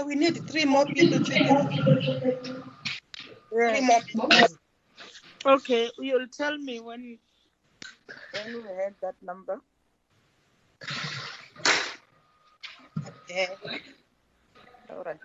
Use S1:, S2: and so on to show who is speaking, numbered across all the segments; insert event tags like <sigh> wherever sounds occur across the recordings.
S1: So we need three more people to three more people.
S2: Okay, you'll tell me when when we had that number.
S1: Okay.
S2: All right.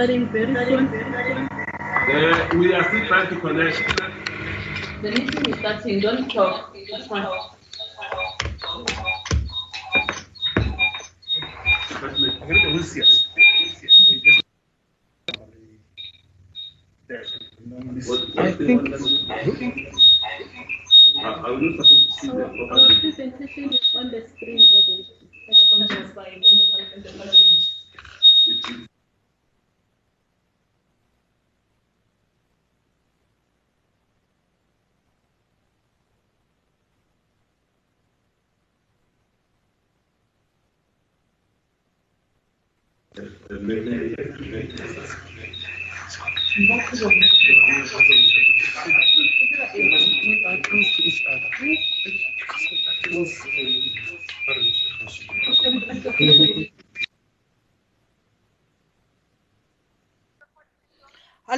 S3: Starting very soon.
S4: Uh, we are still trying to connect.
S3: The meeting is starting. Don't talk. That's fine.
S4: I think. Are we not supposed to see the
S3: Our, our
S4: proper?
S3: presentation is on the screen already. On the
S1: Hello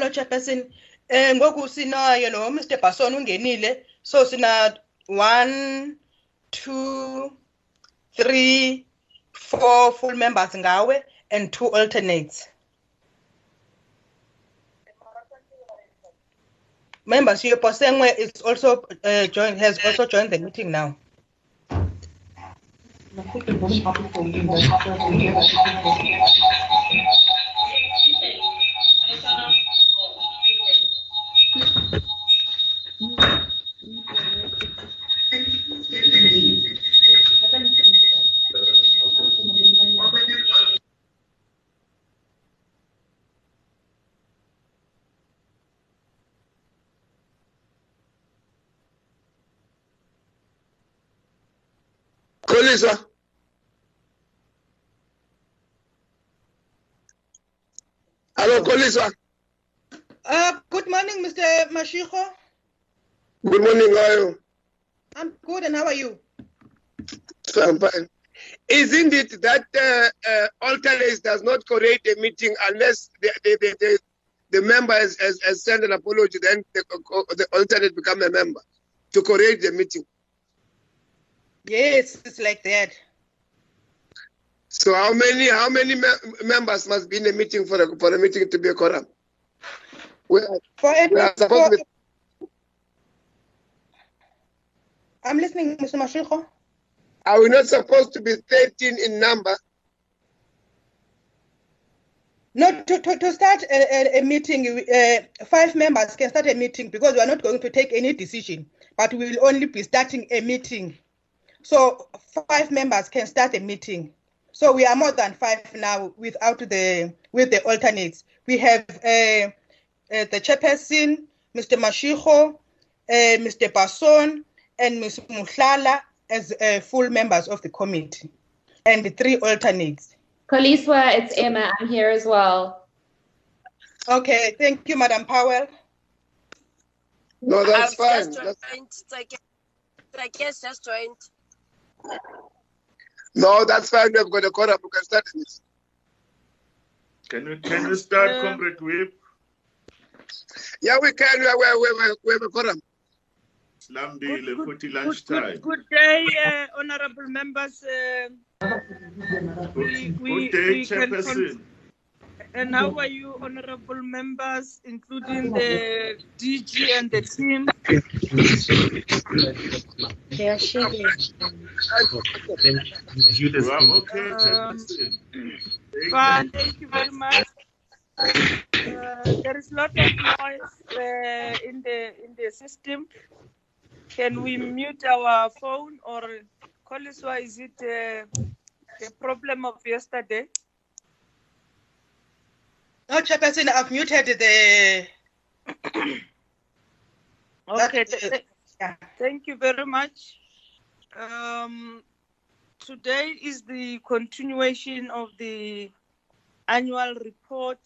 S1: Chairperson. Eh ngoku sinayo lo Mr. Bason ungenile. So sina one, two, three, four full members ngawe and two alternates. Members Posengwe is also uh, joined has also joined the meeting now.
S5: Kolisa. Hello, Kolisa.
S1: Uh, good morning, Mr. Mashiko.
S5: Good morning, how are you?
S1: I'm good, and how are you?
S5: I'm fine. Isn't it that uh, uh, alternates does not create a meeting unless the, the, the, the, the member has, has, has sent an apology, then the, the alternate become a member to create the meeting.
S1: Yes, it's like that.
S5: So how many how many me- members must be in a meeting for a, for a meeting to be a quorum? We are,
S1: For,
S5: we are supposed to be,
S1: I'm listening, Mr. Mashiko.
S5: are we not supposed to be 13 in number?
S1: No, to, to, to start a, a, a meeting, uh, five members can start a meeting because we are not going to take any decision, but we will only be starting a meeting. So five members can start a meeting. So we are more than five now without the with the alternates. we have uh, uh, the chairperson, Mr. Mashiko, uh, Mr. Basson, and Ms. Muhlala as uh, full members of the committee, and the three alternates.
S6: Koliswa, it's Emma. I'm here as well.
S1: Okay, thank you, Madam Powell.
S5: No, that's
S7: I've
S5: fine.
S7: just
S5: That's-
S7: joined. I guess, I guess just joined.
S5: No, that's fine. We've got a quorum. We can start this.
S4: Can we can we start,
S2: Uh,
S4: Comrade Whip?
S5: Yeah, we can. We, we, we, we, we have a quorum.
S4: Slambile,
S2: Good,
S4: Futhi
S2: good,
S4: lunchtime.
S2: good, good day, uh, honorable members. Uh, we, we,
S4: Good day,
S2: we can
S4: Chairperson.
S2: And how are you, honorable members, including the DG and the team?
S7: They are sharing.
S4: Wow, okay,
S2: Um,
S4: Thank
S2: you very much. Uh, there is a lot of noise uh, in the in the system. Can we mute our phone or Koliswa, is it uh, a problem of yesterday?
S1: No, Chairperson, I've muted the. <clears throat>
S2: Okay, th- th-
S1: yeah.
S2: thank you very much. Um, today is the continuation of the annual report.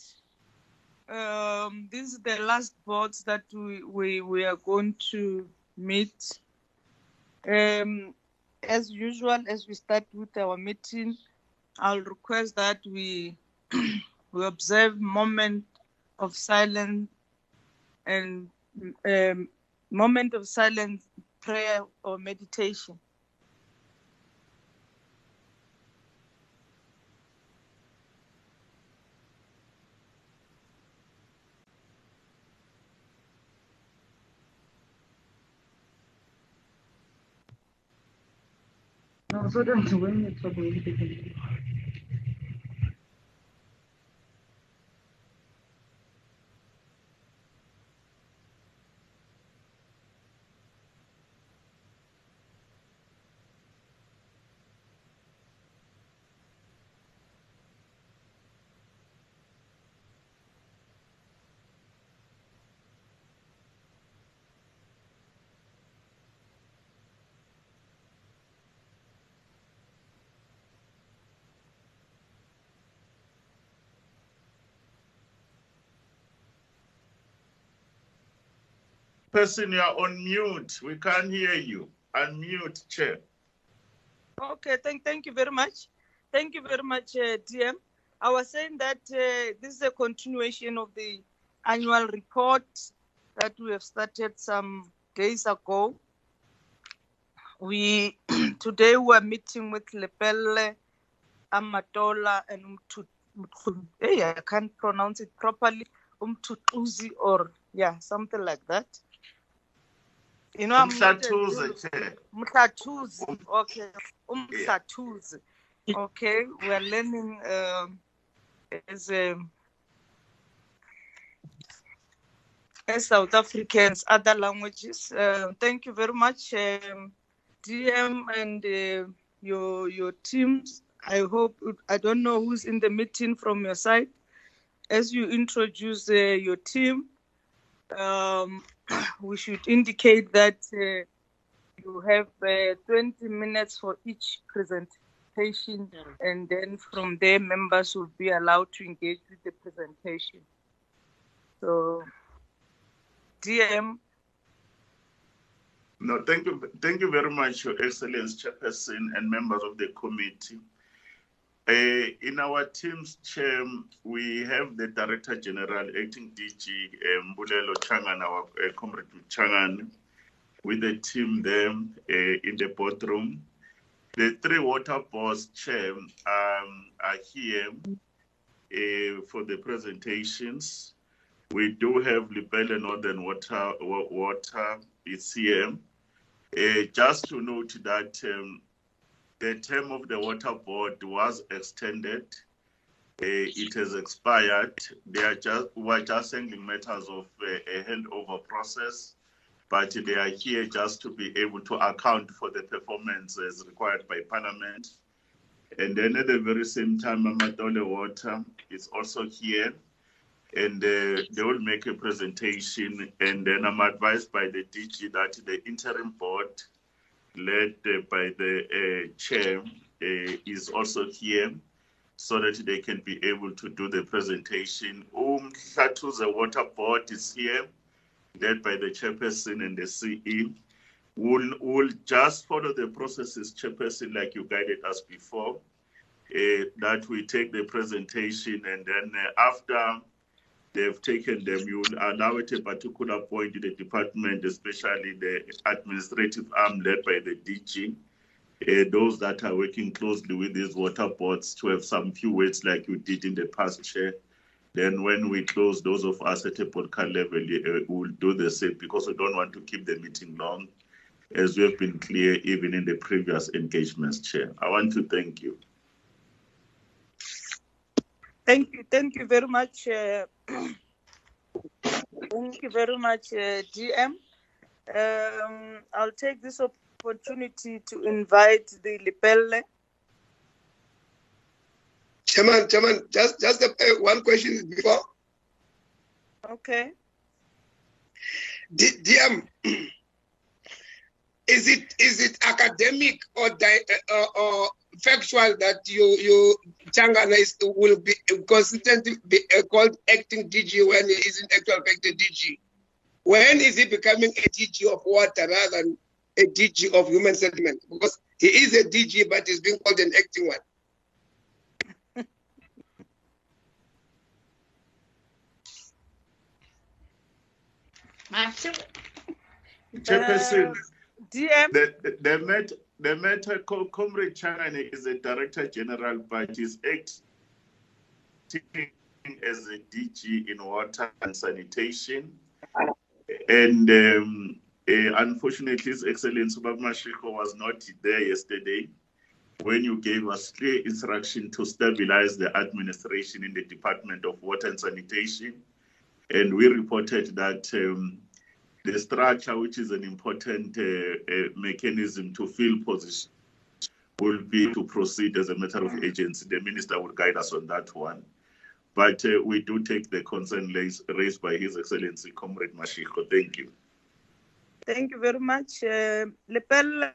S2: Um, this is the last board that we, we, we are going to meet. Um, as usual, as we start with our meeting, I'll request that we <clears throat> we observe moment of silence and um, moment of silence, prayer or meditation.
S3: No, so that's when it's trouble.
S4: Person, you are on mute. We can't hear you. Unmute, Chair.
S2: Okay, thank, thank you very much. Thank you very much, uh, DM. I was saying that uh, this is a continuation of the annual report that we have started some days ago. We <clears throat> today we are meeting with Lepelle, Amatola, and Umtu. Hey, I can't pronounce it properly. Umtutuzi or yeah, something like that. You know, I'm not a
S4: Umhlatuze, Chair.
S2: Mhlatuzi. Okay. Umhlatuzi. Okay. We are learning um, as um, as South Africans other languages. Uh, thank you very much, um, DM and uh, your your teams. I hope I don't know who's in the meeting from your side. As you introduce uh, your team, um, we should indicate that uh, you have uh, 20 minutes for each presentation, and then from there, members will be allowed to engage with the presentation. So, DM,
S4: No, thank you, thank you very much, Your Excellence, Chairperson, and members of the committee. Uh, in our team's chair, we have the Director General, Acting DG uh, Changan, our uh, Comrade Changan, with the team there uh, in the boardroom. The three water boards chair um, are here uh, for the presentations. We do have Lepelle Northern Water, Wa- Water is here. Just to note that um, the term of the water board was extended. Uh, it has expired. They are just we're just handling matters of uh, a handover process, but they are here just to be able to account for the performance as required by Parliament. And then at the very same time, Amatola Water is also here and uh, they will make a presentation. And then I'm advised by the DG that the interim board, led uh, by the uh, chair, uh, is also here so that they can be able to do the presentation. Um, the Water Board is here, led by the chairperson and the CE. We'll, we'll just follow the processes, chairperson, like you guided us before, uh, that we take the presentation and then uh, after they've taken them, you will allow at a particular point in the department, especially the administrative arm led by the DG, uh, those that are working closely with these water boards to have some few words like you did in the past, Chair. Then when we close, those of us at a podcast level uh, will do the same because we don't want to keep the meeting long, as we have been clear even in the previous engagements, Chair. I want to thank you.
S2: Thank you. Thank you very much. Uh, thank you very much, uh, GM. Um, I'll take this opportunity to invite the Lepelle.
S5: Chairman, Chairman, just just uh, one question before.
S2: Okay.
S5: D- DM, <clears throat> is it is it academic or di- uh, or factual that you you Tshangana is, will be consistently be uh, called acting DG when he is in actual fact a DG? When is he becoming a DG of water rather than a DG of human settlement? Because he is a DG, but he's being called an acting one.
S4: Chairperson,
S2: DM.
S4: the, the, the, met, the matter, Co- Comrade Tshangana is the Director General, but is acting as a DG in water and sanitation. And um, uh, unfortunately, His Excellency Babmashiko was not there yesterday when you gave us clear instruction to stabilize the administration in the Department of Water and Sanitation. And we reported that um, the structure, which is an important uh, uh, mechanism to fill position, will be to proceed as a matter of agency. The minister will guide us on that one. But uh, we do take the concern raised, by His Excellency Comrade Mashiko. Thank you.
S2: Thank you very much. Lepelle.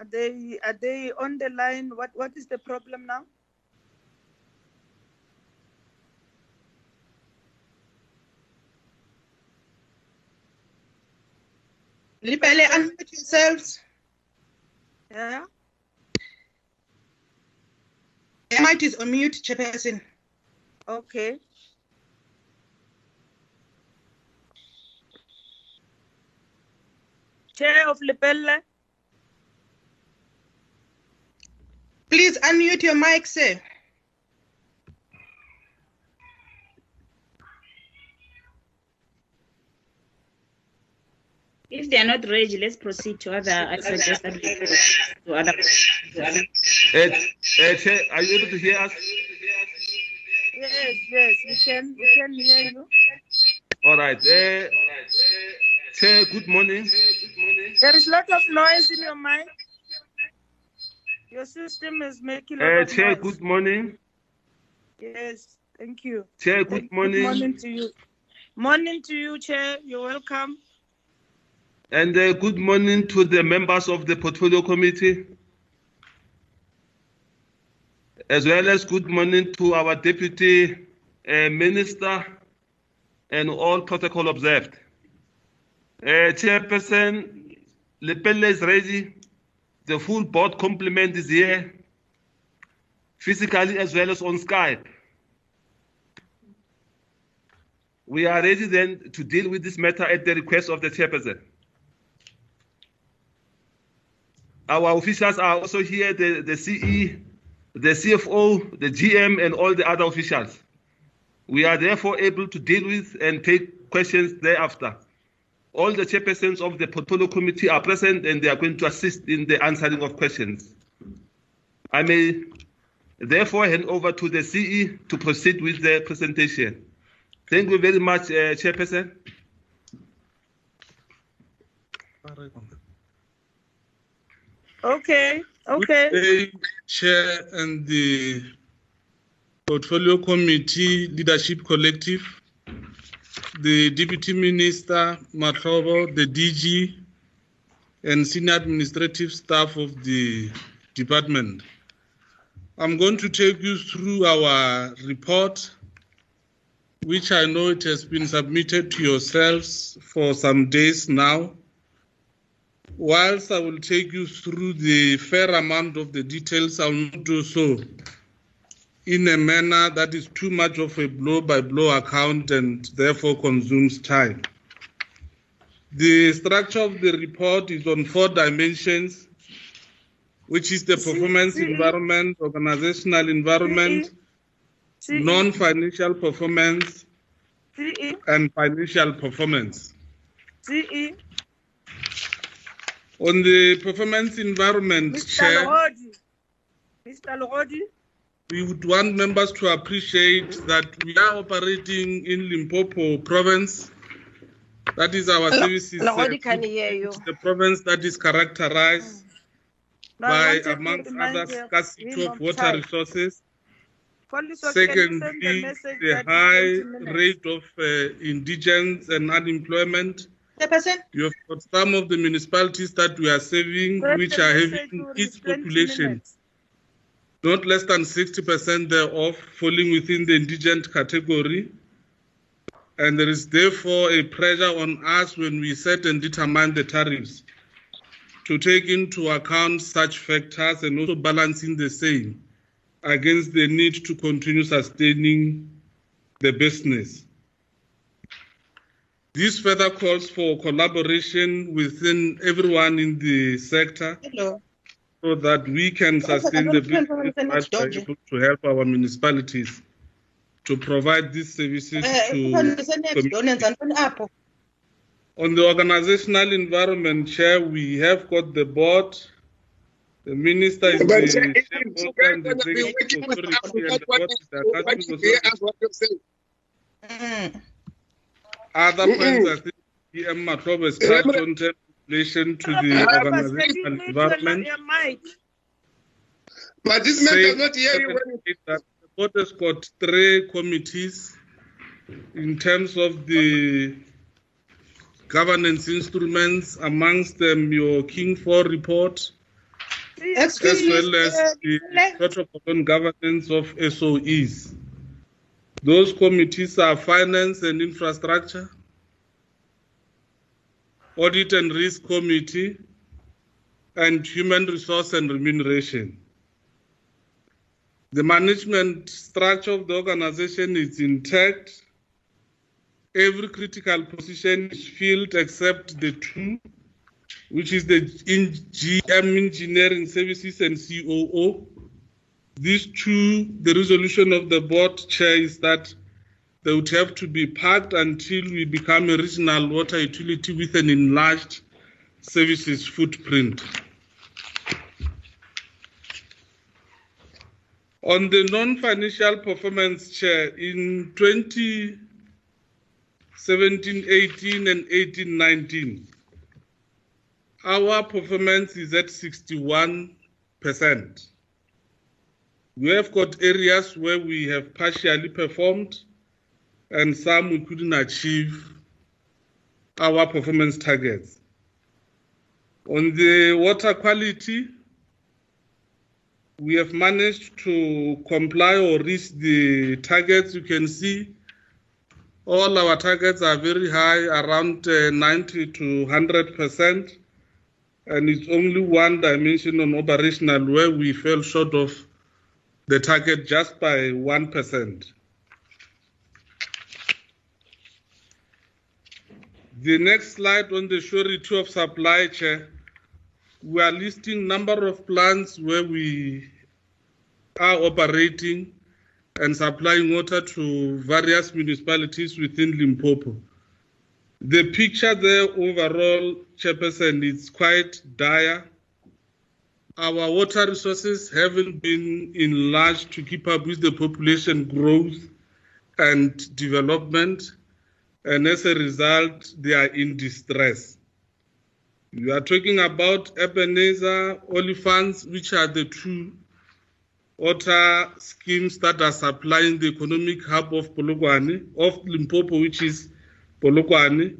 S2: Are they are they on the line? What what is the problem now?
S1: Lepelle, unmute yourselves.
S2: Yeah.
S1: Your mic is on mute, Chairperson.
S2: Okay. Chair of Lepelle.
S1: Please unmute your mic, sir.
S8: If they are not ready, let's proceed to other. I suggest that we go to other. To other.
S9: Uh, Chair, are you able to hear us?
S2: Yes, yes, we can we can hear you.
S9: All right. Uh, Chair, good morning.
S2: There is a lot of noise in your mic. Your system is making a
S9: Uh, Chair,
S2: noise.
S9: good morning.
S2: Yes, thank you.
S9: Chair,
S2: Thank-
S9: good morning.
S2: Good morning to you. Morning to you, Chair. You're welcome.
S9: And uh, good morning to the members of the Portfolio Committee, as well as good morning to our Deputy uh, Minister and all protocol observed. Uh, Chairperson Lepelle is ready. The full board complement is here, physically as well as on Skype. We are ready then to deal with this matter at the request of the chairperson. Our officials are also here, the, the CE, the CFO, the GM, and all the other officials. We are therefore able to deal with and take questions thereafter. All the chairpersons of the portfolio committee are present and they are going to assist in the answering of questions. I may Therefore, hand over to the CE to proceed with the presentation. Thank you very much, uh, Chairperson.
S2: Okay, okay.
S10: Good day, Chair and the Portfolio Committee Leadership Collective, the Deputy Minister Mahlobo, the DG, and senior administrative staff of the department. I'm going to take you through our report, which I know it has been submitted to yourselves for some days now. Whilst I will take you through the fair amount of the details, I will not do so in a manner that is too much of a blow by blow account and therefore consumes time. The structure of the report is on four dimensions, which is the performance environment, organizational environment, non financial performance,
S2: CE,
S10: and financial performance.
S2: CE,
S10: On the performance environment,
S2: Mr.
S10: Chair.
S2: Mr. Legodi.
S10: We would want members to appreciate that we are operating in Limpopo province. That is our services. uh,
S11: can hear you.
S10: the province that is characterized
S2: No,
S10: by, amongst others, scarcity of water
S2: time.
S10: resources.
S2: Police officer, can you send the
S10: Secondly, the high
S2: it's 20 minutes?
S10: rate of uh, indigence and unemployment. You have got some of the municipalities that we are serving, which are having its
S2: 20
S10: population. Not less than 60% thereof falling within the indigent category. And there is therefore a pressure on us when we set and determine the tariffs to take into account such factors and also balancing the same against the need to continue sustaining the business. This further calls for collaboration within everyone in the sector
S1: hello.
S10: So that we can sustain the business as able to help our municipalities to provide these services
S1: Eh,
S10: to
S1: kufanele next
S10: community.
S1: door nenza ntoni apho?
S10: On the organizational environment, Chair, we have got the board. The minister is
S5: But
S10: the
S5: Chair, if you guys wanna be working with us,
S10: authority, and
S5: what
S10: the board
S5: what
S10: is the
S5: what
S10: accounting
S5: you hear
S10: authority.
S5: us what you say.
S1: Mm.
S10: Other points, I think PM Mahlobo has touched on in relation to the
S2: Papa,
S10: organizational
S2: speaking with your-
S10: environment.
S2: your mic.
S5: But this man
S10: Say-
S5: does not hear you when you
S10: that the board has got three committees in terms of the governance instruments, amongst them your King 4 report,
S1: Excuse
S10: as well as the
S1: le-
S10: protocol on governance of SOEs. Those committees are finance and infrastructure, audit and risk committee, and human resource and remuneration. The management structure of the organization is intact. Every critical position is filled except the two, which is the GM Engineering Services and COO. These two, the resolution of the board chair is that they would have to be parked until we become a regional water utility with an enlarged services footprint. On the non-financial performance chair in 2017, 18 and 18, 19, our performance is at 61%. We have got areas where we have partially performed and some we couldn't achieve our performance targets. On the water quality, we have managed to comply or reach the targets. You can see all our targets are very high, around uh, 90 to 100 percent, and it's only one dimension on operational where we fell short of the target just by 1%. The next slide on the surety of supply chain, we are listing number of plants where we are operating and supplying water to various municipalities within Limpopo. The picture there overall, Chairperson, is quite dire. our water resources haven't been enlarged to keep up with the population growth and development, and as a result, they are in distress. We are talking about Ebenezer, Olifants, which are the two water schemes that are supplying the economic hub of Polokwane, of Limpopo, which is Polokwane.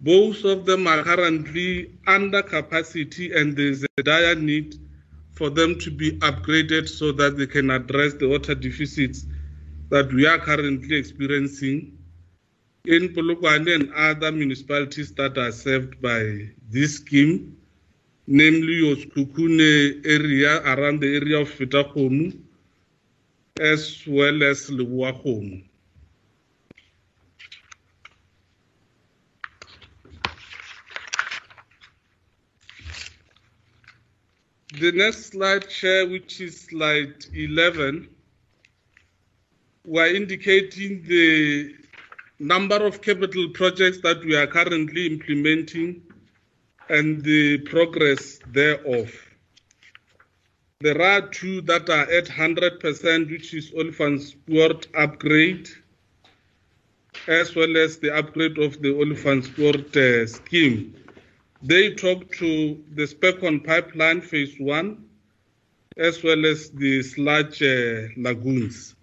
S10: Both of them are currently under capacity, and there's a dire need for them to be upgraded so that they can address the water deficits that we are currently experiencing in Polokwane and other municipalities that are served by this scheme, namely Yoskukune area, around the area of Fitakomu, as well as Lebowakgomo. The next slide, Chair, which is slide 11, we're indicating the number of capital projects that we are currently implementing and the progress thereof. There are two that are at 100%, which is Olifantspoort upgrade, as well as the upgrade of the Olifantspoort uh, scheme. They talk to the Spekon pipeline phase one, as well as the sludge uh, lagoons.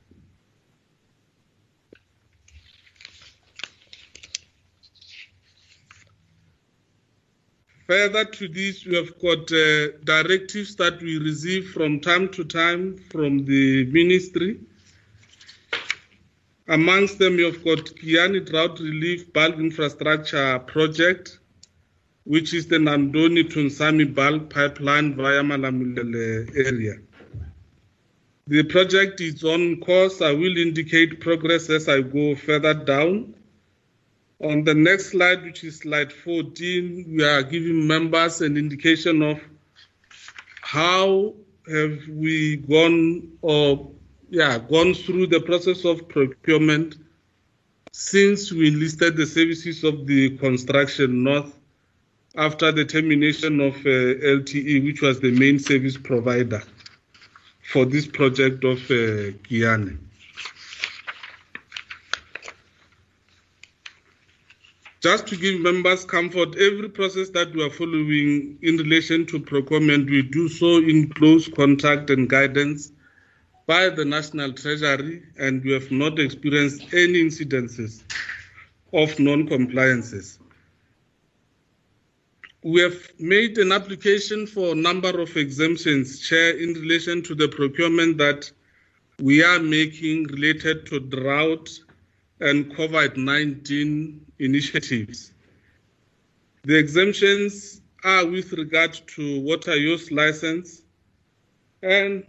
S10: Further to this, we have got uh, directives that we receive from time to time from the ministry. Amongst them, we have got Giyani Drought Relief Bulk Infrastructure Project, which is the Nandoni to Nsami bulk pipeline via Malamulele area. The project is on course. I will indicate progress as I go further down. On the next slide, which is slide 14, we are giving members an indication of how have we gone or yeah gone through the process of procurement since we enlisted the services of the construction north after the termination of uh, LTE, which was the main service provider for this project of uh, Giyani. Just to give members comfort, every process that we are following in relation to procurement, we do so in close contact and guidance by the National Treasury, and we have not experienced any incidences of non-compliances. We have made an application for a number of exemptions, Chair, in relation to the procurement that we are making related to drought and COVID 19 initiatives. The exemptions are with regard to water use license and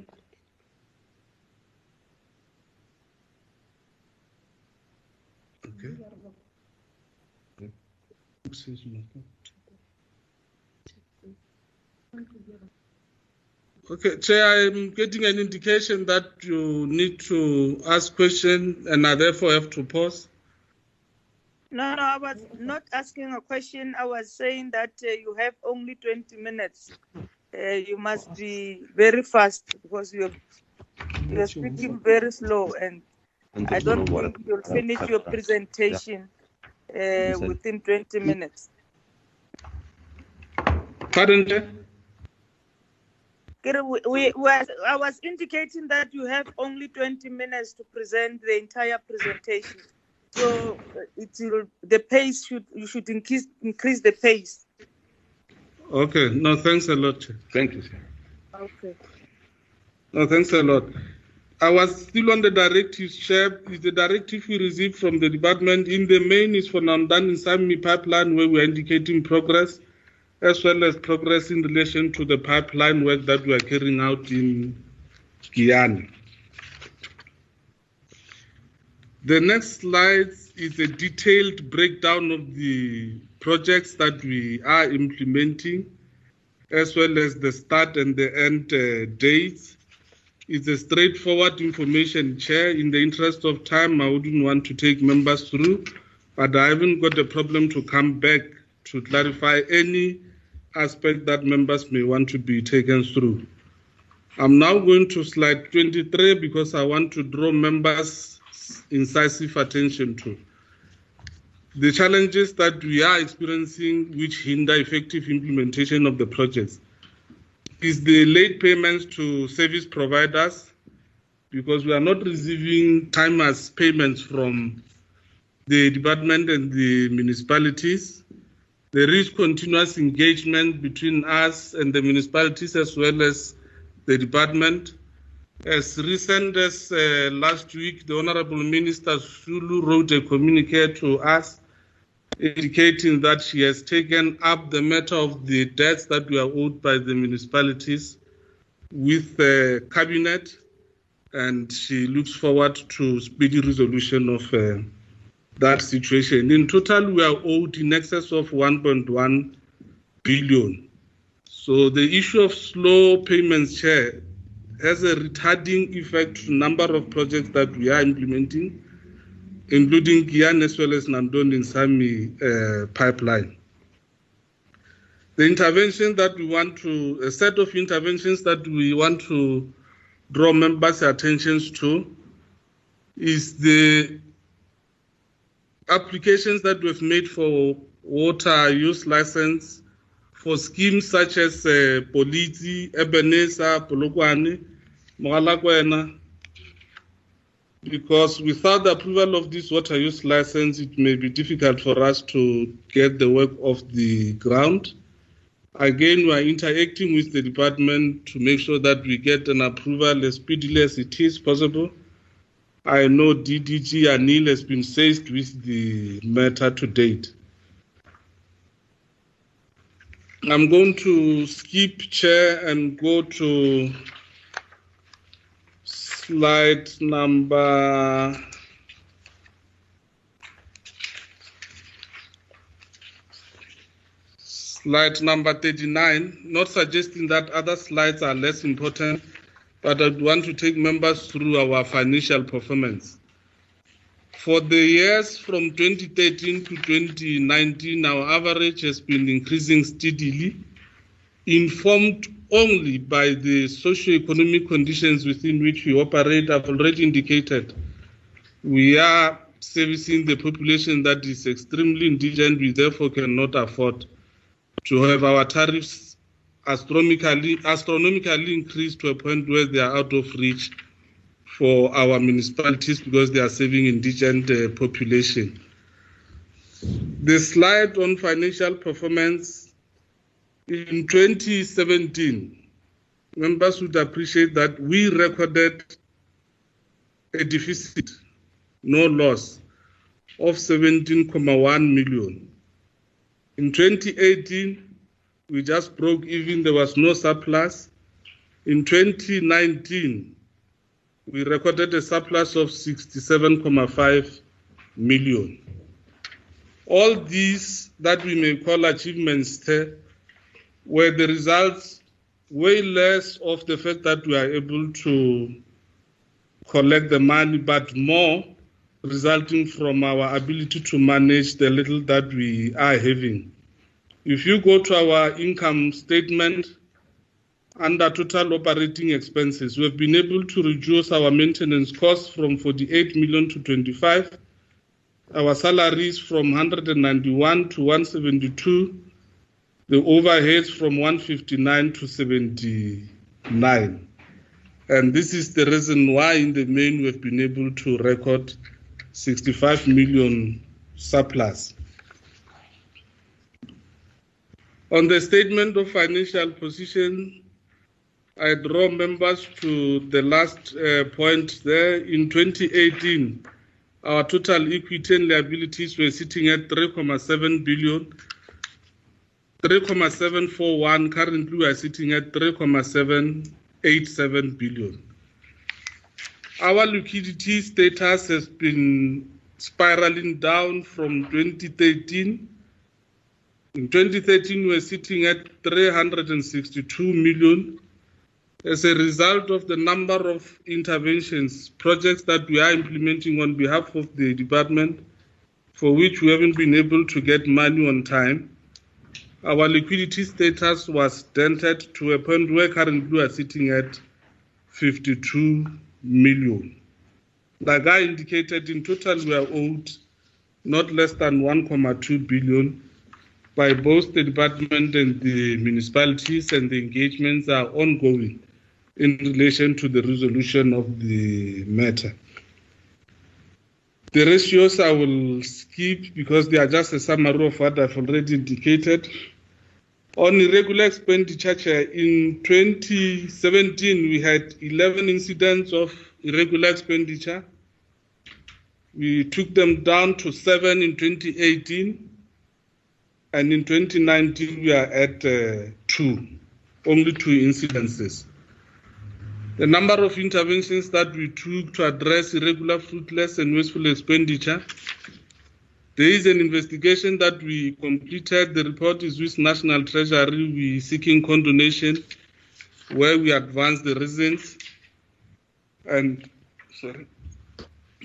S10: okay. Okay, Chair, I'm getting an indication that you need to ask questions and I therefore have to pause.
S2: No, no, I was not asking a question. I was saying that uh, you have only 20 minutes. Uh, you must be very fast because you're, you're speaking very slow and I don't think you'll finish your presentation uh, within 20 minutes.
S10: Pardon, Chair?
S2: Kere, We, we, was, I was indicating that you have only 20 minutes to present the entire presentation. So uh, it will, the pace should, you should increase, increase the pace.
S10: Okay, no, thanks a lot.
S12: Thank you, sir.
S2: Okay.
S10: No, thanks a lot. I was still on the directives, Chair. Is the directive we received from the department in the main is for Nandoni Nsami pipeline where we are indicating progress, as well as progress in relation to the pipeline work that we are carrying out in Giyani. The next slide is a detailed breakdown of the projects that we are implementing, as well as the start and the end uh, dates. It's a straightforward information, Chair. In the interest of time, I wouldn't want to take members through, but I haven't got a problem to come back to clarify any aspect that members may want to be taken through. I'm now going to slide 23 because I want to draw members' incisive attention to the challenges that we are experiencing which hinder effective implementation of the projects is the late payments to service providers because we are not receiving timers payments from the department and the municipalities. There is continuous engagement between us and the municipalities as well as the department. As recent as uh, last week, the Honorable Minister Sulu wrote a communique to us indicating that she has taken up the matter of the debts that were owed by the municipalities with the cabinet and she looks forward to speedy resolution of uh, that situation. In total, we are owed in excess of 1.1 billion. So the issue of slow payments share has a retarding effect to number of projects that we are implementing, including Giyani as well as Nandoni Nsami uh, pipeline. The intervention that we want to, a set of interventions that we want to draw members' attentions to is the applications that we've made for water use license for schemes such as uh, Politi, Ebenezer, Polokwane, Mogalakwena, because without the approval of this water use license, it may be difficult for us to get the work off the ground. Again, we are interacting with the department to make sure that we get an approval as speedily as it is possible. I know DDG Anil has been seized with the matter to date. I'm going to skip chair and go to slide number slide number 39 not suggesting that other slides are less important but i want to take members through our financial performance for the years from 2013 to 2019 our average has been increasing steadily informed only by the socio-economic conditions within which we operate. I've already indicated we are servicing the population that is extremely indigent. We therefore cannot afford to have our tariffs astronomically, astronomically increased to a point where they are out of reach for our municipalities because they are serving indigent uh, population. The slide on financial performance in 2017, members would appreciate that we recorded a deficit, no loss, of 17.1 million. In 2018, we just broke even, there was no surplus. In 2019, we recorded a surplus of 67.5 million. All these that we may call achievements eh, were the results way less of the fact that we are able to collect the money, but more resulting from our ability to manage the little that we are having. If you go to our income statement under total operating expenses, we've been able to reduce our maintenance costs from 48 million to 25, our salaries from 191 to 172, the overheads from 159 to 79. And this is the reason why, in the main, we've been able to record 65 million surplus. On the statement of financial position, I draw members to the last uh, point there. In 2018, our total equity and liabilities were sitting at 3.7 billion 3.741 currently we are sitting at 3.787 billion our liquidity status has been spiraling down from 2013 in 2013 we were sitting at 362 million as a result of the number of interventions projects that we are implementing on behalf of the department for which we haven't been able to get money on time our liquidity status was dented to a point where currently we are sitting at 52 million. Like I indicated, in total we are owed not less than 1.2 billion by both the department and the municipalities, and the engagements are ongoing in relation to the resolution of the matter. The ratios I will skip because they are just a summary of what I've already indicated. On irregular expenditure, in 2017, we had 11 incidents of irregular expenditure. We took them down to seven in 2018, and in 2019, we are at uh, two, only two incidences. The number of interventions that we took to address irregular, fruitless, and wasteful expenditure. There is an investigation that we completed. The report is with National Treasury. We seeking condonation where we advance the reasons. And sorry.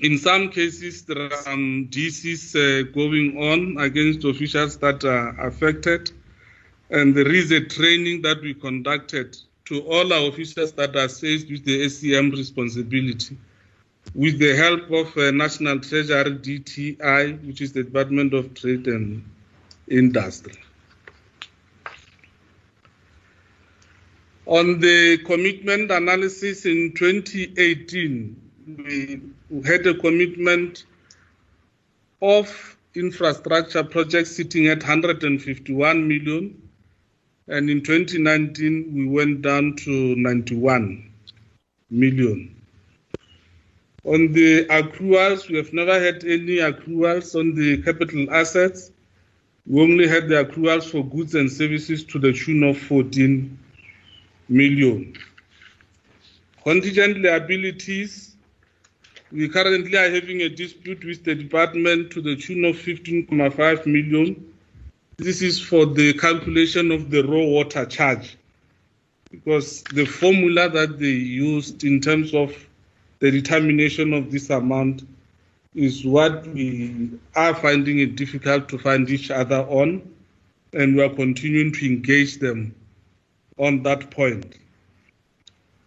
S10: In some cases, there are some DCs uh, going on against officials that are affected. And there is a training that we conducted to all our officers that are seized with the SCM responsibility with the help of uh, National Treasury DTI, which is the Department of Trade and Industry. On the commitment analysis in 2018, we had a commitment of infrastructure projects sitting at 151 million and in 2019 we went down to 91 million. On the accruals, we have never had any accruals on the capital assets. We only had the accruals for goods and services to the tune of 14 million. Contingent liabilities, we currently are having a dispute with the department to the tune of 15.5 million this is for the calculation of the raw water charge because the formula that they used in terms of the determination of this amount is what we are finding it difficult to find each other on, and we are continuing to engage them on that point.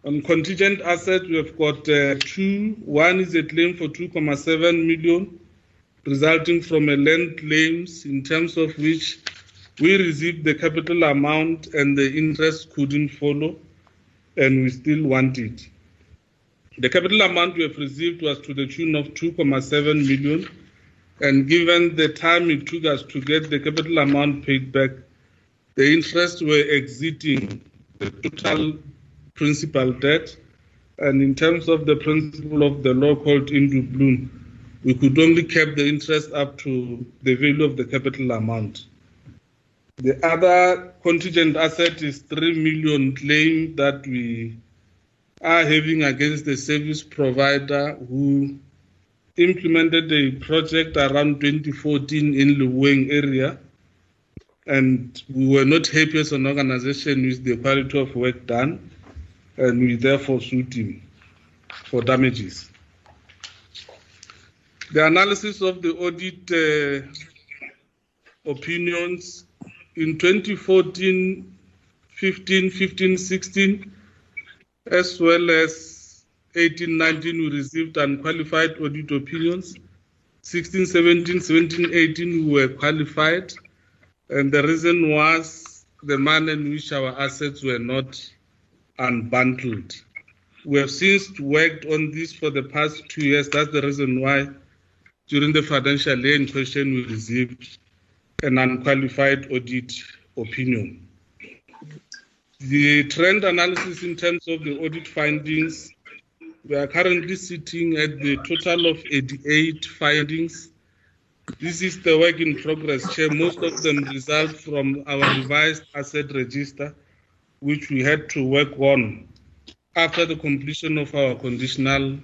S10: On contingent assets, we have got uh, two. One is a claim for 2.7 million resulting from a land claims in terms of which we received the capital amount and the interest couldn't follow and we still want it. The capital amount we have received was to the tune of 2.7 million and given the time it took us to get the capital amount paid back, the interest were exceeding the total principal debt and in terms of the principle of the law called in duplum, we could only cap the interest up to the value of the capital amount. The other contingent asset is 3 million claim that we are having against the service provider who implemented a project around 2014 in Luweng area. And we were not happy as an organization with the quality of work done, and we therefore sued him for damages. The analysis of the audit uh, opinions in 2014, 15, 15, 16, as well as 18, 19, we received unqualified audit opinions. 16, 17, 17, 18, we were qualified. And the reason was the manner in which our assets were not unbundled. We have since worked on this for the past two years. That's the reason why during the financial year in question, we received an unqualified audit opinion. The trend analysis in terms of the audit findings, we are currently sitting at the total of 88 findings. This is the work in progress, Chair. Most of them result from our revised asset register, which we had to work on after the completion of our conditional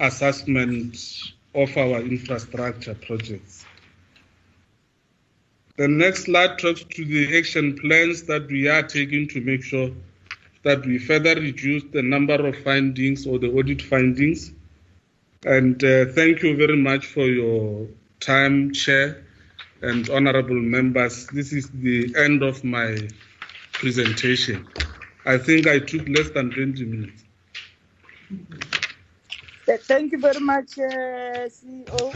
S10: assessment of our infrastructure projects. The next slide talks to the action plans that we are taking to make sure that we further reduce the number of findings or the audit findings. And uh, thank you very much for your time, Chair.
S13: and honorable members, this is the end of my presentation. I think I took less than 20 minutes.
S2: Thank you very much, uh, CEO,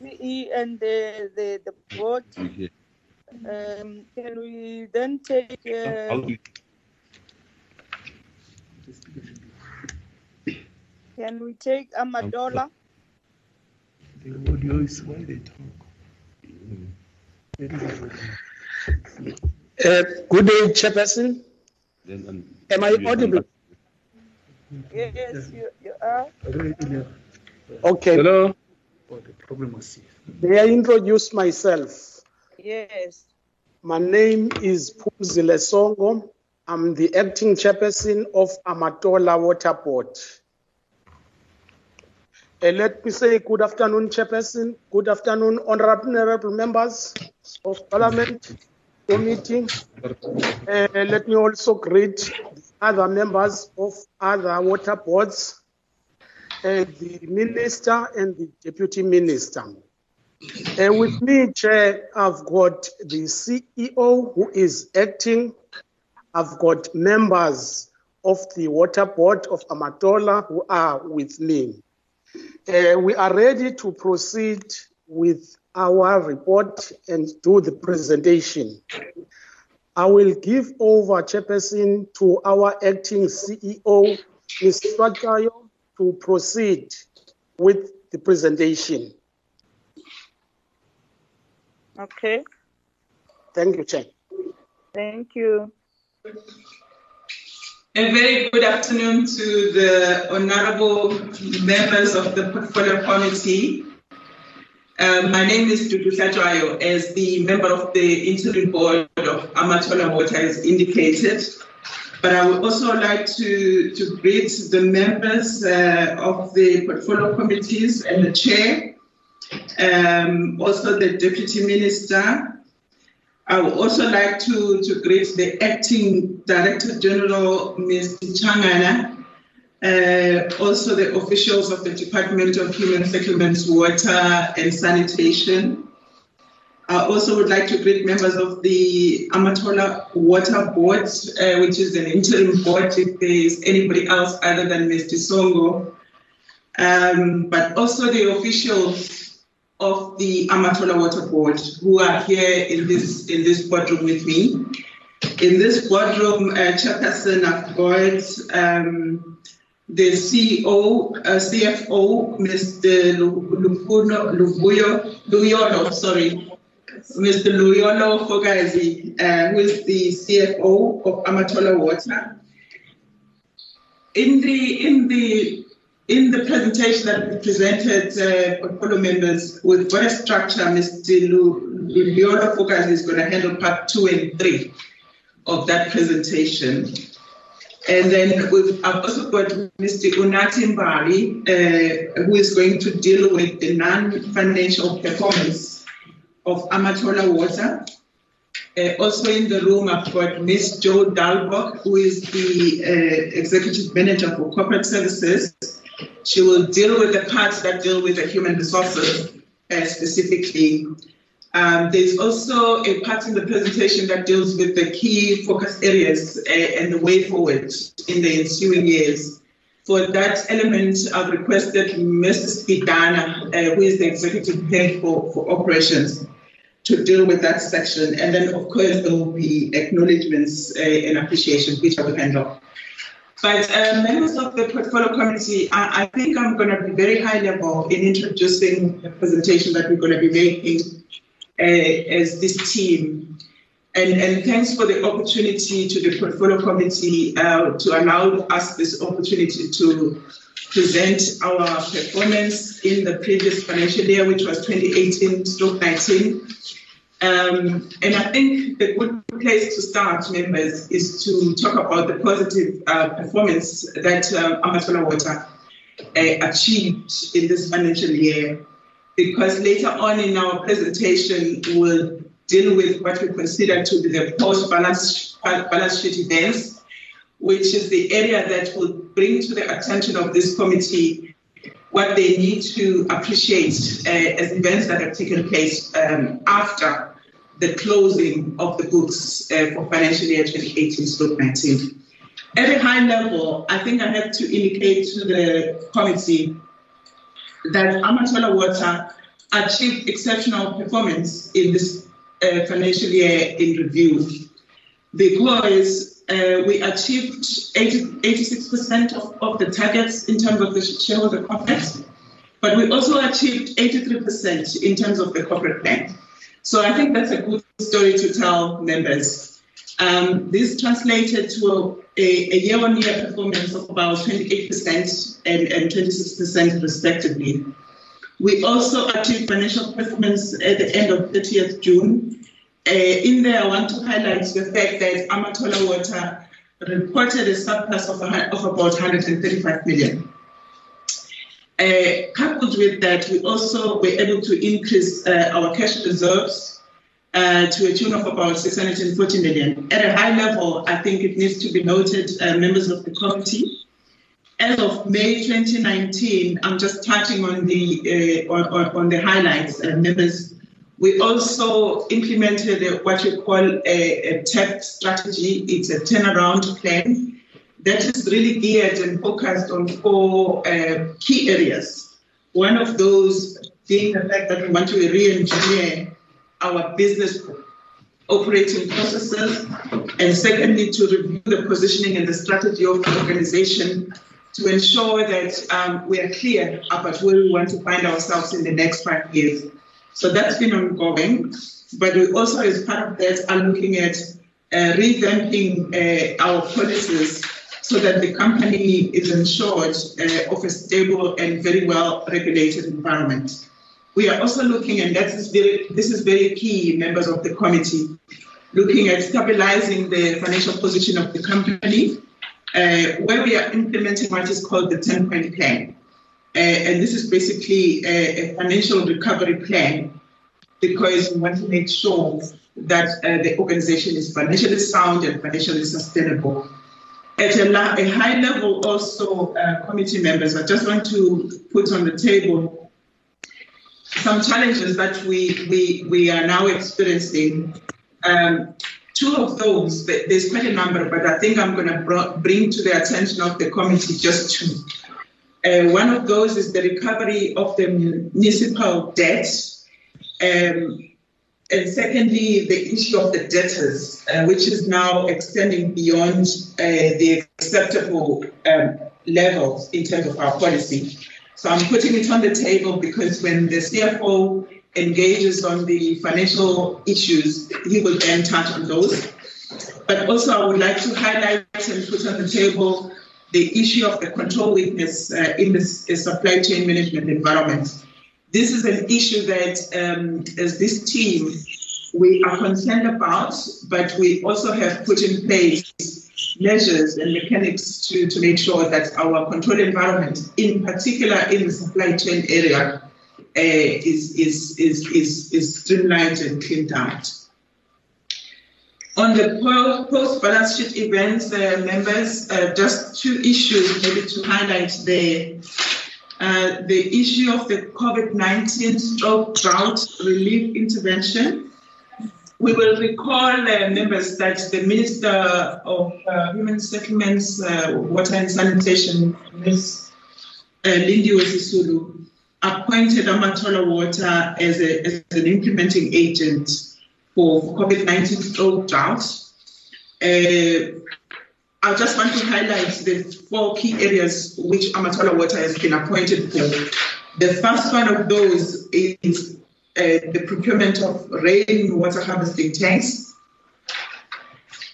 S2: CE, and the, the, the board. Um, can we then take, uh, can we take Amatola?
S14: The audio is why they talk.
S15: Uh, Good day, Chairperson. Am I audible?
S2: Yes, you, you are.
S15: Okay.
S14: Hello? The problem was
S15: May I introduce myself?
S2: Yes.
S15: My name is Pumzile Songo. I'm the acting chairperson of Amatola Water Board. Uh, let me say good afternoon, Chairperson. Good afternoon, honorable members of Parliament Committee. Uh, let me also greet other members of other water boards, uh, the minister and the deputy minister. Uh, with me, Chair, I've got the CEO who is acting. I've got members of the water board of Amatola who are with me. Uh, we are ready to proceed with our report and do the presentation. I will give over chairperson to our acting CEO, Ms. Hlatwayo, to proceed with the presentation.
S2: Okay,
S15: Thank you, Chair.
S2: thank you.
S16: A very good afternoon to the honorable members of the Portfolio Committee. Um, my name is Dudu Hlatwayo, as the member of the interim board of Amatola Water has indicated. But I would also like to, to greet the members uh, of the portfolio committees and the chair, um, also the deputy minister, I would also like to, to greet the acting Director General, Ms. Tshangana, uh, also the officials of the Department of Human Settlements, Water and Sanitation. I also would like to greet members of the Amatola Water Board, uh, which is an interim board if there is anybody else other than Mr. Songo, um, but also the officials of the Amatola Water Board who are here in this in this boardroom with me. In this boardroom, uh, Chairperson, I've um, the CEO, uh, CFO, Mr. Lu- Lupuno, Lubuyo, Luyolo, sorry, Mr. Luyolo Fogazi, uh, who is the CFO of Amatola Water. In the in the in the presentation that we presented, uh, members, with what a structure Mr. Lu- Luliolo Fogazi is going to handle part two and three of that presentation. And then we've, also got Mr. Unati Mbali, uh, who is going to deal with the non-financial performance of Amatola Water. Uh, also in the room, I've got Ms. Jo Dalbach, who is the uh, Executive Manager for Corporate Services. She will deal with the parts that deal with the human resources uh, specifically. Um, there's also a part in the presentation that deals with the key focus areas uh, and the way forward in the ensuing years. For that element, I've requested Mrs. Spidana, uh, who is the executive head for, for operations, to deal with that section. And then, of course, there will be acknowledgements uh, and appreciation, which I will handle. But uh, members of the portfolio committee, I, I think I'm going to be very high level in introducing the presentation that we're going to be making as this team. And, and thanks for the opportunity to the portfolio committee uh, to allow us this opportunity to present our performance in the previous financial year, which was 2018 stroke 19. Um, and I think the good place to start, members, is to talk about the positive uh, performance that uh, Water uh, achieved in this financial year. Because later on in our presentation, we'll deal with what we consider to be the post-balance balance sheet events, which is the area that will bring to the attention of this committee what they need to appreciate uh, as events that have taken place um, after the closing of the books uh, for financial year 2018-19. At a high level, I think I have to indicate to the committee that Amatola Water achieved exceptional performance in this uh, financial year in review because uh, we achieved 80, 86% of, of the targets in terms of the shareholder profit, but we also achieved 83% in terms of the corporate plan. So I think that's a good story to tell members. Um, this translated to a, a year-on-year performance of about 28% and, and 26% respectively. We also achieved financial performance at the end of 30th June. Uh, in there, I want to highlight the fact that Amatola Water reported a surplus of, a, of about 135 million. Uh, coupled with that, we also were able to increase uh, our cash reserves uh, to a tune of about 640 million. At a high level, I think it needs to be noted, uh, members of the committee, as of May 2019, I'm just touching on the uh, on, on, the highlights, uh, members. We also implemented a, what we call a, a strategy. It's a turnaround plan that is really geared and focused on four uh, key areas. One of those being the fact that we want to re-engineer our business operating processes, and secondly, to review the positioning and the strategy of the organization to ensure that um, we are clear about where we want to find ourselves in the next five years. So that's been ongoing, but we also, as part of that, are looking at uh, revamping uh, our policies so that the company is ensured uh, of a stable and very well regulated environment. We are also looking, and that is very, this is very key, members of the committee, looking at stabilizing the financial position of the company uh, where we are implementing what is called the 10 point plan. Uh, and this is basically a, a, financial recovery plan because we want to make sure that uh, the organization is financially sound and financially sustainable. At a, a high level, also, uh, committee members, I just want to put on the table some challenges that we, we, we are now experiencing. Um, Two of those, there's quite a number, but I think I'm going to bring to the attention of the committee just two. Uh, one of those is the recovery of the municipal debt. Um, and secondly, the issue of the debtors, uh, which is now extending beyond uh, the acceptable um, levels in terms of our policy. So I'm putting it on the table because when the CFO engages on the financial issues, he will then touch on those. But also, I would like to highlight and put on the table the issue of the control weakness uh, in the uh, supply chain management environment. This is an issue that, um, as this team, we are concerned about, but we also have put in place measures and mechanics to, to make sure that our control environment, in particular in the supply chain area, uh, is, is, is, is, is streamlined and cleaned out. On the post balance sheet events, uh, members, uh, just two issues maybe to highlight there. Uh, the issue of the COVID 19 stroke drought relief intervention. We will recall, uh, members, that the Minister of uh, Human Settlements, uh, Water and Sanitation, Ms. Uh, Lindiwe Sisulu, appointed Amatola Water as, a, as an implementing agent for COVID-19 stroke drought. Uh, I just want to highlight the four key areas which Amatola Water has been appointed for. The first one of those is the procurement of rainwater harvesting tanks.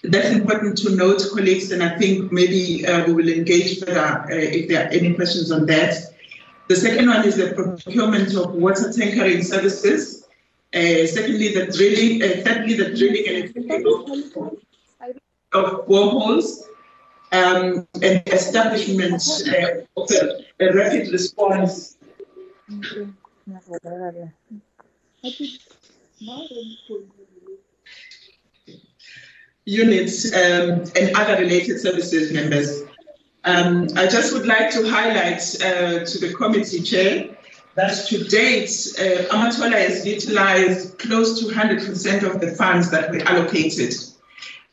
S16: That's important to note, colleagues, and I think maybe uh, we will engage further uh, if there are any questions on that. The second one is the procurement of water tankering services. Uh, secondly, the drilling, uh, thirdly, the drilling and of boreholes um, and establishment uh, of a, a, rapid response units um, and other related services members. Um, I just would like to highlight uh, to the committee chair that to date, uh, Amatola has utilized close to 100% of the funds that were allocated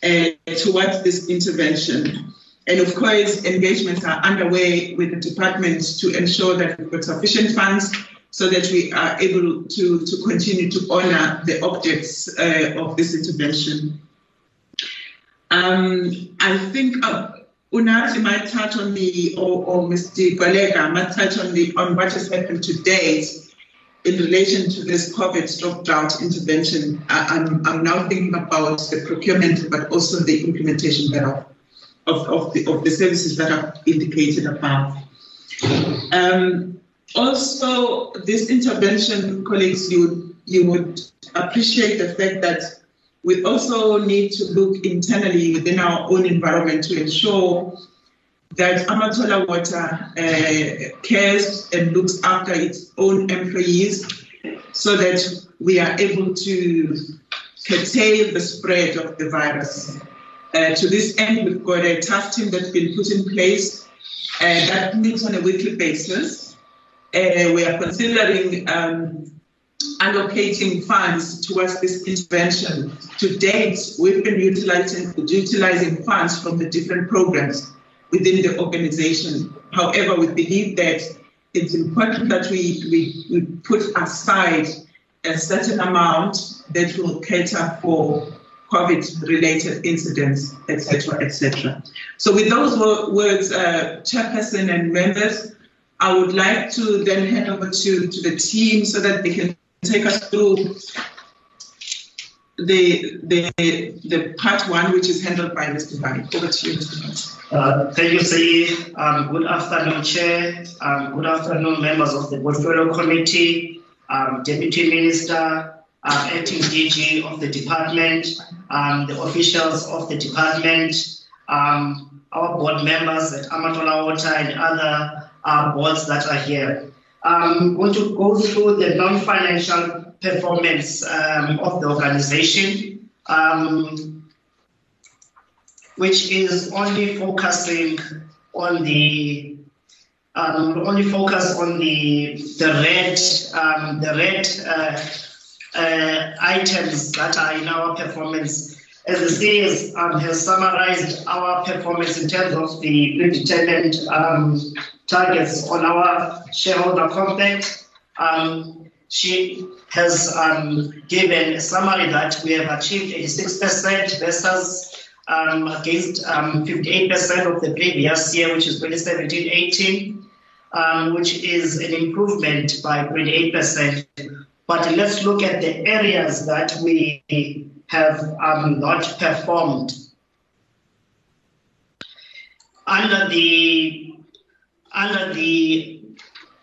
S16: uh, towards this intervention. And of course, engagements are underway with the department to ensure that we've got sufficient funds so that we are able to, to continue to honor the objects uh, of this intervention. Um, I think uh, Unazi might touch on the, or, or Mr. Galega might touch on the on what has happened to date in relation to this COVID stop drought intervention. I, I'm, I'm now thinking about the procurement, but also the implementation thereof of, of, the, of the services that are indicated above. Um, also, this intervention, colleagues, you, you would appreciate the fact that we also need to look internally within our own environment to ensure that Amatola Water uh, cares and looks after its own employees so that we are able to curtail the spread of the virus. Uh, to this end, we've got a task team that's been put in place uh, that meets on a weekly basis. Uh, we are considering um, allocating funds towards this intervention. To date, we've been utilizing, utilizing funds from the different programs within the organization. However, we believe that it's important that we, we, we put aside a certain amount that will cater for COVID-related incidents, etc., etc. So, with those words, uh, Chairperson and members, I would like to then hand over to, to the team so that they can take us through the the the part one, which is handled by Mr. Bani. Over to you, Mr. Bani.
S17: Uh, thank you, Sayi. Um, good afternoon, Chair. Um, good afternoon, members of the Portfolio Committee, um, Deputy Minister, um, acting DG of the department, um, the officials of the department, um, our board members at Amatola Water and other uh, boards that are here. I'm going to go through the non-financial performance um, of the organization, um, which is only focusing on the um, only focus on the the red um, the red uh, uh, items that are in our performance. As the CS um, has summarized our performance in terms of the predetermined um, targets on our shareholder compact. Um, she has um, given a summary that we have achieved 86% versus um, against 58% um, of the previous year, which is 2017-18, um, which is an improvement by 28%. But let's look at the areas that we have um, not performed. Under the under the,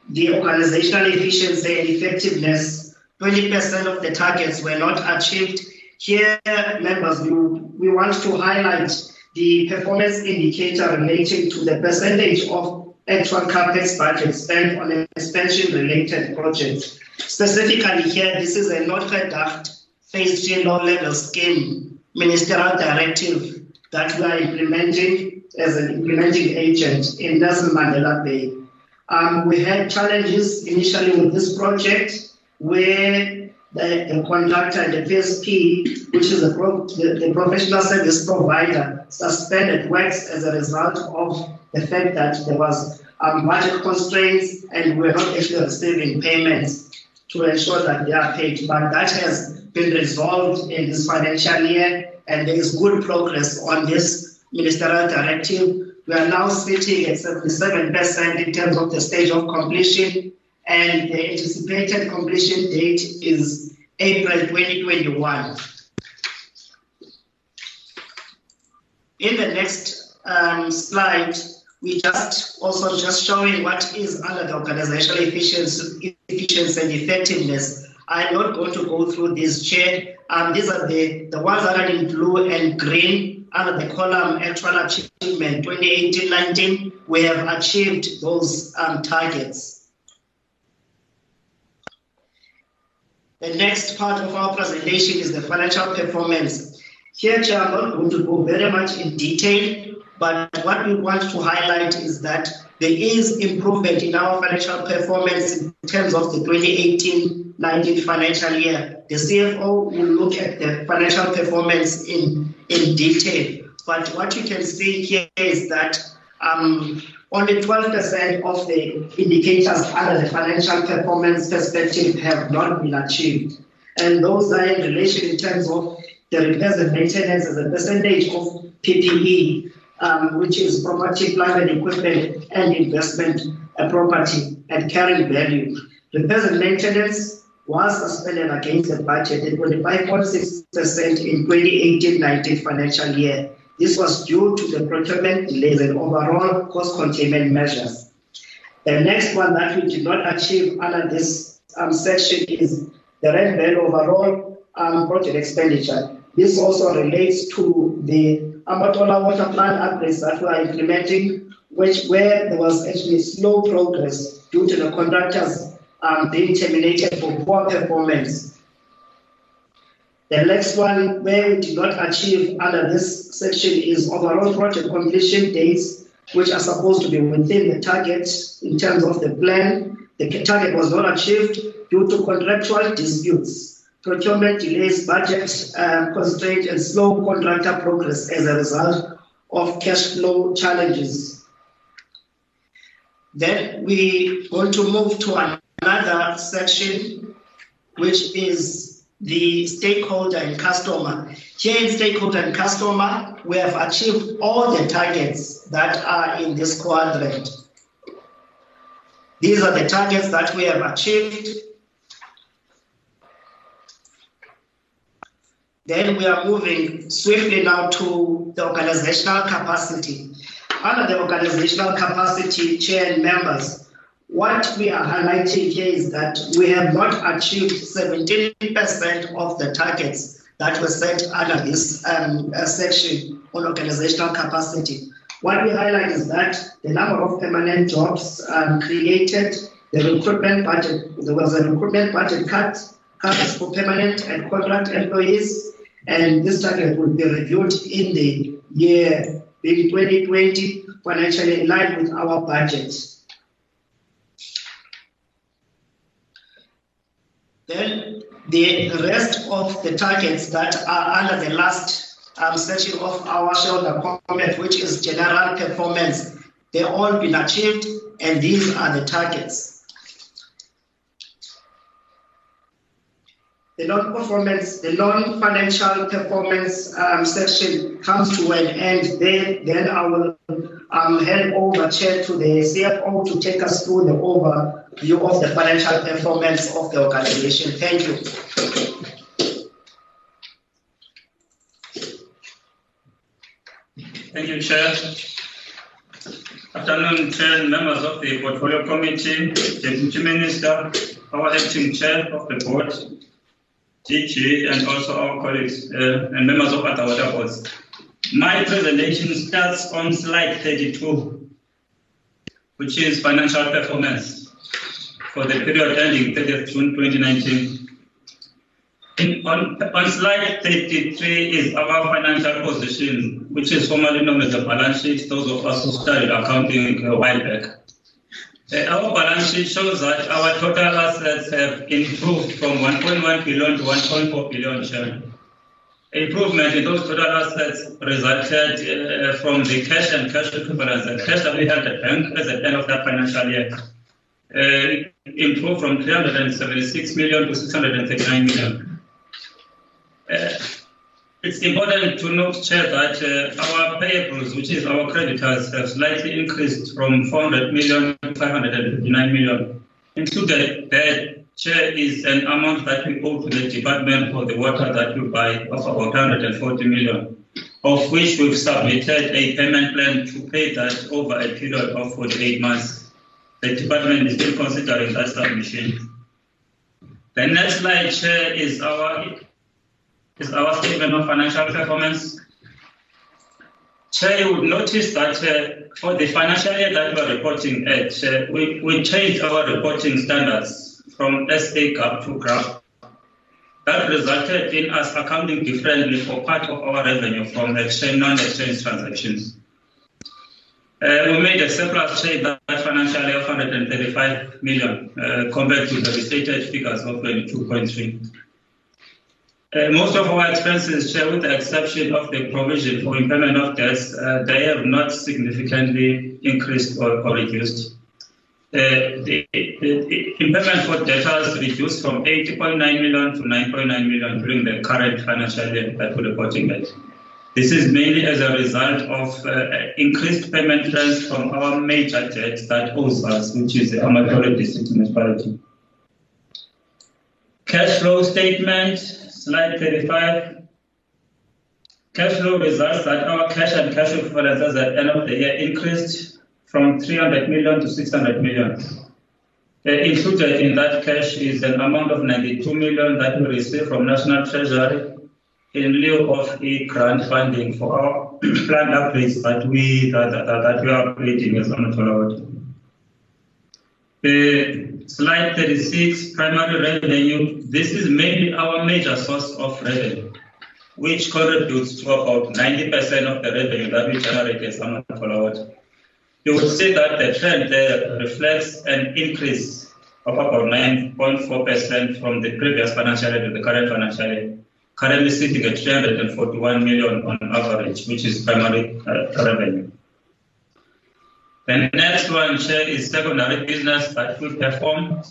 S17: the organizational efficiency and effectiveness, 20% of the targets were not achieved. Here, members, we, we want to highlight the performance indicator relating to the percentage of actual capex budget spent on expansion-related projects. Specifically here, this is a Nooitgedagt phase three low-level scheme ministerial directive that we are implementing as an implementing agent in Nelson Mandela Bay. Um, we had challenges initially with this project where the, the contractor, the PSP, which is the, pro, the, the, professional service provider, suspended works as a result of the fact that there was um, budget constraints and we were not actually receiving payments to ensure that they are paid. But that has been resolved in this financial year and there is good progress on this ministerial directive. We are now sitting at 77% in terms of the stage of completion, and the anticipated completion date is April 2021. In the next um, slide, we just also just showing what is under the organizational efficiency, efficiency and effectiveness. I'm not going to go through this chair. Um, these are the, the ones that are in blue and green under the column actual achievement 2018-19, we have achieved those um, targets. The next part of our presentation is the financial performance. Here, Chair, I'm not going to go very much in detail, But what we want to highlight is that there is improvement in our financial performance in terms of the 2018-19 financial year. The CFO will look at the financial performance in, in detail. But what you can see here is that um, only 12% of the indicators under the financial performance perspective have not been achieved. And those are in relation in terms of the repairs and maintenance as a percentage of PPE, um, which is property, plant and equipment and investment property at carrying value. Repairs and maintenance was suspended against the budget at 25.6% in 2018-19 financial year. This was due to the procurement delays and overall cost containment measures. The next one that we did not achieve under this um, section is the rent value overall um, project expenditure. This also relates to the Amatola water plant upgrades that we are implementing, which where there was actually slow progress due to the contractors um, being terminated for poor performance. The next one where we did not achieve under this section is overall project completion dates, which are supposed to be within the target in terms of the plan. The target was not achieved due to contractual disputes, procurement delays, budget uh, constraint, and slow contractor progress as a result of cash flow challenges. Then we want to move to another section, which is the stakeholder and customer. Here in stakeholder and customer, we have achieved all the targets that are in this quadrant. These are the targets that we have achieved. Then we are moving swiftly now to the organizational capacity. Under the organizational capacity, chair and members, what we are highlighting here is that we have not achieved 17% of the targets that were set under this um, uh, section on organizational capacity. What we highlight is that the number of permanent jobs um, created, the recruitment budget, there was a recruitment budget cut, cuts for permanent and contract employees, and this target will be reviewed in the year being 2020 financially in line with our budget. Then the rest of the targets that are under the last um, section of our shareholder comment, which is general performance, they all been achieved, and these are the targets. The non-performance, the non-financial performance um, section comes to an end. Then, then I will um, hand over chair to the CFO to take us through the overview of the financial performance of the organization. Thank you.
S18: Thank you, Chair. Afternoon, Chair, members of the Portfolio Committee, Deputy Minister, our acting Chair of the Board, DG, and also our colleagues uh, and members of other water boards. My presentation starts on slide 32, which is financial performance for the period ending 30th June 2019. In, on, on slide 33 is our financial position, which is formally known as the balance sheet, those of us who studied accounting a while back. Uh, our balance sheet shows that our total assets have improved from 1.1 billion to 1.4 billion shillings. Improvement in those total assets resulted uh, from the cash and cash equivalents and cash that we had at bank at the end of that financial year. Uh, improved from 376 million to 639 million. It's important to note, Chair, that uh, our payables, which is our creditors, have slightly increased from 400 million to 559 million. Included there, Chair, is an amount that we owe to the Department for the water that we buy of about 140 million, of which we've submitted a payment plan to pay that over a period of 48 months. The Department is still considering that submission. The next slide, Chair, is our is our statement of financial performance. Chair, you would notice that uh, for the financial year that we are reporting at, uh, we, we changed our reporting standards from SA GAAP to GRAP. That resulted in us accounting differently for part of our revenue from exchange non-exchange transactions. Uh, we made a surplus trade that financial year of 135 million uh, compared to the restated figures of 22.3. Uh, most of our expenses, Chair, with the exception of the provision for impairment of debts, uh, they have not significantly increased or, or reduced. Uh, the, the, impairment for debtors reduced from 80.9 million to 9.9 million during the current financial year that we're reporting at. This is mainly as a result of uh, increased payment trends from our major debt that owes us, which is the Amathole District Municipality. Cash flow statement, slide 35. Cash flow results that our cash and cash equivalents at the end of the year increased from 300 million to 600 million. Uh, included in that cash is an amount of 92 million that we received from National Treasury in lieu of a grant funding for our <clears throat> planned upgrades that we that, that, that we are operating as on the slide 36, primary revenue. This is mainly our major source of revenue, which contributes to about 90% of the revenue that we generate as You will see that the trend there reflects an increase of about 9.4% from the previous financial year to the current financial year currently sitting at 341 million on average, which is primary uh, revenue. The next one is secondary business that we perform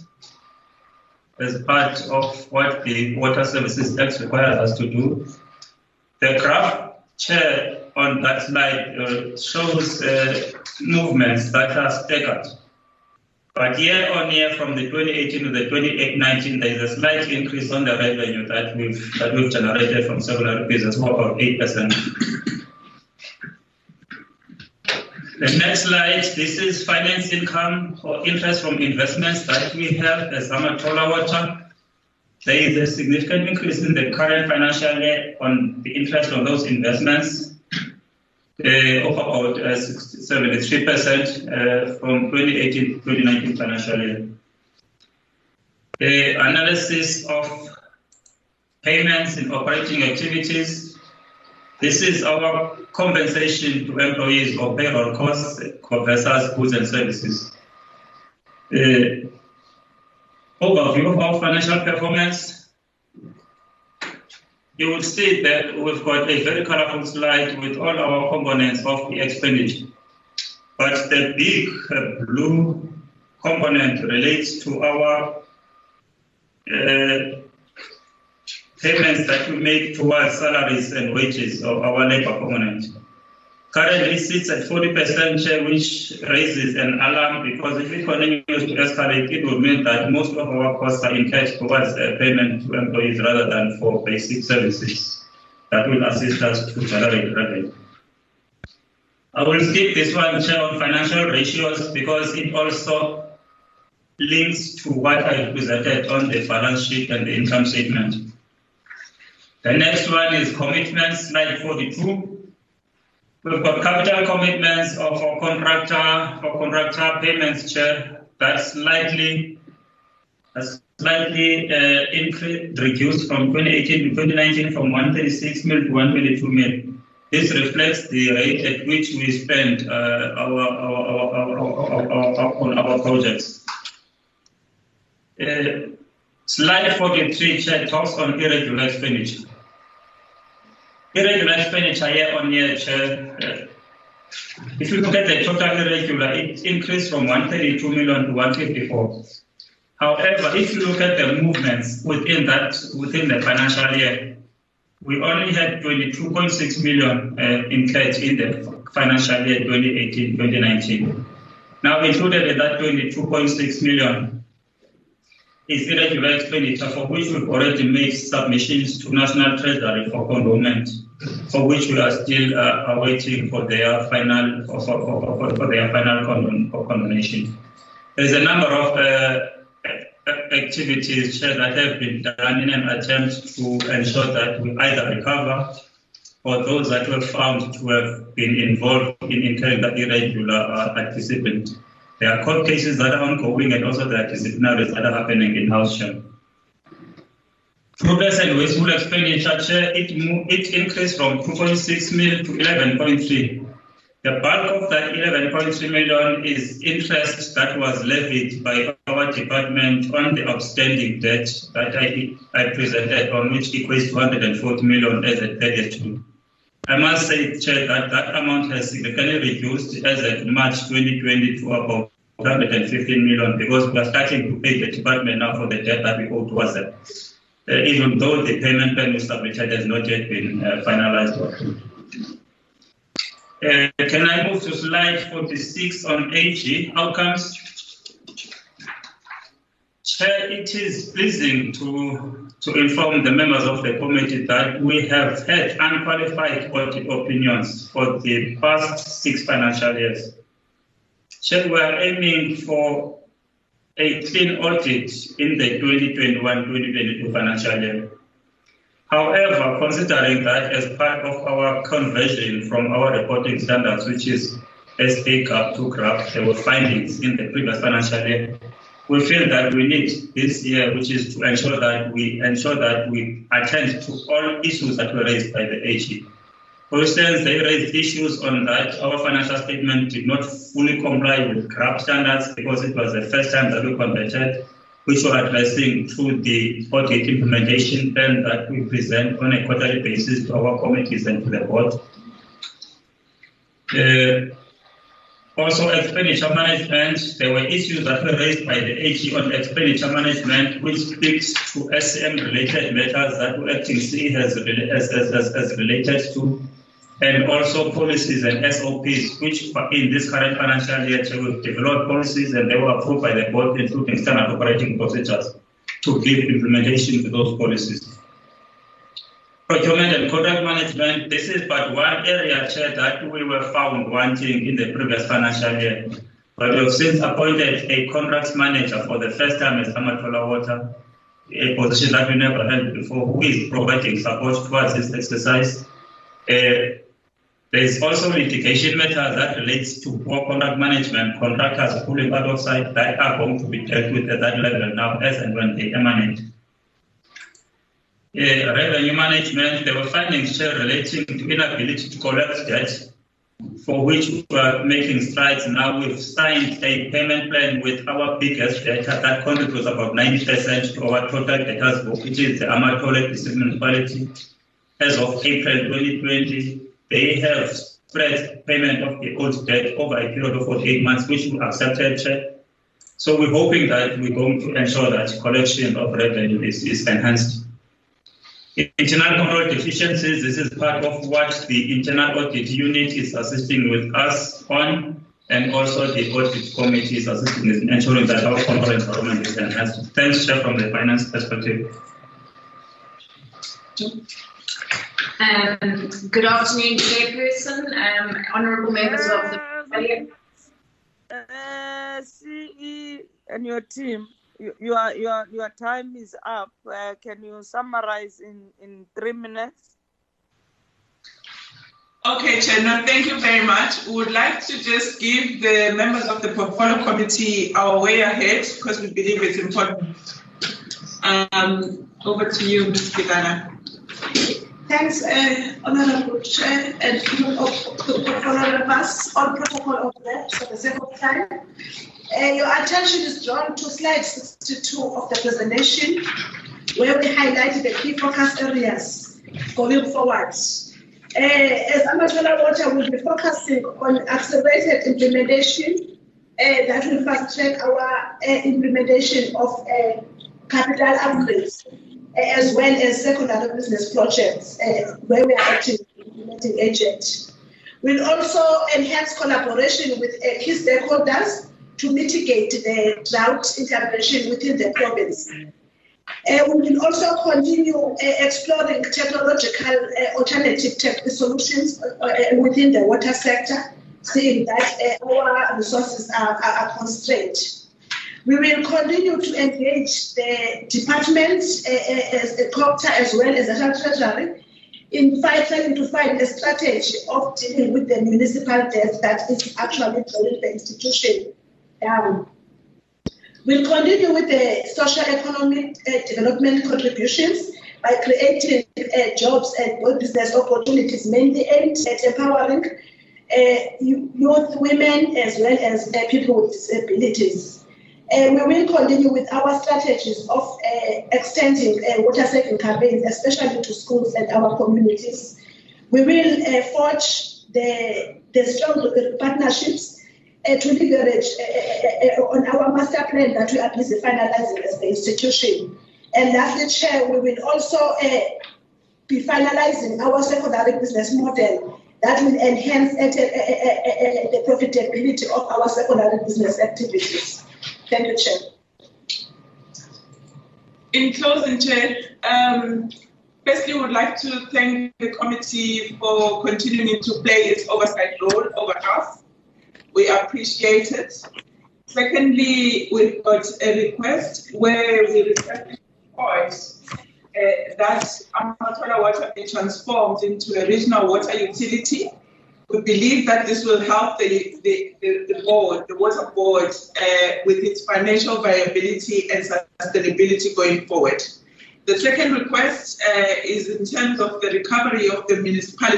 S18: as part of what the Water Services Act requires us to do. The graph chair on that slide uh, shows uh, movements that are staggered but year on year, from the 2018 to the 2019, there is a slight increase on the revenue that we've that we've generated from secondary business, about eight percent. The next slide, this is finance income or interest from investments that we have as Amatola Water. There is a significant increase in the current financial year on the interest on those investments uh, of about 73% uh, from 2018 to 2019 financial year. The analysis of payments in operating activities. This is our compensation to employees of payroll costs versus goods and services. Uh, overview of our financial performance you will see that we've got a very colorful slide with all our components of the expenditure. But the big blue component relates to our uh, payments that we make towards salaries and wages of our labor component currently sits at 40% share, which raises an alarm because if it continues to escalate, it will mean that most of our costs are incurred towards payment to employees rather than for basic services that will assist us to generate revenue. I will skip this one, Chair, on financial ratios because it also links to what I presented on the balance sheet and the income statement. The next one is commitments, slide 42. We've got capital commitments of our contractor, for contractor payments chair, that's slightly, that's slightly uh, increased, reduced from 2018 to 2019 from 136 mil to 122 mil. This reflects the rate at which we spend uh, our, our, our, on our projects. Uh, slide 43 chair talks on irregular expenditure. Irregular expenditure on year. If you look at the total irregular, it increased from 132 million to 154. However, if you look at the movements within that within the financial year, we only had 22.6 million uh, incurred in the financial year 2018-2019. Now included in that 22.6 million is irregular expenditure for which we've already made submissions to National Treasury for condonment, for which we are still uh, awaiting for their final for, for, for, for their final condon, condonation. There's a number of uh, activities that have been done in an attempt to ensure that we either recover or those that were found to have been involved in incurring the irregular uh, participant. There are court cases that are ongoing and also there are disciplinaries that are happening in house shell. Progress and wasteful expenditure, it, it increased from 2.6 million to 11.3. The bulk of that 11.3 million is interest that was levied by our department on the outstanding debt that I, I presented on which equates to 140 million as at 30th June. I must say, Chair, that that amount has significantly reduced as of March 2020 to about 115 million because we are starting to pay the department now for the debt that we owe towards them. Uh, even though the payment plan we submitted has not yet been uh, finalized. Uh, can I move to slide 46 on AG outcomes? Chair, it is pleasing to, to inform the members of the committee that we have had unqualified audit opinions for the past six financial years. Chair, we are aiming for a clean audit in the 2021-2022 financial year. However, considering that as part of our conversion from our reporting standards, which is SA GAAP to GRAP, there were findings in the previous financial year. We feel that we need this year, which is to ensure that we ensure that we attend to all issues that were raised by the AG. For instance, they raised issues on that our financial statement did not fully comply with GRAP standards because it was the first time that we converted which we're addressing through the audit implementation plan that we present on a quarterly basis to our committees and to the board. Uh, also, expenditure management, there were issues that were raised by the AG on expenditure management, which speaks to SM-related matters that acting C has, has, has, has related to and also policies and SOPs, which in this current financial year we've developed policies and they were approved by the board, including standard operating procedures to give implementation to those policies. Procurement and contract management, this is but one area, Chair, that we were found wanting in the previous financial year. But we have since appointed a contracts manager for the first time as Amatola Water, a position that we never had before, who is providing support towards this exercise. Uh, there is also litigation matters that relates to poor contract management, contractors pulling out of site that are going to be dealt with at that level now as and when they emanate. Uh, revenue management, there were findings relating to inability to collect debt, for which we are making strides now. We've signed a payment plan with our biggest debtor that contributes about 90% to our total debtors book, which is the Amatole District Municipality. As of April 2020, they have spread payment of the old debt over a period of 48 months, which we accepted. So we're hoping that we're going to ensure that collection of revenue is, is enhanced. Internal control deficiencies, this is part of what the internal audit unit is assisting with us on, and also the audit committee is assisting in ensuring that our control environment is enhanced. Thanks, Chair, from the finance perspective.
S19: Um, good afternoon, Chairperson, um, honourable members of the
S2: Uh, CE and your team, you, your, your, your time is up. Uh, can you summarize in, in three minutes?
S16: Okay, Chair, no, thank you very much. We would like to just give the members of the portfolio committee our way ahead because we believe it's important. Um, over to you, Ms. Kigana.
S20: Thanks, uh, Honorable Chair and the portfolio members on protocol of that for the sake of time. Uh, your attention is drawn to slide 62 of the presentation, where we highlighted the key focus areas going forward. Uh, as Amatola Water will be focusing on accelerated implementation uh, that will fast track our uh, implementation of uh, capital upgrades as well as secondary business projects uh, where we are acting implementing agent. We'll also enhance collaboration with uh, key stakeholders to mitigate the drought intervention within the province. Uh, we will also continue uh, exploring technological uh, alternative tech solutions uh, within the water sector, seeing that our resources are, are, constrained. We will continue to engage the department uh, as as well as the Treasury in trying to find a strategy of dealing with the municipal debt that is actually drawing the institution down. We'll continue with the social economic uh, development contributions by creating uh, jobs and business opportunities, mainly aimed at empowering uh, youth, women, as well as uh, people with disabilities. Uh, we will continue with our strategies of uh, extending uh, water saving campaigns, especially to schools and our communities. We will forge the, the strong partnerships to leverage uh, on our master plan that we are busy finalizing as the institution. And lastly, Chair, we will also be finalizing our secondary business model that will enhance the profitability of our secondary business activities. Thank you, Chair.
S16: In closing, Chair, um, firstly, we would like to thank the committee for continuing to play its oversight role over us. We appreciate it. Secondly, we've got a request where we request uh, that Amatola water be transformed into a regional water utility. We believe that this will help the, the, the, the board, the water board, uh, with its financial viability and sustainability going forward. The second request uh, is in terms of the recovery of the municipal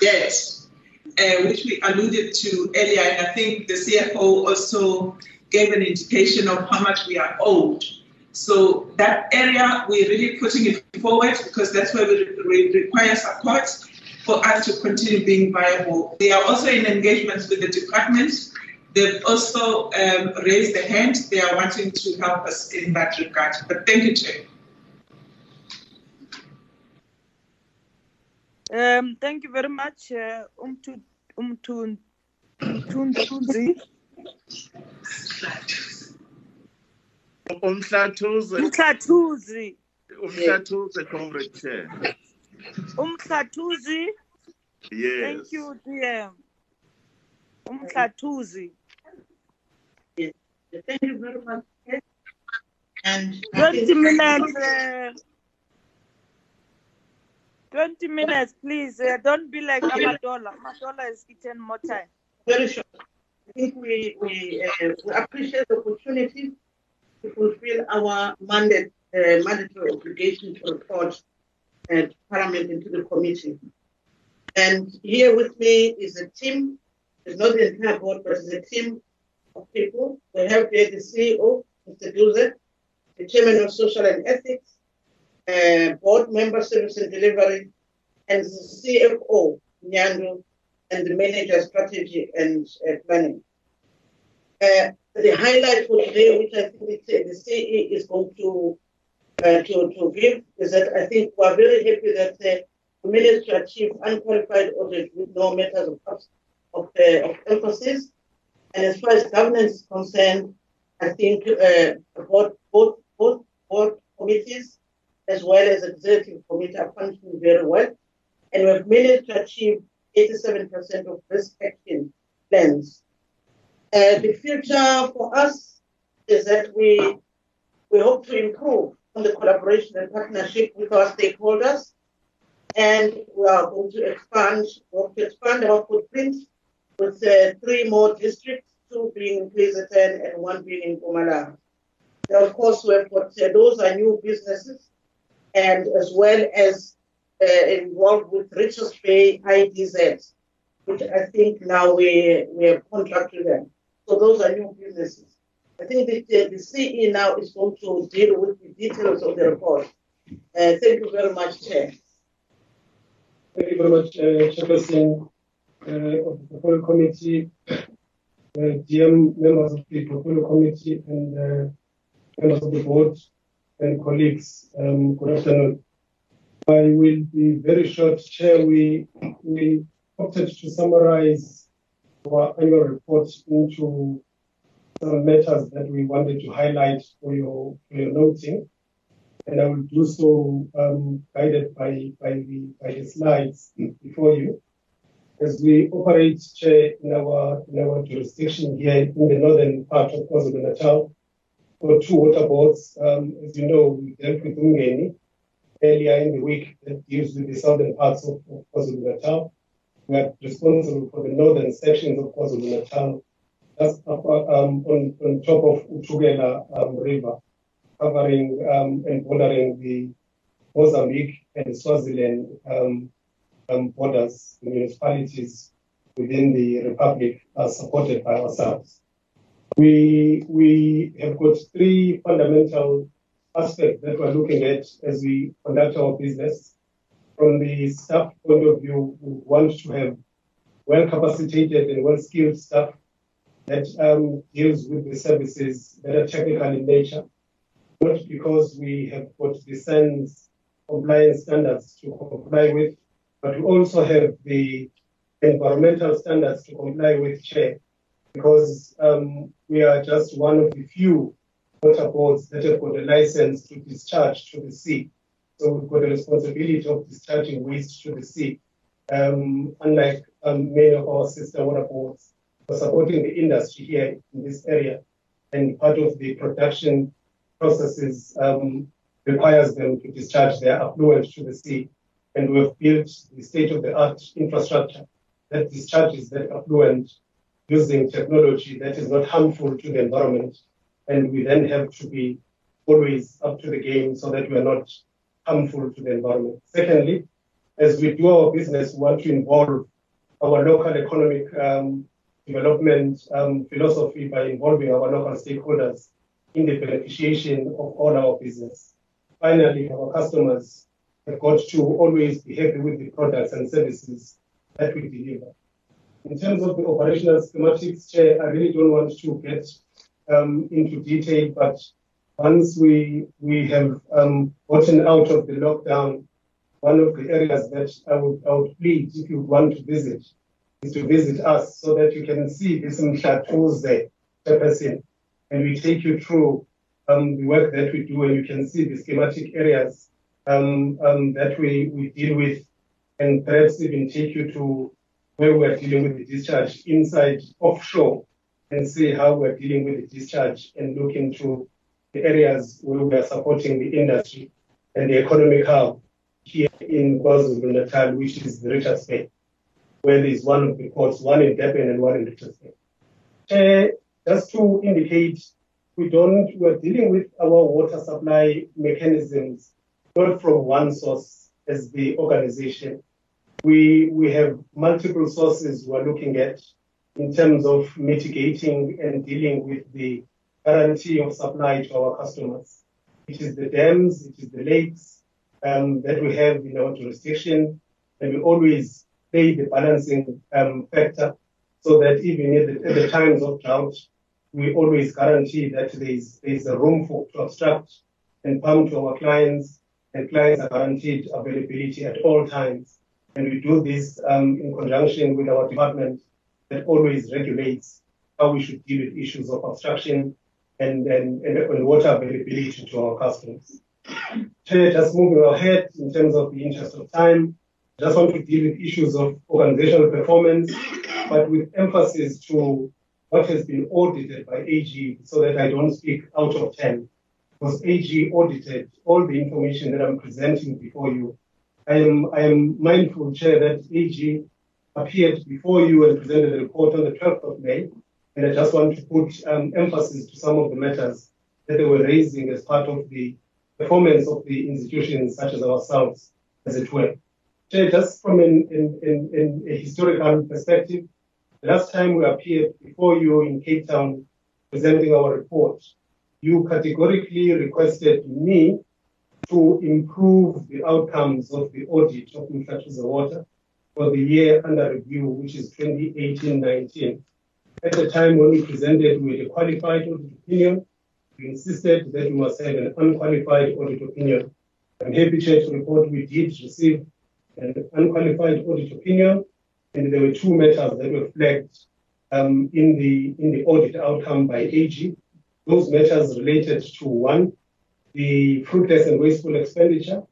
S16: debt, uh, which we alluded to earlier, and I think the CFO also gave an indication of how much we are owed. So that area, we're really putting it forward because that's where we, we require support for us to continue being viable. They are also in engagements with the department. They've also um, raised the hand. They are wanting to help us in that regard. But thank you, Chair.
S2: Um, thank you very much, uh, Umtu, Umtu, Umtunzi.
S4: Umhlathuze.
S2: Umhlathuzi.
S4: Umhlathuze, Comrade Chair.
S2: Umhlathuzi.
S4: Yes.
S2: Thank you, DM. Umhlathuzi.
S21: Yes. Thank you very much. And
S2: 20 minutes. Uh, 20 minutes, please. Uh, don't be like Amadola. Amadola is eating more time.
S21: Very short. I think we, we, uh, we appreciate the opportunity to fulfill our mandate, uh, mandatory obligation to report uh, to Parliament and to the committee. And here with me is a team, it's not the entire board, but it's a team of people. We have here the CEO, Mr. Duze, the Chairman of Social and Ethics, uh, Board Member Service and Delivery, and the CFO, Nyando, and the Manager Strategy and uh, Planning. Uh, the highlight for today, which I think the CE is going to, to to give, is that I think we are very happy that uh, we managed to achieve unqualified audit with no matters of, of, of emphasis. And as far as governance is concerned, I think both, both, both board committees as well as executive committee are functioning very well. And we've managed to achieve 87% of risk action plans. Uh, the future for us is that we we hope to improve on the collaboration and partnership with our stakeholders, and we are going to expand, expand our footprint with uh, three more districts, two being in KZN and one being in Mpumalanga. And of course, we've got uh, those are new businesses, and as well as uh, involved with Richards Bay IDZ, which I think now we we have contracted them. So those are new businesses. I think the, the CE now is going to deal with the details of the report. Uh, thank you very much, Chair.
S22: Thank you very much, uh, Chairperson uh, of the Portfolio Committee, uh, GM members of the Portfolio Committee, and uh, members of the board and colleagues. Um, good afternoon. I will be very short, Chair. We, we opted to summarize our annual report into some matters that we wanted to highlight for your, for your noting. And I will do so um, guided by, by, the, by the slides before you. As we operate Chair, in our, in our jurisdiction here in the northern part of KwaZulu-Natal, for two water boards, um, as you know, we dealt with Umgeni earlier in the week that deals with the southern parts of, of KwaZulu-Natal. We are responsible for the northern sections of KwaZulu-Natal, just up, um, on, on top of Utugela um, River, covering um, and bordering the Mozambique and Swaziland um, um, borders, the municipalities within the republic are supported by ourselves. We we have got three fundamental aspects that we're looking at as we conduct our business. From the staff point of view, we want to have well capacitated and well skilled staff that um, deals with the services that are technical in nature, not because we have got the SANS compliance standards to comply with, but we also have the environmental standards to comply with, Chair, because um, we are just one of the few water boards that have got a license to discharge to the sea. So we've got a responsibility of discharging waste to the sea, um, unlike um, many of our sister water boards for supporting the industry here in this area. And part of the production processes um, requires them to discharge their effluent to the sea. And we've built the state-of-the-art infrastructure that discharges that effluent using technology that is not harmful to the environment. And we then have to be always up to the game so that we are not harmful to the environment. Secondly, as we do our business, we want to involve our local economic um, development um, philosophy by involving our local stakeholders in the beneficiation of all our business. Finally, our customers have got to always be happy with the products and services that we deliver. In terms of the operational schematics, Chair, I really don't want to get um, into detail, but once we we have um, gotten out of the lockdown, one of the areas that I would, I would plead if you want to visit is to visit us so that you can see this tools there, person, and we take you through um, the work that we do, and you can see the schematic areas um, um, that we, we deal with, and perhaps even take you to where we're dealing with the discharge inside offshore and see how we're dealing with the discharge and look into the areas where we are supporting the industry and the economic hub here in KwaZulu-Natal, which is the Richards Bay, where there is one of the ports, one in Durban and one in Richards Bay. Uh, just to indicate, we don't, we're dealing with our water supply mechanisms not from one source as the organization. We, we have multiple sources we're looking at in terms of mitigating and dealing with the guarantee of supply to our customers. It is the dams, it is the lakes um, that we have in our jurisdiction, and we always play the balancing um, factor so that even at the, at the, times of drought, we always guarantee that there is, there is a room for to and pump to our clients, and clients are guaranteed availability at all times. And we do this um, in conjunction with our department that always regulates how we should deal with issues of abstraction and, and, and water availability to our customers. Just moving ahead in terms of the interest of time, just want to deal with issues of organizational performance, but with emphasis to what has been audited by AG so that I don't speak out of 10. Because AG audited all the information that I'm presenting before you. I am, I am mindful, Chair, that AG appeared before you and presented a report on the 12th of May. And I just want to put um, emphasis to some of the matters that they were raising as part of the performance of the institutions such as ourselves, as it were. Chair, just from an, in, in, in a historical perspective, the last time we appeared before you in Cape Town presenting our report, you categorically requested me to improve the outcomes of the audit of Mhlathuze Water for the year under review, which is 2018-19. At the time when we presented, had a qualified audit opinion. We insisted that we must have an unqualified audit opinion. I'm happy to report we did receive an unqualified audit opinion, and there were two matters that were flagged um, in the in the audit outcome by AG. Those matters related to one, the fruitless and wasteful expenditure.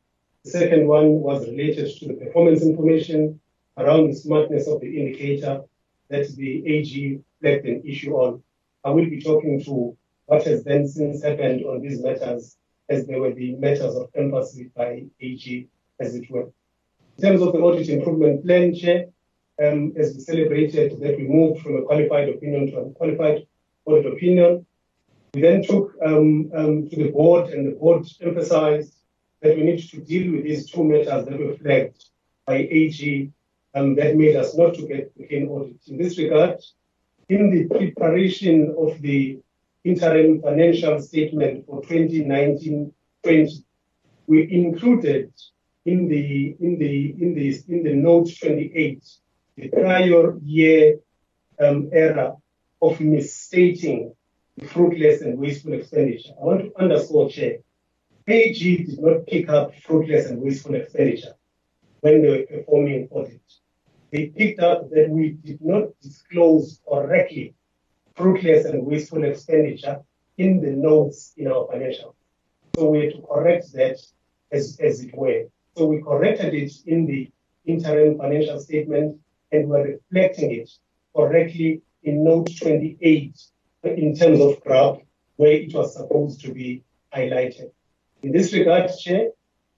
S22: The second one was related to the performance information around the smartness of the indicator that the AG reflect an issue on. I will be talking to what has then since happened on these matters as they were the matters of emphasis by AG, as it were. In terms of the audit improvement plan, Chair, um, as we celebrated that we moved from a qualified opinion to a qualified audit opinion, we then took um, um, to the board, and the board emphasized that we need to deal with these two matters that were flagged by AG um, that made us not to get the clean audit. In this regard, in the preparation of the interim financial statement for 2019-20, we included in the in the in the in the note 28 the prior year um, error of misstating fruitless and wasteful expenditure. I want to underscore, Chair, AG did not pick up fruitless and wasteful expenditure when they were performing audit. They picked up that we did not disclose correctly fruitless and wasteful expenditure in the notes in our financial. So we had to correct that as, as it were. So we corrected it in the interim financial statement and we're reflecting it correctly in note 28 in terms of GRAP where it was supposed to be highlighted. In this regard, Chair,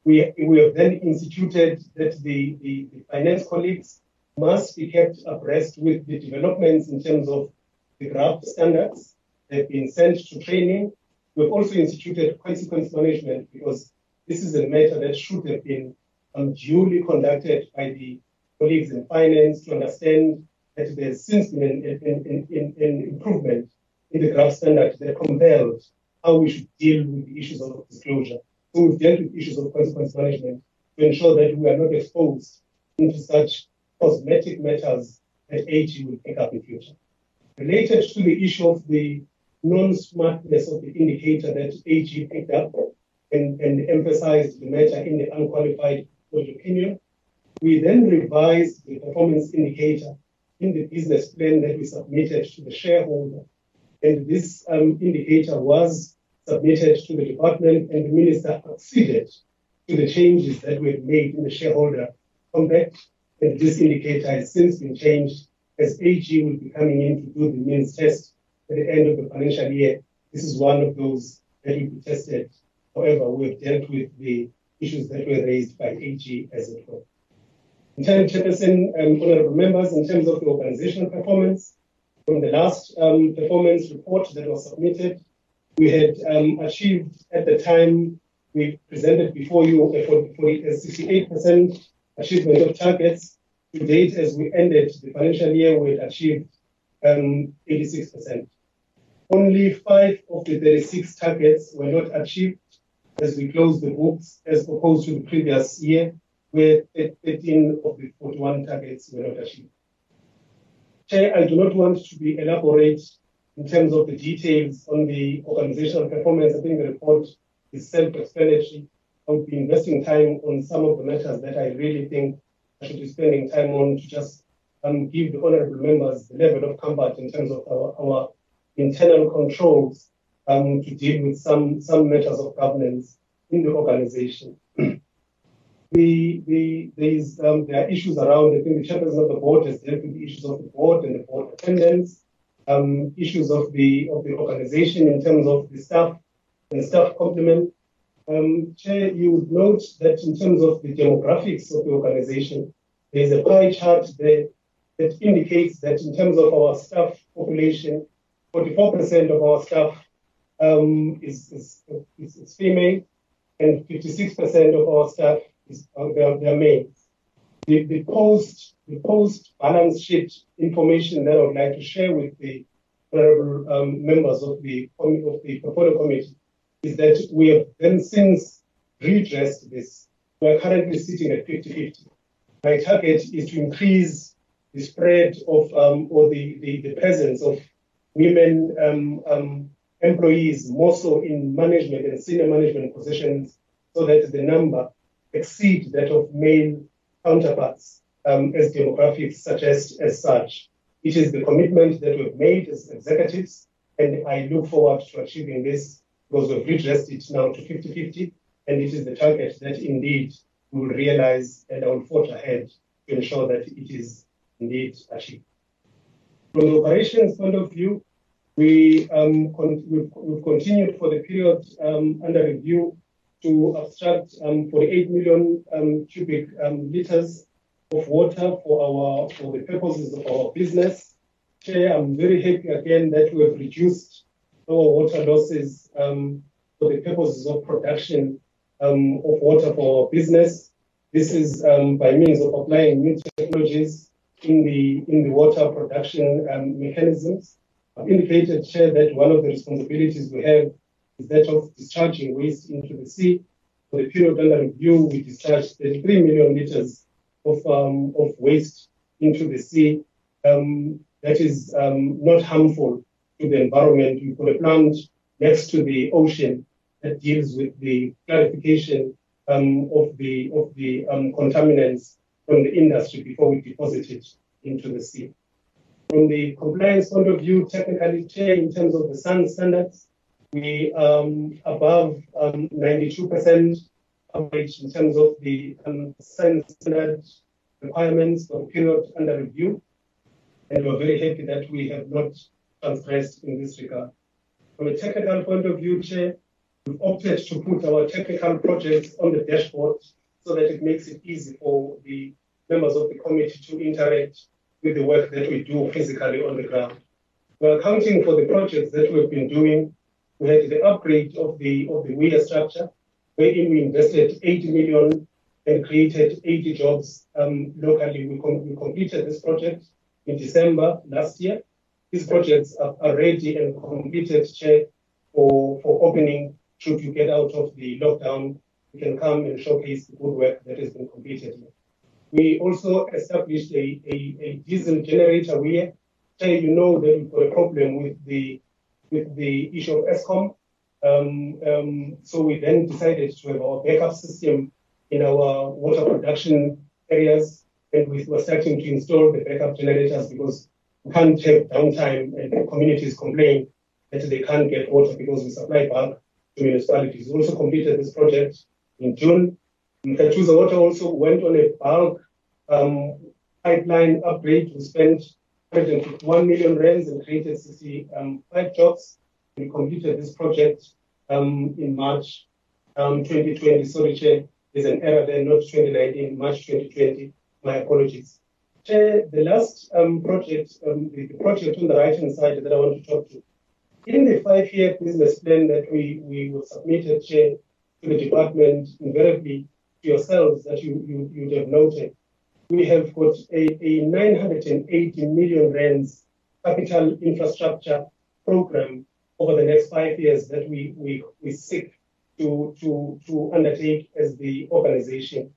S22: we, we have then instituted that the, the, the finance colleagues must be kept abreast with the developments in terms of the GRAP standards. They've been sent to training. We've also instituted consequence management because this is a matter that should have been duly conducted by the colleagues in finance to understand that there's since been an, an, an, an improvement in the draft standard that compelled how we should deal with the issues of disclosure. So we've dealt with issues of consequence management to ensure that we are not exposed into such cosmetic matters that AG will pick up in future. Related to the issue of the non-smartness of the indicator that AG picked up and, and emphasized the matter in the unqualified opinion, we then revised the performance indicator in the business plan that we submitted to the shareholder. And this um, indicator was submitted to the department, and the minister acceded to the changes that were made in the shareholder compact. And this indicator has since been changed as AG will be coming in to do the means test at the end of the financial year. This is one of those that will be tested. However, we've dealt with the issues that were raised by AG as it were. In terms, Chairperson, um, honorable members, in terms of the organizational performance, from the last um, performance report that was submitted, we had um, achieved at the time we presented before you a 68% achievement of targets. To date, as we ended the financial year, we had achieved um, 86%. Only five of the 36 targets were not achieved as we closed the books, as opposed to the previous year, where 13 of the 41 targets were not achieved. Chair, I do not want to be elaborate in terms of the details on the organizational performance. I think the report is self-explanatory. I would be investing time on some of the matters that I really think I should be spending time on to just um, give the honorable members the level of comfort in terms of our, our internal controls um, to deal with some, some matters of governance in the organization. <clears throat> the, the, um, there are issues around, I think the chairperson of the board has dealt with the issues of the board and the board attendance, um, issues of the, of the organization in terms of the staff and staff complement. Um, Chair, you would note that in terms of the demographics of the organization, there's a pie chart there that indicates that in terms of our staff population, 44% of our staff um, is, is, is, is, female, and 56% of our staff is uh, they're, they're. The, the post the post balance sheet information that I would like to share with the honorable um, members of the of the portfolio committee is that we have then since redressed this. We are currently sitting at 50-50. My target is to increase the spread of um, or the, the, the, presence of women um, um, employees more so in management and senior management positions so that the number exceed that of male counterparts um, as demographics suggest as such. It is the commitment that we've made as executives, and I look forward to achieving this because we've redressed it now to 50-50, and it is the target that indeed we will realize and I will forge ahead to ensure that it is indeed achieved. From the operations point of view, we, um, con- we've, we've, continued for the period um, under review to abstract um, 48 million um, cubic um, liters of water for our for the purposes of our business. Chair, I'm very happy again that we have reduced our water losses um, for the purposes of production um, of water for our business. This is um, by means of applying new technologies in the in the water production mechanisms. I've indicated, Chair, that one of the responsibilities we have is that of discharging waste into the sea. For the period under review, we discharged 33 million liters of um, of waste into the sea. Um, that is um, not harmful to the environment. We put a plant next to the ocean that deals with the clarification um, of the of the um, contaminants from the industry before we deposit it into the sea. From the compliance point of view, technically, in terms of the SANS standards, we um, above 92% coverage in terms of the um, standard requirements for the period under review. And we're very happy that we have not transgressed in this regard. From a technical point of view, Chair, we've opted to put our technical projects on the dashboard so that it makes it easy for the members of the committee to interact with the work that we do physically on the ground. We're accounting for the projects that we've been doing. We had the upgrade of the of the weir structure, wherein we invested 80 million and created 80 jobs um, locally. We, com- we completed this project in December last year. These projects are, are ready and completed, Chair, for, for opening should you get out of the lockdown. You can come and showcase the good work that has been completed. We also established a, a, a diesel generator where, Chair, you know that we've got a problem with the with the issue of Eskom. Um, um, so we then decided to have our backup system in our water production areas, and we were starting to install the backup generators because we can't have downtime and the communities complain that they can't get water because we supply back to municipalities. We also completed this project in June. Mhlathuze Water also went on a bulk um, pipeline upgrade. We spent 151 million rands and created 65 jobs. We completed this project um, in March um, 2020. Sorry, Chair, there's an error there, not 2019, March 2020. My apologies. Chair, the last um, project, um, the, the, project on the right-hand side that I want to talk to, in the five-year business plan that we, we submitted, Chair, to the department, invariably to yourselves that you, you, you'd have noted, we have got a, a 980 million rands capital infrastructure program over the next five years that we, we, we seek to, to, to undertake as the organization.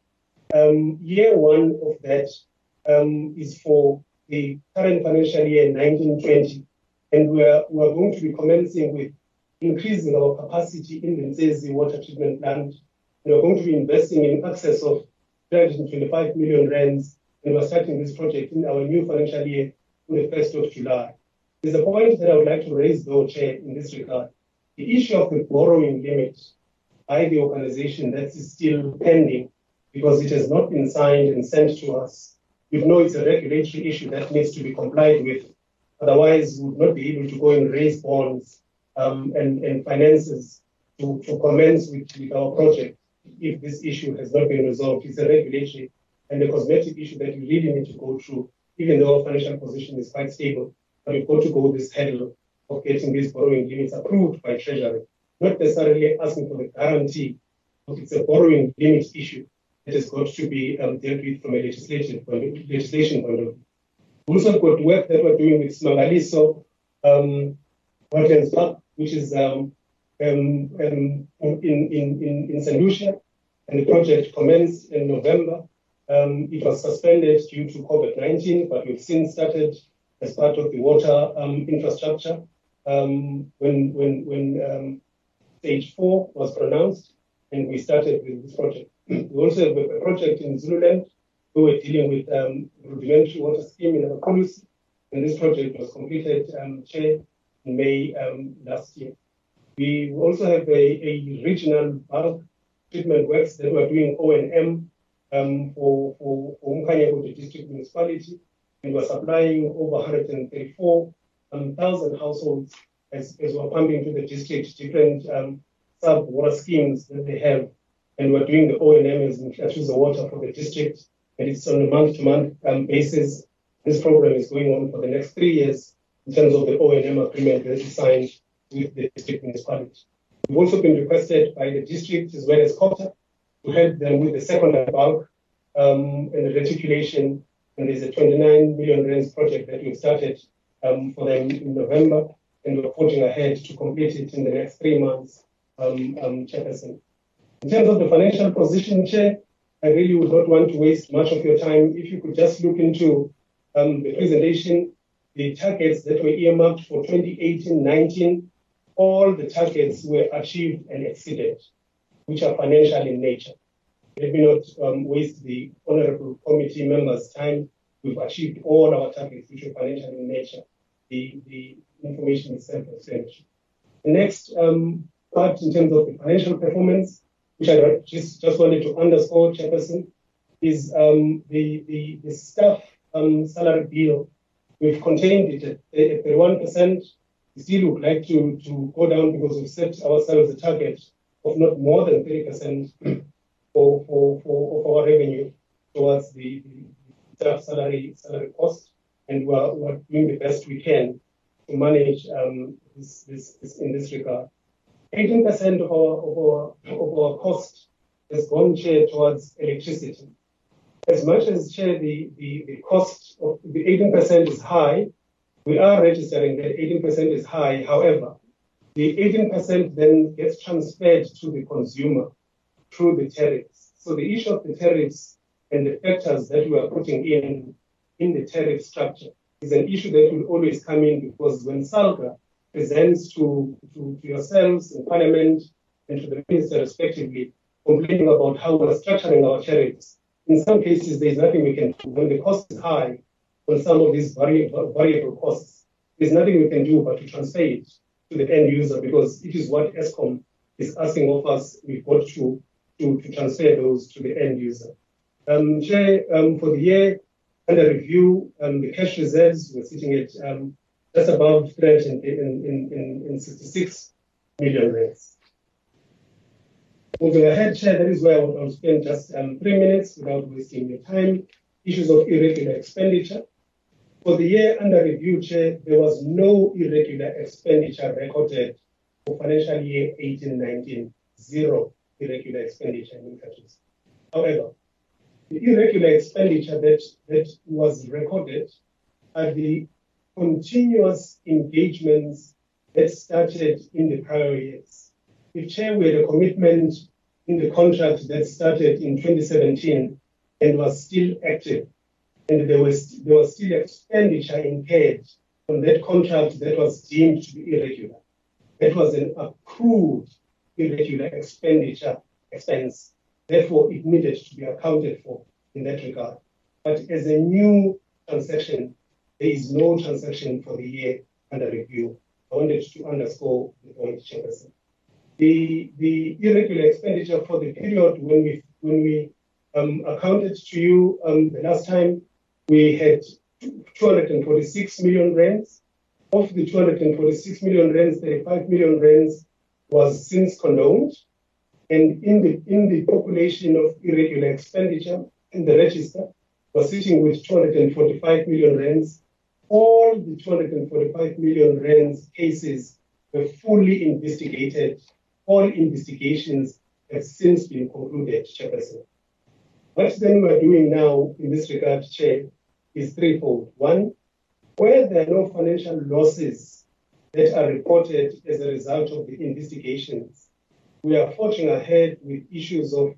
S22: Um, year one of that um, is for the current financial year 1920, and we're, we're going to be commencing with increasing our capacity in the Nsezi water treatment plant. We're going to be investing in access of 325 million rands, and we're starting this project in our new financial year on the 1st of July. There's a point that I would like to raise, though, Chair, in this regard. The issue of the borrowing limit by the organization that is still pending because it has not been signed and sent to us. We know it's a regulatory issue that needs to be complied with. Otherwise, we would not be able to go and raise bonds um, and, and finances to, to commence with, with our project if this issue has not been resolved. It's a regulatory and a cosmetic issue that you really need to go through, even though our financial position is quite stable. But we've got to go this hurdle of getting these borrowing limits approved by Treasury not necessarily asking for the guarantee, but it's a borrowing limit issue that has got to be um, dealt with from a legislation point of, legislation point of view. We also got work that we're doing with iSimangaliso, um, which is um, um, um, in, in, in, in St. Lucia, and the project commenced in November. Um, it was suspended due to COVID 19, but we've since started as part of the water um, infrastructure. Um, when when when um, stage four was pronounced, and we started with this project. <clears throat> we also have a project in Zululand who were dealing with rudimentary water scheme in Abaqulusi, and this project was completed, Chair, in May last year. We also have a, a regional treatment works that we're doing O&M um, for, for, for Umkhanyakude, the district municipality, and we're supplying over 134,000 um, households as, as we're pumping to the district different um, sub water schemes that they have. And we're doing the O&M as the water for the district. And it's on a month to month basis. This program is going on for the next three years in terms of the O&M agreement that is signed with the district municipality. We've also been requested by the district as well as COGTA to help them with the secondary bulk um, and the reticulation, and there's a 29 million rands project that we've started um, for them in November, and we're forging ahead to complete it in the next three months, um, um, Chairperson. In terms of the financial position, Chair, I really would not want to waste much of your time. If you could just look into um, the presentation, the targets that were earmarked for 2018-19, all the targets were achieved and exceeded, which are financial in nature. Let me not um, waste the honorable committee members' time. We've achieved all our targets, which are financial in nature. The, the information is self-explanatory. The next um, part in terms of the financial performance, which I just, just wanted to underscore, Chairperson, is um, the, the, the staff um, salary bill. We've contained it at, at 31%. We still would like to, to go down because we've set ourselves a target of not more than 30% for, for, for of our revenue towards the, the salary salary cost, and we're, we're doing the best we can to manage um, this, this, this in this regard. 18% of our, of our, of our cost has gone share towards electricity. As much as share the, the, the cost of the 18% is high, we are registering that 18% is high. However, the 18% then gets transferred to the consumer through the tariffs. So the issue of the tariffs and the factors that we are putting in in the tariff structure is an issue that will always come in because when SALGA presents to, to, to yourselves in Parliament and to the Minister respectively, complaining about how we're structuring our tariffs, in some cases there's nothing we can do. When the cost is high on some of these variable, variable costs, there's nothing we can do but to transfer it to the end user because it is what Eskom is asking of us. We've got to, to, to transfer those to the end user. Um, Chair, um, for the year under review, um, the cash reserves were sitting at um, just above 366 million rands. Moving ahead, Chair, that is where I will spend just um, three minutes without wasting your time. Issues of irregular expenditure. For the year under review, Chair, there was no irregular expenditure recorded for financial year 18-19, zero irregular expenditure in countries. However, the irregular expenditure that, that was recorded are the continuous engagements that started in the prior years. If Chair, we had a commitment in the contract that started in 2017 and was still active, and there was, there was still expenditure incurred on that contract that was deemed to be irregular. That was an accrued irregular expenditure expense. Therefore, it needed to be accounted for in that regard. But as a new transaction, there is no transaction for the year under review. I wanted to underscore the point, Chairperson. The, the irregular expenditure for the period when we when we um, accounted to you um, the last time, we had 246 million rands. Of the 246 million rands, 35 million rands was since condoned. And in the in the population of irregular expenditure in the register, was sitting with 245 million rands all the 245 million rands cases were fully investigated. All investigations have since been concluded, Chairperson. What then we're doing now in this regard, Chair, is threefold. One, where there are no financial losses that are reported as a result of the investigations, we are forging ahead with issues of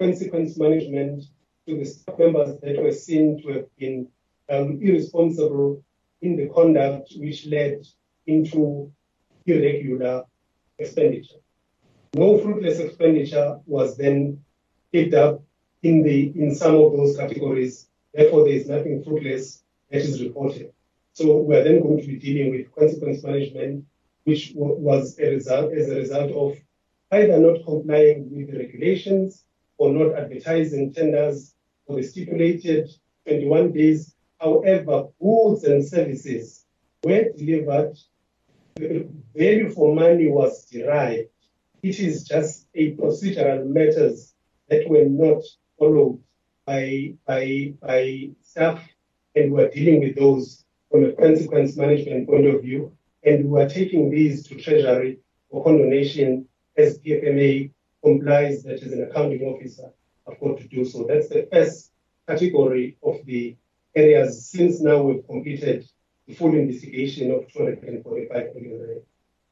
S22: consequence management to the staff members that were seen to have been um, irresponsible in the conduct which led into irregular expenditure. No fruitless expenditure was then picked up in the in some of those categories. Therefore, there is nothing fruitless that is reported. So we are then going to be dealing with consequence management, which was a result as a result of either not complying with the regulations or not advertising tenders for the stipulated 21 days However, goods and services were delivered, value for money was derived. It is just a procedural matters that were not followed by, staff, and we're dealing with those from a consequence management point of view. And we are taking these to Treasury for condonation as PFMA complies that as an accounting officer, I've got to do so. That's the first category of the areas since now we've completed the full investigation of 245 million.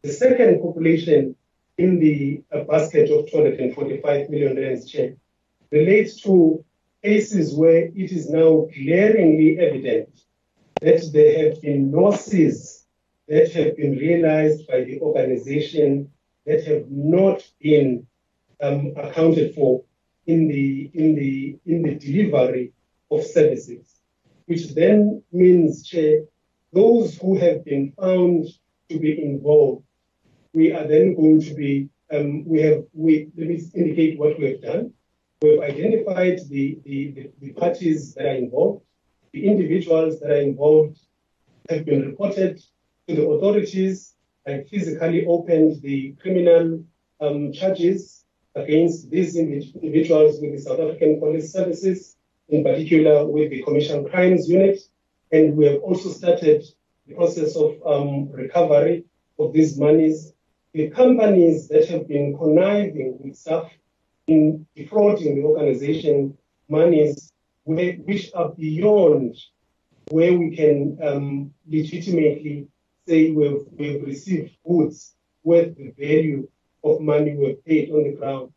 S22: The second population in the basket of 245 million rand chair relates to cases where it is now glaringly evident that there have been losses that have been realized by the organization that have not been um, accounted for in the in the in the delivery of services, which then means, Chair, those who have been found to be involved, we are then going to be um, we have we let me indicate what we have done. We've identified the, the, the, parties that are involved, the individuals that are involved have been reported to the authorities and physically opened the criminal um, charges against these individuals with the South African Police Services, in particular with the Commercial Crimes Unit. And we have also started the process of um, recovery of these monies. The companies that have been conniving with staff in defrauding the organization monies which are beyond where we can um, legitimately say we've, we've received goods worth the value of money we've paid on the ground.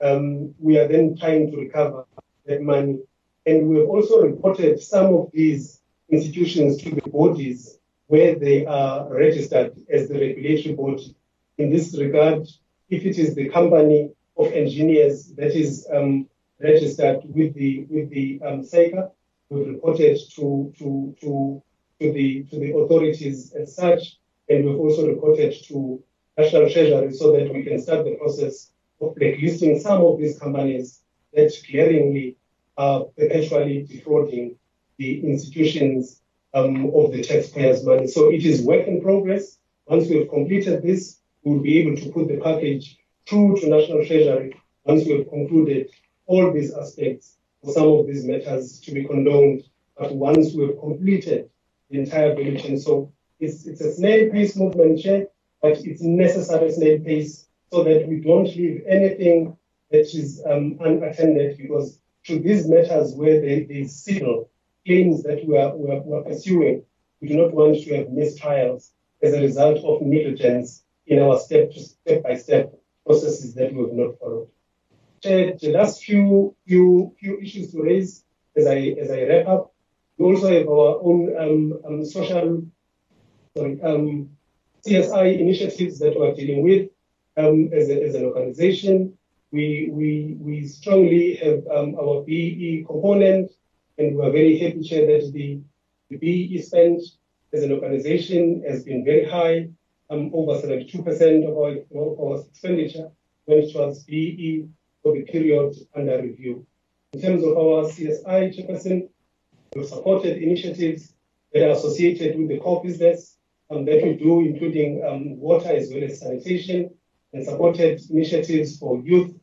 S22: Um, we are then trying to recover that money. And we've also reported some of these institutions to the bodies where they are registered as the regulatory body. In this regard, if it is the company of engineers that is um, registered with the with the um, SAICA, we've reported to to to to the to the authorities as such, and we've also reported to National Treasury so that we can start the process of blacklisting some of these companies that glaringly are perpetually defrauding the institutions um, of the taxpayers' money. So it is work in progress. Once we have completed this, we'll be able to put the package through to National Treasury once we have concluded all these aspects for some of these matters to be condoned. But once we have completed the entire chain, so it's, it's a snail pace movement, Chair, but it's necessary snail pace so that we don't leave anything that is um, unattended because to these matters where they, they signal claims that we are, we, are, we are pursuing, we do not want to have mistrials as a result of negligence in our step to step by step processes that we have not followed. Chair, the last few few few issues to raise as I as I wrap up. We also have our own um, um, social sorry, um, CSI initiatives that we're dealing with um, as, a, as an organization. We, we, we strongly have um, our BE component, and we're very happy, Chair, that the, the BE spend as an organization has been very high, um, over 72% of our, our expenditure it was BE for the period under review. In terms of our CSI chairperson, we've supported initiatives that are associated with the core business um, that we do, including um, water as well as sanitation, and supported initiatives for youth,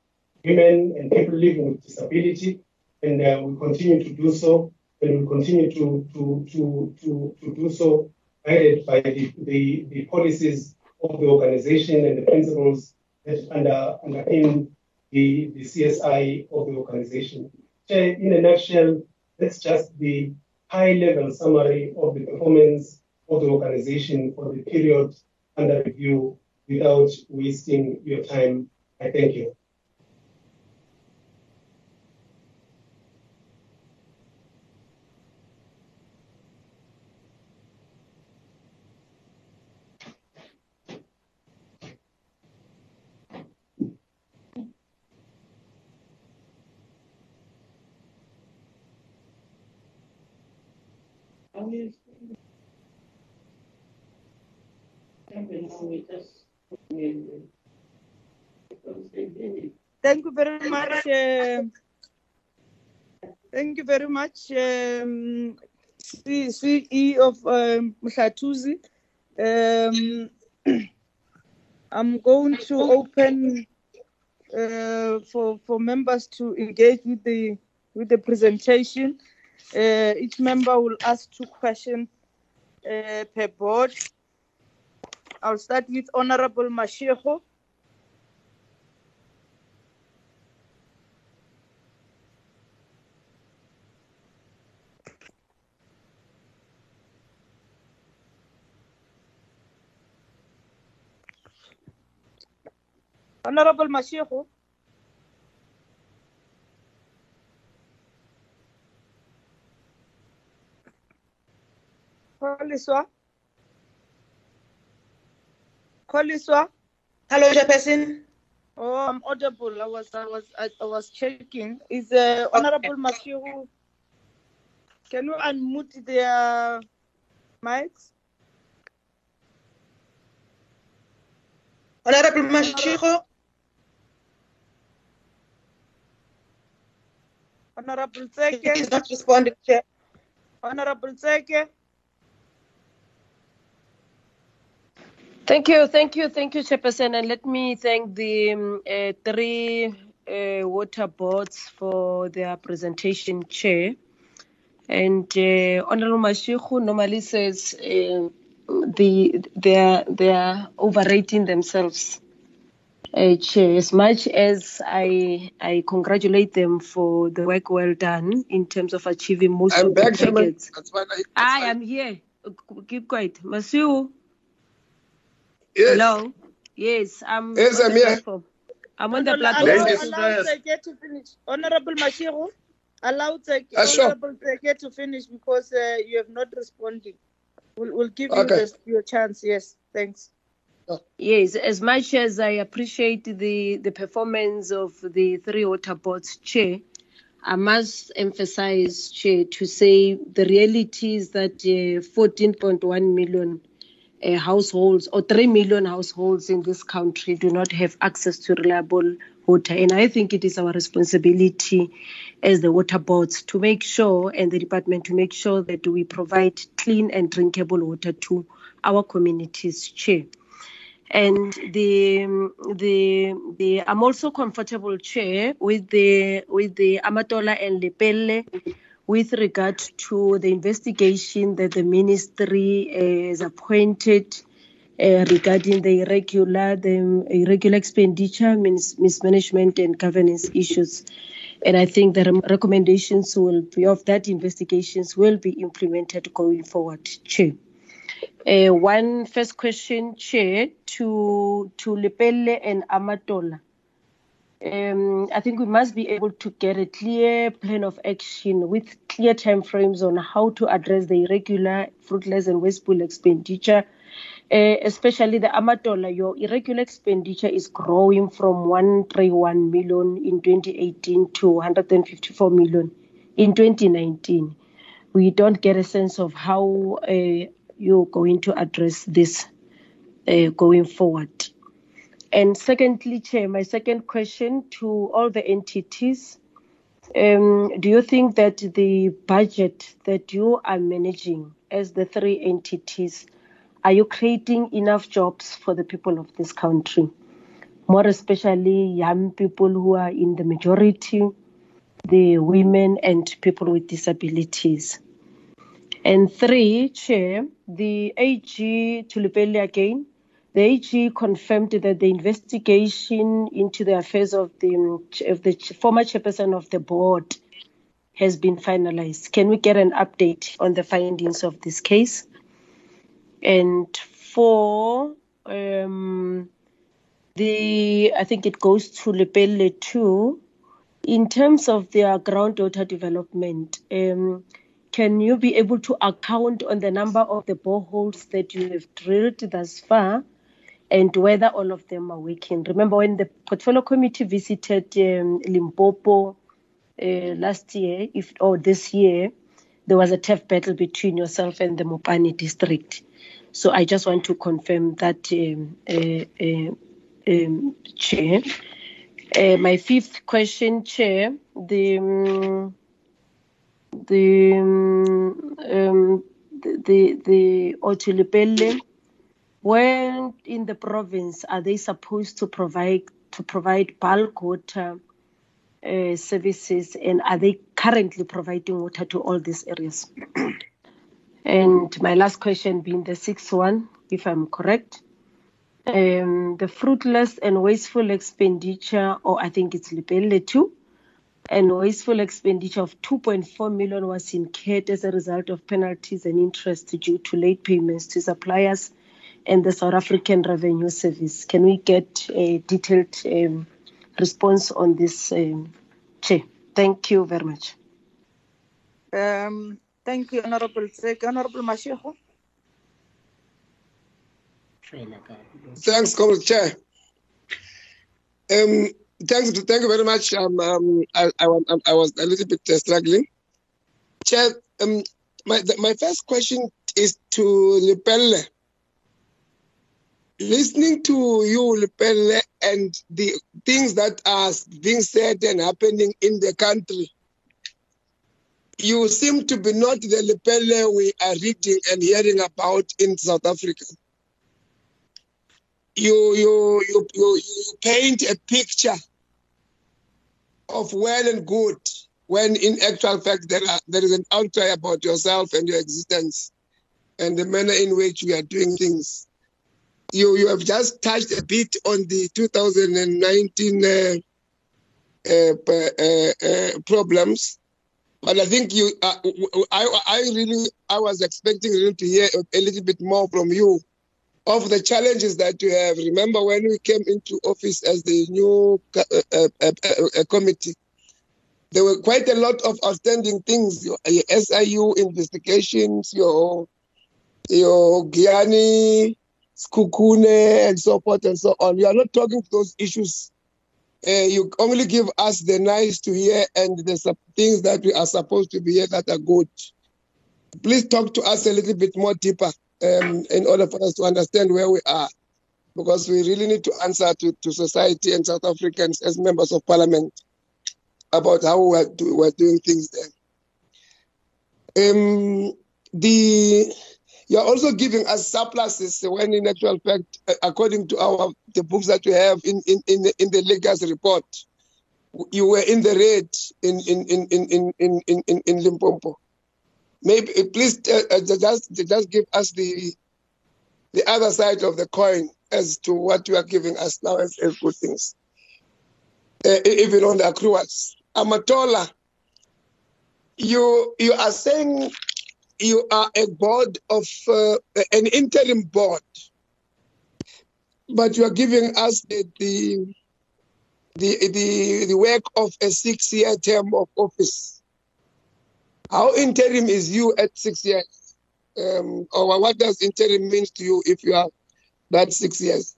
S22: women, and people living with disability. And uh, we continue to do so, and we continue to, to, to, to, to do so, guided by the, the, the policies of the organization and the principles that under, underpin the, the CSI of the organization. In a nutshell, that's just the high level summary of the performance of the organization for the period under review without wasting your time. I thank you.
S2: Thank you very much. Uh, thank you very much, um, CE of um. Um, I'm going to open uh, for for members to engage with the with the presentation. Uh, each member will ask two questions uh, per board. I'll start with Honorable Mashiro. Honorable Mashiro. Koliswa. Koliswa.
S1: Hello, Chairperson.
S2: Oh, I'm audible. I was, I was, I, I was checking. Is uh, Honorable Mashigo? Can you unmute their mics?
S1: Honorable Mashigo.
S2: Honorable Tseke.
S1: He's not responding, Chair.
S2: Honorable Tseke.
S11: Thank you, thank you, thank you, Chairperson. And let me thank the um, uh, three uh, water boards for their presentation, Chair. And uh, Honorable Mashiku normally says uh, the they are they are overrating themselves. Uh, Chair, as much as I I congratulate them for the work well done in terms of achieving most
S5: I'm
S11: of
S5: back, Chairman.
S11: targets.
S5: I-
S11: I am here. Keep quiet, Masiu.
S5: Yes.
S11: Hello. Yes, I'm
S5: Yes,
S11: on
S5: I'm here.
S11: platform. I'm on the platform.
S2: allow,
S5: Ladies.
S2: allow to finish. Honorable Mashigo, allow Tseke,
S5: Ah.
S2: Honorable Tseke to finish because uh, you have not responded. We'll, we'll give you
S11: Okay.
S2: the, your chance. Yes, thanks.
S11: Yes, as much as I appreciate the, the performance of the three water boards chair, I must emphasize, Chair, to say the reality is that uh, 14.1 million uh, households or 3 million households in this country do not have access to reliable water. And I think it is our responsibility as the water boards to make sure, and the department to make sure that we provide clean and drinkable water to our communities, Chair and the the the I'm also comfortable, Chair, with the with the Amatola and Lepelle with regard to the investigation that the ministry uh, has appointed uh, regarding the irregular the irregular expenditure, mis- mismanagement, and governance issues. And I think the recommendations will be of that investigations will be implemented going forward, Chair. Uh, one first question, Chair, to to Lepelle and Amatola. Um, I think we must be able to get a clear plan of action with clear timeframes on how to address the irregular, fruitless, and wasteful expenditure. Uh, especially the Amatola, your irregular expenditure is growing from 131 million in 2018 to 154 million in 2019 we don't get a sense of how uh, you're going to address this uh, going forward. And secondly, Chair, my second question to all the entities. Um, do you think that the budget that you are managing as the three entities, are you creating enough jobs for the people of this country? More especially young people who are in the majority, the women and people with disabilities. And three, Chair, the AG to Lepelle again, the AG confirmed that the investigation into the affairs of the of the former chairperson of the board has been finalized. Can we get an update on the findings of this case? And four, um, the I think it goes to Lepelle too. In terms of their groundwater development, um, can you be able to account on the number of the boreholes that you have drilled thus far and whether all of them are working? Remember when the portfolio committee visited um, Limpopo uh, last year, if or this year, there was a tough battle between yourself and the Mopani district. So I just want to confirm that, um, uh, uh, um, Chair. Uh, my fifth question, Chair, the um, the um, the the, the Where in the province are they supposed to provide to provide bulk water uh, services, and are they currently providing water to all these areas? <clears throat> and my last question being the sixth one, if I'm correct. Um, the fruitless and wasteful expenditure, or I think it's Lepelle too, and wasteful expenditure of 2.4 million was incurred as a result of penalties and interest due to late payments to suppliers
S7: and the South African Revenue Service. Can we get a detailed um, response on this, um, Chair? Thank you very much.
S2: Um, thank you, Honorable Sek. Honorable Mashego.
S5: Thanks, Comrade Chair. Um, thanks, thank you very much. Um, um, I, I, I was a little bit uh, struggling. Chair, um, my the, my first question is to Lepelle. Listening to you, Lepelle, and the things that are being said and happening in the country, you seem to be not the Lepelle we are reading and hearing about in South Africa you you you you, you paint a picture of well and good when in actual fact there are there is an outcry about yourself and your existence and the manner in which we are doing things. You you have just touched a bit on the 2019 uh, uh, uh, uh, problems, but I think you uh, I I really I was expecting really to hear a little bit more from you of the challenges that you have. Remember when we came into office as the new committee, there were quite a lot of outstanding things. Your SIU investigations, your your Giyani, Sekhukhune, and so forth and so on. You are not talking those issues. Uh, you only give us the nice to hear and the sup- things that we are supposed to be here that are good. Please talk to us a little bit more deeper um, in order for us to understand where we are, because we really need to answer to, to society and South Africans as members of parliament about how we're, do, we're doing things there. Um, the you're also giving us surpluses when in actual fact, uh, according to our the books that we have in, in, in, the, in the report, you were in the red in in in in in in, in, in, in Limpopo. Maybe uh, please uh, uh, just just give us the the other side of the coin as to what you are giving us now as, as good things, uh, even on the accruals. Amatola, you you are saying you are a board of uh, an interim board, but you are giving us the the the the, the work of a six-year term of office. How interim is you at six years? Um, or what does interim mean to you if you are that six years?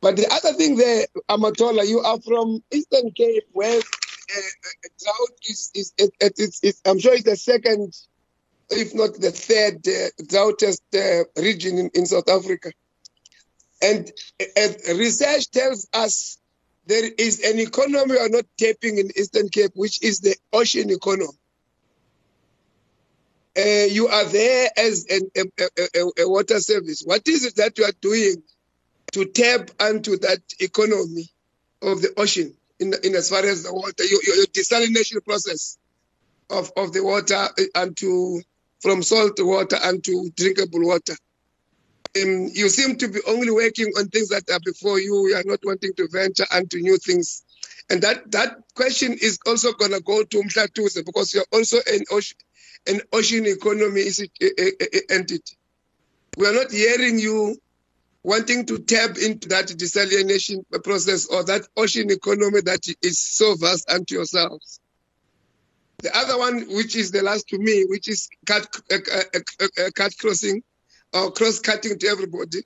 S5: But the other thing there, Amatola, you are from Eastern Cape, where uh, uh, drought is, is, is, is, is, I'm sure it's the second, if not the third uh, droughtest uh, region in, in South Africa. And uh, research tells us there is an economy we are not tapping in Eastern Cape, which is the ocean economy. Uh, you are there as an, a, a, a, water service. What is it that you are doing to tap into that economy of the ocean in, in as far as the water, your, your desalination process of, of the water uh, and to from salt water and to drinkable water? Um, you seem to be only working on things that are before you. You are not wanting to venture into new things. And that, that question is also going to go to Mhlathuze because you're also an ocean, an ocean economy entity. We are not hearing you wanting to tap into that desalination process or that ocean economy that is so vast unto yourselves. The other one, which is the last to me, which is cut, uh, uh, uh, cut crossing or cross cutting to everybody.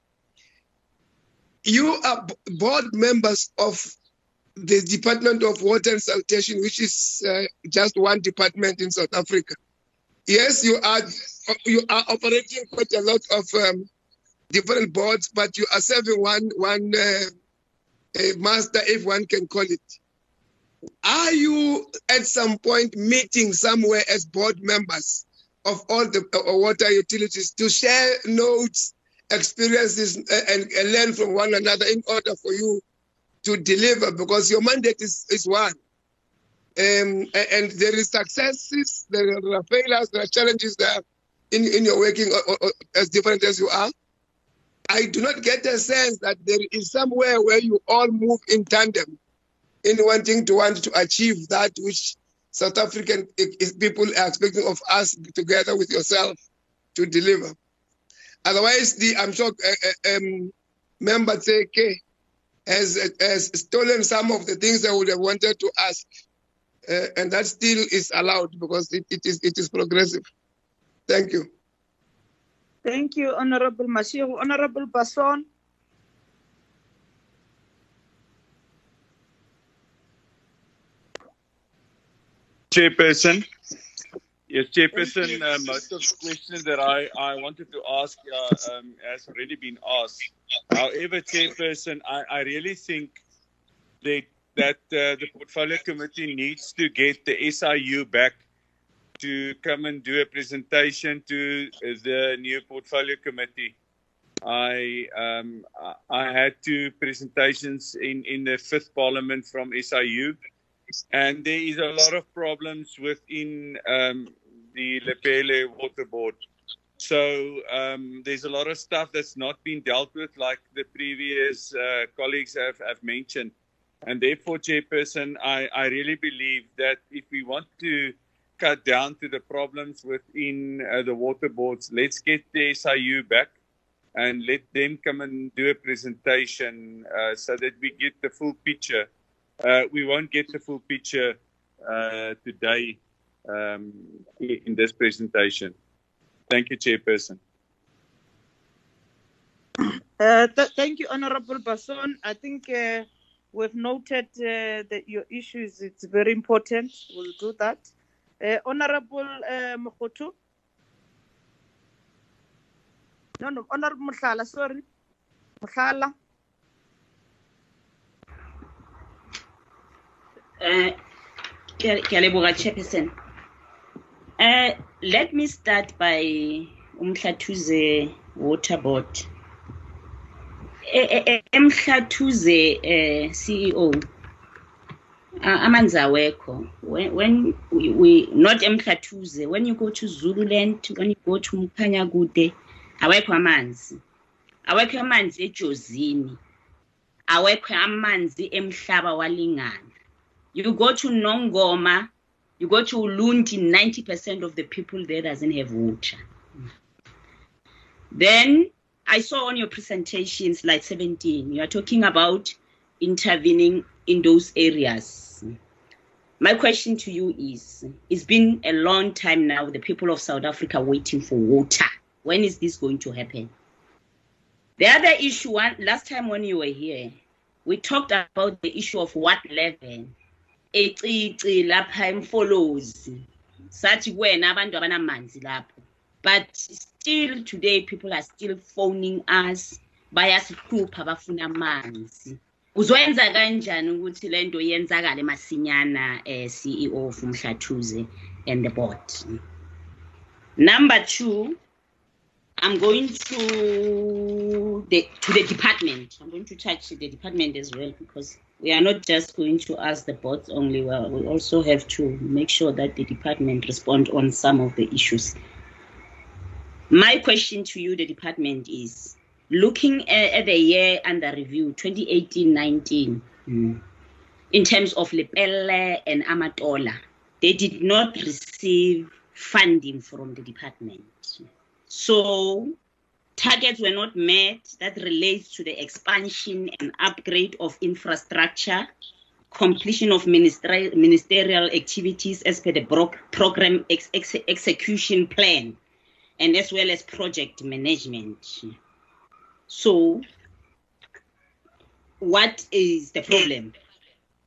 S5: You are board members of the Department of Water and Sanitation, which is uh, just one department in South Africa. Yes, you are you are operating quite a lot of um, different boards, but you are serving one one uh, master, if one can call it. Are you at some point meeting somewhere as board members of all the uh, water utilities to share notes, experiences, uh, and, and learn from one another in order for you to deliver? Because your mandate is, is one. Um, and there is successes, there are failures, there are challenges there in, in your working uh, uh, uh, as different as you are. I do not get a sense that there is somewhere where you all move in tandem in wanting to want to achieve that which South African people are expecting of us together with yourself to deliver. Otherwise, the I'm sure uh, uh, um, member Tseke has has stolen some of the things I would have wanted to ask, uh, and that still is allowed because it, it is it is progressive. Thank you.
S2: Thank you, Honorable Mashiru. Honorable Basson.
S23: Chairperson. Yes, Chairperson, uh, most of the questions that I, I wanted to ask uh, um, has already been asked. However, Chairperson, I, I really think that, that uh, the Portfolio Committee needs to get the SIU back to come and do a presentation to the new Portfolio Committee. I um, I had two presentations in, in the fifth parliament from SIU and there is a lot of problems within um, the Lepelle Water Board. So um, there's a lot of stuff that's not been dealt with, like the previous uh, colleagues have, have mentioned. And therefore, Chairperson, I, I really believe that if we want to cut down to the problems within uh, the water boards, let's get the SIU back and let them come and do a presentation uh, so that we get the full picture uh, we won't get the full picture uh, today um, in this presentation. Thank you, Chairperson.
S2: Uh, th- thank you, Honorable Basson. I think uh, we've noted uh, that your issues. It's very important. We'll do that. Uh, Honorable uh, Mokhotu. No, no, Honorable Mhlala, sorry. Mhlala.
S8: Uh, ke ke a leboga chairperson. Uh, let me start by umhlathuze water board. Emhlathuze uh, ceo uh, amanzi awekho. When, when we, we not emhlathuze when you go to zululand when you go to mkhanyakude awekho amanzi. Awekho amanzi ejozini. Awekho amanzi emhlaba walingana. You go to Nongoma, you go to Ulundi, 90% of the people there doesn't have water. Then I saw on your presentation, slide 17, you are talking about intervening in those areas. My question to you is It's been a long time now, the people of South Africa waiting for water. When is this going to happen? The other issue, last time when you were here, we talked about the issue of what level ecici lapha emfolozi. Sathi kuwena abantu abanamanzi lapho but still today people are still phoning us bayasihlupha bafuna amanzi. Uzoyenza kanjani ukuthi le nto yenzakale masinyana eh, ceo of umhlathuze and the board? Number two i'm going to the to the department. I'm going to touch the department as well because we are not just going to ask the boards only, well, we also have to make sure that the department respond on some of the issues. My question to you, the department, is looking at, at the year under review, 2018-19, mm. in terms of Lepelle and Amatola, they did not receive funding from the department. So targets were not met that relates to the expansion and upgrade of infrastructure, completion of minister- ministerial activities as per the bro- program ex- ex- execution plan, and as well as project management. So, what is the problem?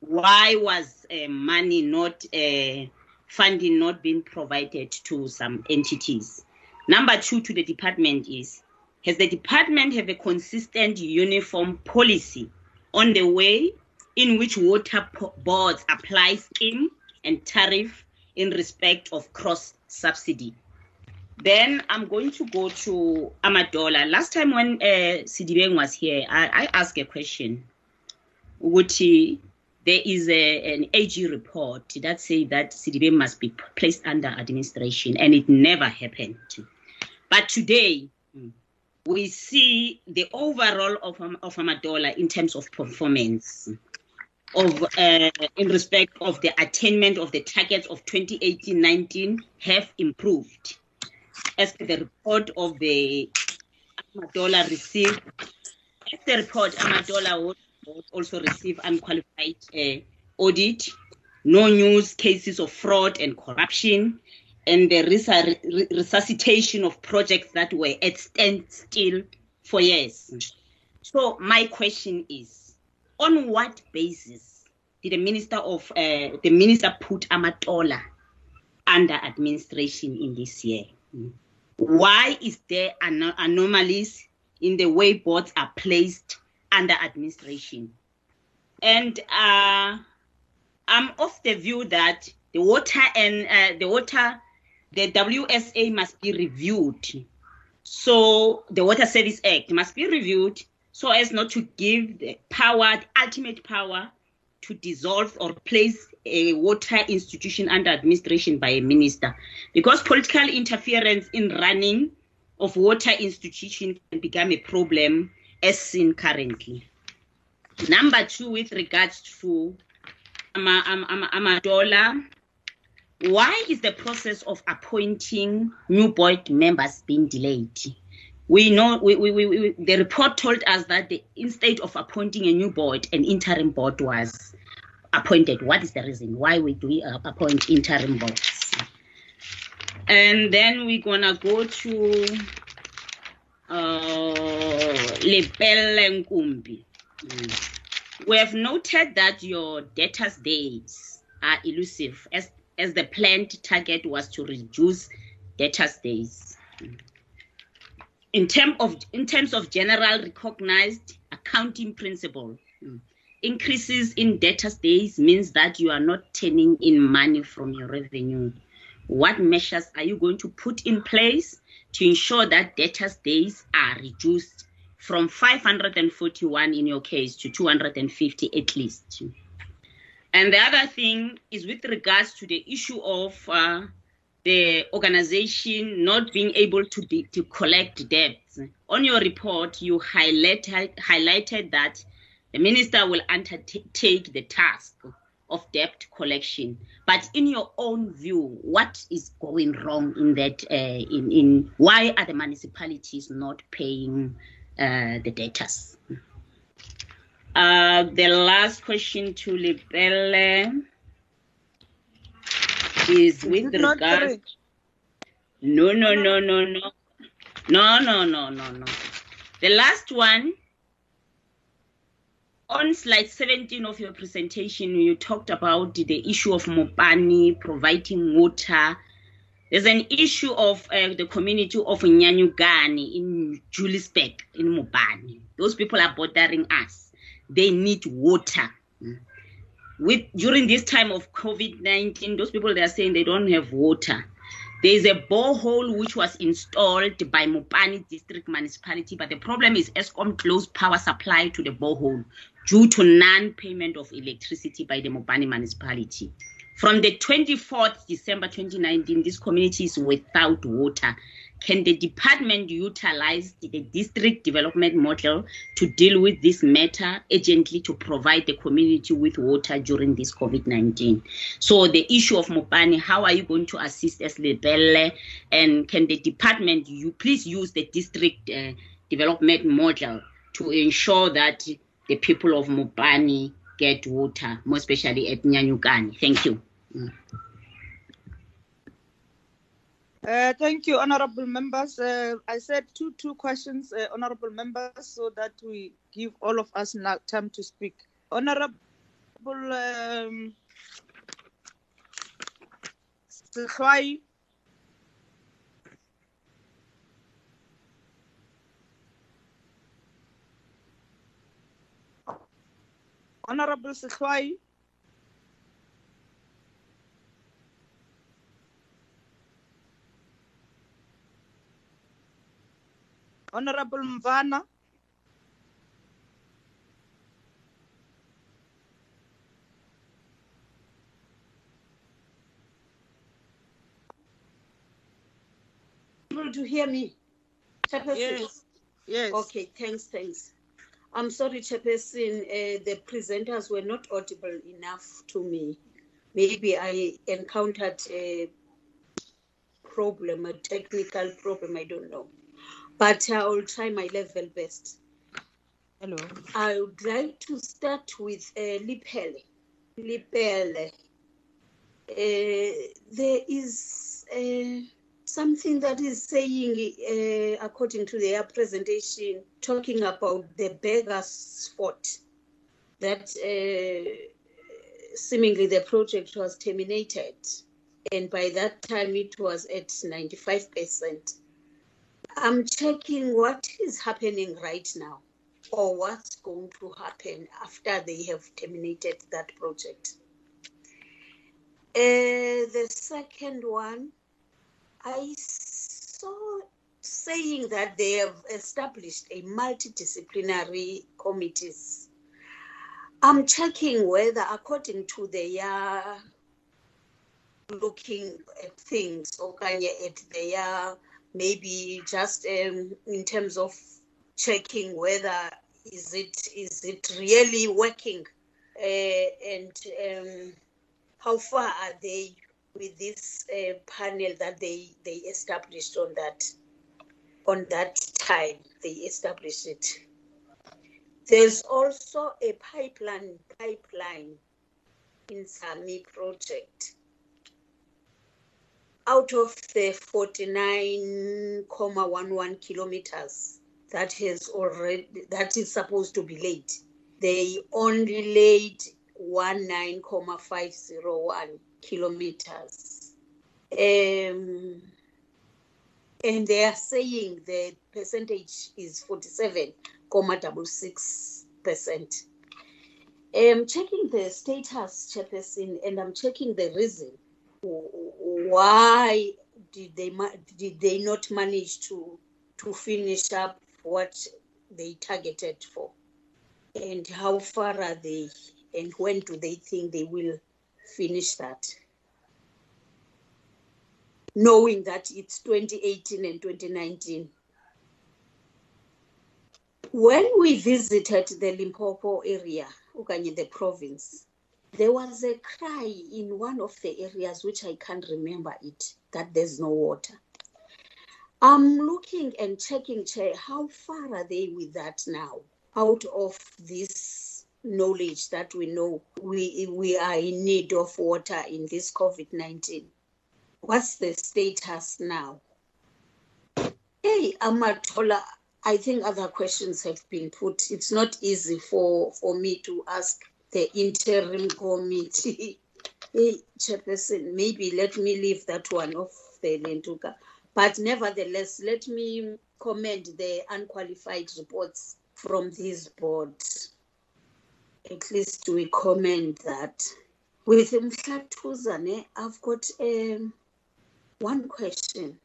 S8: Why was uh, money not uh, funding not being provided to some entities? Number two to the department is has the department have a consistent uniform policy on the way in which water boards apply scheme and tariff in respect of cross subsidy? Then I'm going to go to Amadola. Last time when uh, Sedibeng was here, I, I asked a question. Which there is a, an AG report that say that Sedibeng must be placed under administration, and it never happened. But today, we see the overall of, of Amadola in terms of performance of uh, in respect of the attainment of the targets of 2018-19 have improved. As the report of the Amadola received, as the report, Amadola also receive unqualified uh, audit, no news cases of fraud and corruption, and the resuscitation of projects that were at standstill for years. So my question is, on what basis did the minister of uh, the minister put Amatola under administration in this year? Why is there an- anomalies in the way boards are placed under administration? And uh, I'm of the view that the water and uh, the water, the WSA must be reviewed. So the Water Service Act must be reviewed so as not to give the power, the ultimate power, to dissolve or place a water institution under administration by a minister. Because political interference in running of water institution can become a problem as seen currently. Number two, with regards to Ama- Ama- Ama- Amadola, why is the process of appointing new board members being delayed? We know we, we, we, we- the report told us that the, instead of appointing a new board, an interim board was appointed. What is the reason? Why we do we uh, appoint interim boards? And then we're gonna go to uh, Lepelle Nkumbi. We have noted that your debtors days are elusive as, as the planned target was to reduce debtors days. In, term of, in terms of general recognized accounting principle, increases in debtors days means that you are not turning in money from your revenue. What measures are you going to put in place to ensure that debtors days are reduced from 541 in your case to 250 at least? And the other thing is with regards to the issue of uh, the organization not being able to be, to collect debts. On your report, you highlighted highlighted that the minister will undertake the task of debt collection. But in your own view, what is going wrong in that? Uh, in in why are the municipalities not paying uh, the debtors? Uh, the last question to Lepelle is with
S2: Not
S8: regards. No, no, no, no, no, no, no, no, no, no. The last one on slide 17 of your presentation, you talked about the issue of Mopani providing water. There's an issue of uh, the community of Nyanyukani in Juliusburg in Mopani. Those people are bothering us. They need water. With during this time of COVID-19, those people they are saying they don't have water. There is a borehole which was installed by Mopani District Municipality, but the problem is Eskom closed power supply to the borehole due to non-payment of electricity by the Mopani Municipality. From the 24th December 2019, this community is without water. Can the department utilize the district development model to deal with this matter urgently to provide the community with water during this COVID 19? So, the issue of Mopani, how are you going to assist as? And can the department you please use the district uh, development model to ensure that the people of Mopani get water, more especially at Nyanyukani? Thank you. Mm.
S2: Uh, thank you, honorable members. Uh, I said two two questions, uh, honorable members, so that we give all of us now time to speak. Honorable um, Honorable Sehlwai, Honorable Mvana,
S20: Able to hear me? Chairperson?
S2: Yes, yes.
S20: Okay, thanks, thanks. I'm sorry, Chairperson, uh, the presenters were not audible enough to me. Maybe I encountered a problem, a technical problem, I don't know.
S7: But I will try my level best.
S2: Hello.
S7: I would like to start with uh, Lepelle. Lepelle. Uh, there is uh, something that is saying, uh, according to their presentation, talking about the beggar's spot, that uh, seemingly the project was terminated. And by that time, it was at 95%. I'm checking what is happening right now or what's going to happen after they have terminated that project. Uh, the second one, I saw saying that they have established a multidisciplinary committees. I'm checking whether, according to their looking at things, or at their maybe just um, in terms of checking whether is it is it really working? Uh, and um, how far are they with this uh, panel that they they established on that on that time they established it? There's also a pipeline pipeline Nsami project out of the 49.11 kilometers that has already that is supposed to be laid they only laid 19.501 kilometers. Um, and they are saying the percentage is 47.66 percent. I'm checking the status, Chairperson, and I'm checking the reason why did they did they not manage to to finish up what they targeted for? And how far are they and when do they think they will finish that? Knowing that it's 2018 and 2019 when we visited the limpopo area okanye the province there was a cry in one of the areas which I can't remember it that there's no water. I'm looking and checking, how far are they with that now? Out of this knowledge that we know we we are in need of water in this COVID-19. What's the status now? Hey, Amatola, I think other questions have been put. It's not easy for, for me to ask the interim committee. <laughs> Hey, Chairperson, maybe let me leave that one off the Lentuka. But nevertheless, let me commend the unqualified reports from this board. At least we commend that. With Mhlatuzane, I've got um, one question.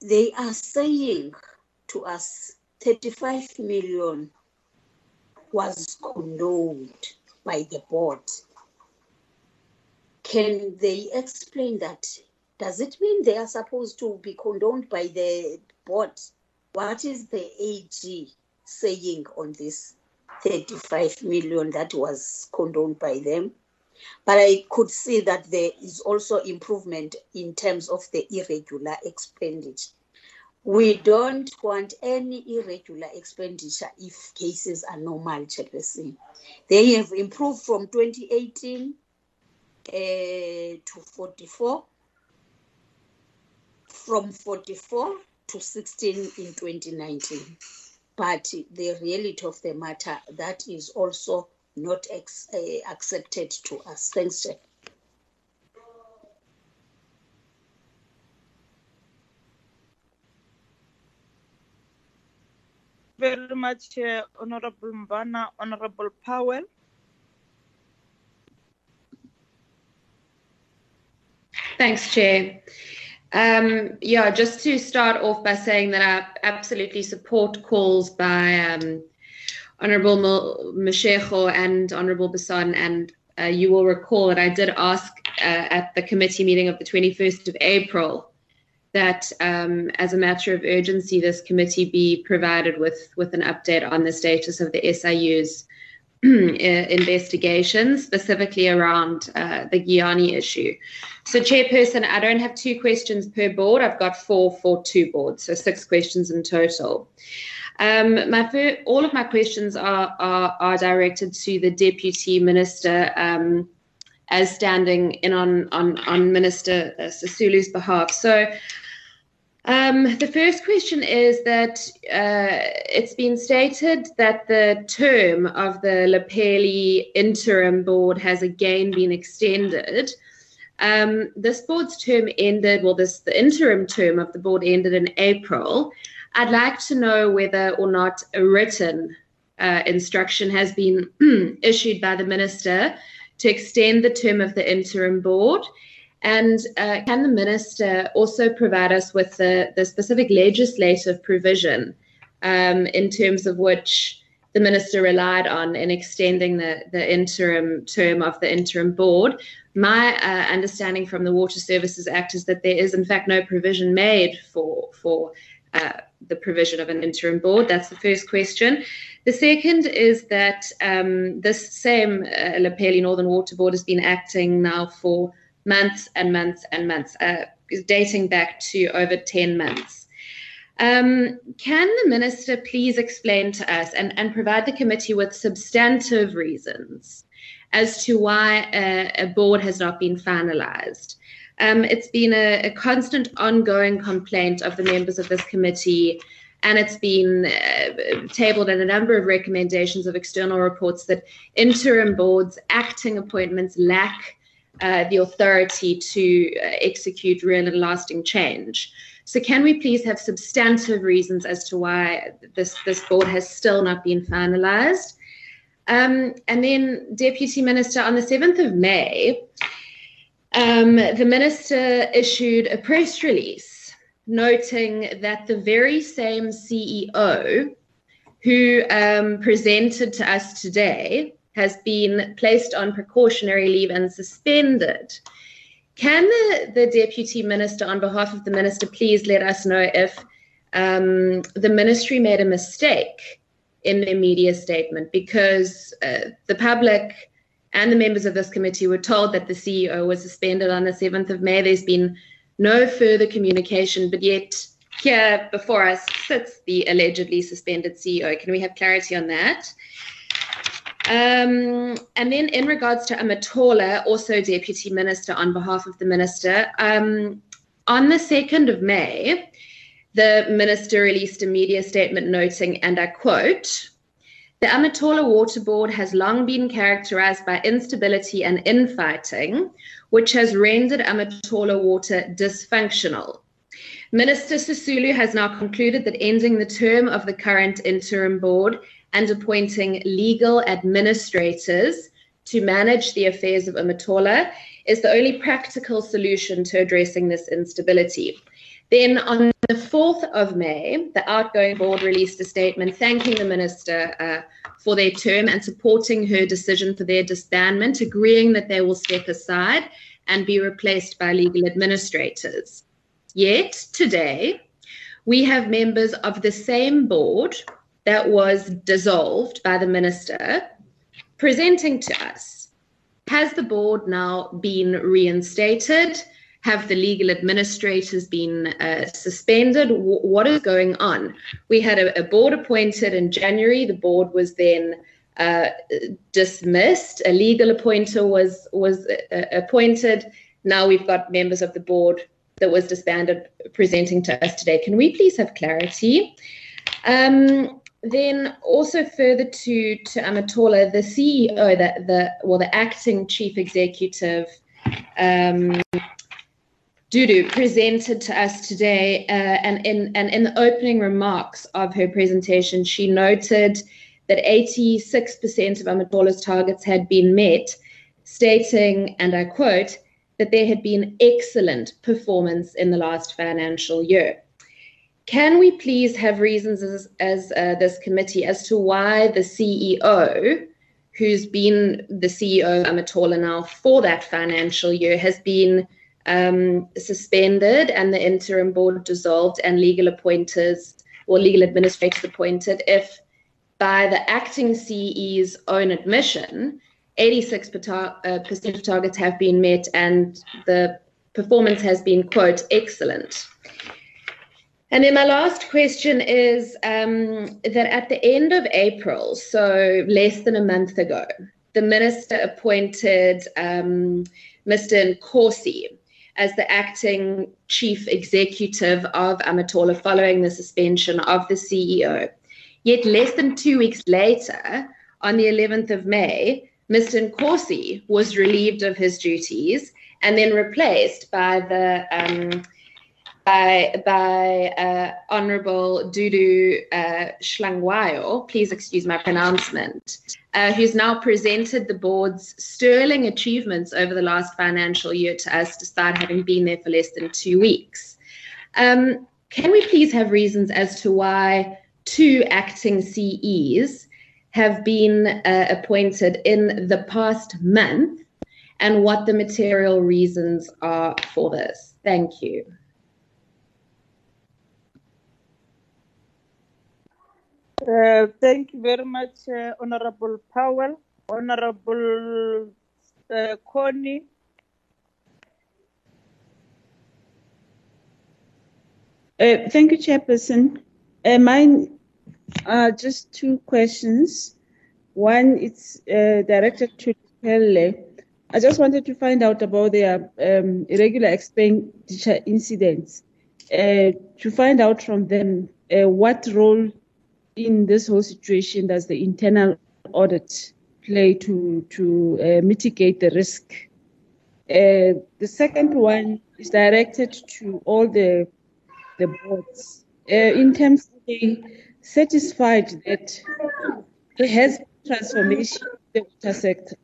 S7: They are saying to us 35 million was condoned by the board. Can they explain that? Does it mean they are supposed to be condoned by the board? What is the AG saying on this 35 million that was condoned by them? But I could see that there is also improvement in terms of the irregular expenditure. We don't want any irregular expenditure if cases are normal, Chairperson. They have improved from 2018 uh, to 44, from 44 to 16 in 2019. But the reality of the matter, that is also not ex- uh, accepted to us. Thanks, Chair.
S2: Very much, uh, Honorable Mbana, Honorable Powell.
S6: Thanks, Chair. Um, yeah, just to start off by saying that I absolutely support calls by um, Honorable Mashego and Honorable Basson, And uh, you will recall that I did ask uh, at the committee meeting of the 21st of April that um, as a matter of urgency, this committee be provided with, with an update on the status of the SIUs <clears throat> investigations, specifically around uh, the Giyani issue. So, Chairperson, I don't have two questions per board. I've got four for two boards, so six questions in total. Um, my all of my questions are, are, are directed to the Deputy Minister um, as standing in on, on, on Minister uh, Sisulu's behalf. So, um, the first question is that uh, it's been stated that the term of the Lepelle interim board has again been extended. Um, this board's term ended, well, this the interim term of the board ended in April. I'd like to know whether or not a written uh, instruction has been <clears throat> issued by the minister to extend the term of the interim board and uh, can the minister also provide us with the, the specific legislative provision um, in terms of which the minister relied on in extending the, the interim term of the interim board? My uh, understanding from the Water Services Act is that there is, in fact, no provision made for for uh, the provision of an interim board. That's the first question. The second is that um, this same uh, Lepelle Northern Water Board has been acting now for months and months and months, uh, dating back to over 10 months. Um, can the minister please explain to us and, and provide the committee with substantive reasons as to why a, a board has not been finalized? Um, it's been a, a, constant ongoing complaint of the members of this committee, and it's been uh, tabled in a number of recommendations of external reports that interim boards, acting appointments lack uh, the authority to uh, execute real and lasting change. So, can we please have substantive reasons as to why this, this board has still not been finalized? Um, and then, Deputy Minister, on the 7th of May, um, the Minister issued a press release noting that the very same CEO who um, presented to us today has been placed on precautionary leave and suspended. Can the, the Deputy Minister, on behalf of the Minister, please let us know if um, the Ministry made a mistake in their media statement? Because uh, the public and the members of this committee were told that the CEO was suspended on the 7th of May. There's been no further communication, but yet here before us sits the allegedly suspended CEO. Can we have clarity on that? Um, and then, in regards to Amatola, also Deputy Minister on behalf of the Minister, um, on the 2nd of May, the Minister released a media statement noting, and I quote, the Amatola Water Board has long been characterized by instability and infighting, which has rendered Amatola water dysfunctional. Minister Sisulu has now concluded that ending the term of the current interim board and appointing legal administrators to manage the affairs of Amatola is the only practical solution to addressing this instability. Then on the 4th of May, the outgoing board released a statement thanking the minister uh, for their term and supporting her decision for their disbandment, agreeing that they will step aside and be replaced by legal administrators. Yet today, we have members of the same board that was dissolved by the minister presenting to us. Has the board now been reinstated? Have the legal administrators been uh, suspended? W- what is going on? We had a, a, board appointed in January. The board was then uh, dismissed. A legal appointer was was uh, appointed. Now we've got members of the board that was disbanded presenting to us today. Can we please have clarity? Um, then also further to to Amatola, the CEO, the the well, the acting chief executive, um, Dudu, presented to us today, uh, and in and in the opening remarks of her presentation, she noted that 86% of Amatola's targets had been met, stating, and I quote, that there had been excellent performance in the last financial year. Can we please have reasons as, as uh, this committee as to why the CEO, who's been the CEO of Amatola now for that financial year, has been um, suspended and the interim board dissolved and legal appointers or legal administrators appointed if by the acting CE's own admission, 86% uh, percent of targets have been met and the performance has been, quote, excellent. And then my last question is um, that at the end of April, so less than a month ago, the minister appointed um, Mr. Nkosi as the acting chief executive of Amatola following the suspension of the CEO. Yet less than two weeks later, on the 11th of May, Mr. Nkosi was relieved of his duties and then replaced by the um, by by uh, Honourable Dudu uh, Shlangwayo, please excuse my pronouncement, uh, who's now presented the board's sterling achievements over the last financial year to us, despite having been there for less than two weeks. Um, can we please have reasons as to why two acting CEs have been uh, appointed in the past month and what the material reasons are for this? Thank you.
S2: Uh, thank you very much, uh, Honorable Powell. Honorable uh, Connie.
S11: Uh, thank you, Chairperson. Uh, mine are just two questions. One is directed to Pelle. I just wanted to find out about their um, irregular expenditure incidents. To find out from them what role in this whole situation does the internal audit play to to uh, mitigate the risk? Uh, the second one is directed to all the the boards. Uh, in terms of being satisfied that there has been transformation in the water sector.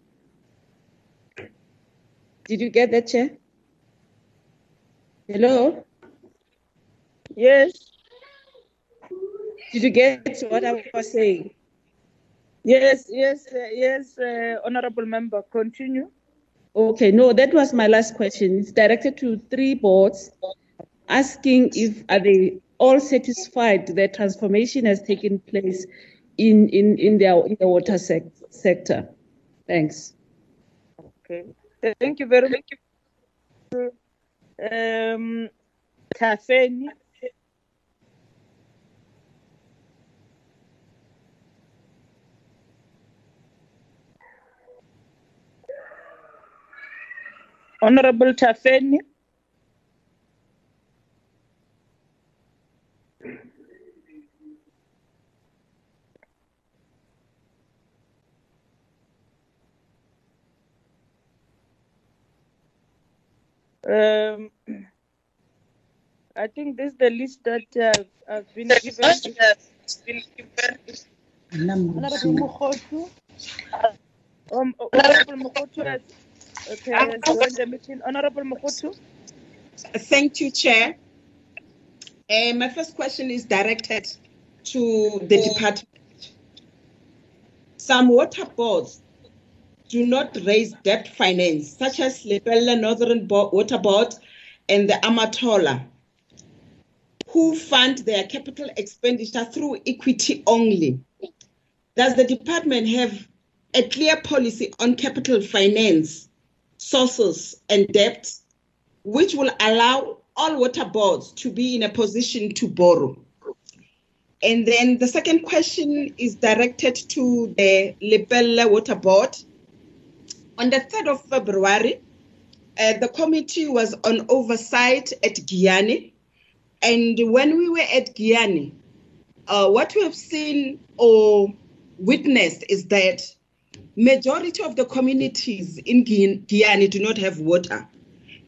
S11: Did you get that, Chair? Hello?
S2: Yes.
S11: Did you get what I was saying?
S2: Yes, yes, uh, yes, uh, Honorable Member, continue.
S11: Okay, no, that was my last question. It's directed to three boards, asking if are they all satisfied that transformation has taken place in in in their in the water sec- sector. Thanks.
S2: Okay, thank you very much. Um, Tafeni. Honorable Tafeni. Um, I think this is the list that uh, I've been given. Honorable Mukhotu. Um, Honorable Mukhotu has okay, has joined the meeting. Honorable Mukhotu.
S24: Thank you, Chair. Uh, my first question is directed to the department. Some water boards do not raise debt finance, such as Lepelle Northern Bo- Water Board and the Amatola, who fund their capital expenditure through equity only. Does the department have a clear policy on capital finance sources and debt, which will allow all water boards to be in a position to borrow? And then the second question is directed to the Lepelle Water Board. On the 3rd of February, uh, the committee was on oversight at Giyani. And when we were at Giyani, uh, what we have seen or witnessed is that majority of the communities in Guy- Giyani do not have water.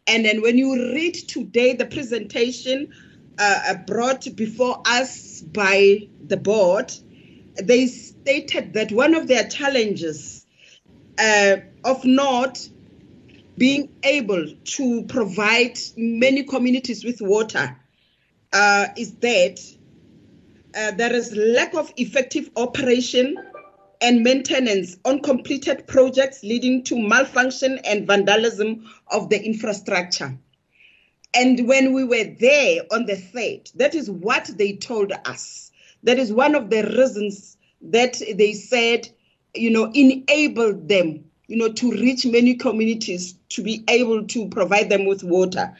S24: And then when you read today the presentation uh, brought before us by the board, they stated that one of their challenges uh, of not being able to provide many communities with water uh, is that uh, there is lack of effective operation and maintenance on completed projects leading to malfunction and vandalism of the infrastructure. And when we were there on the third, that is what they told us. That is one of the reasons that they said, you know, enabled them, you know, to reach many communities to be able to provide them with water.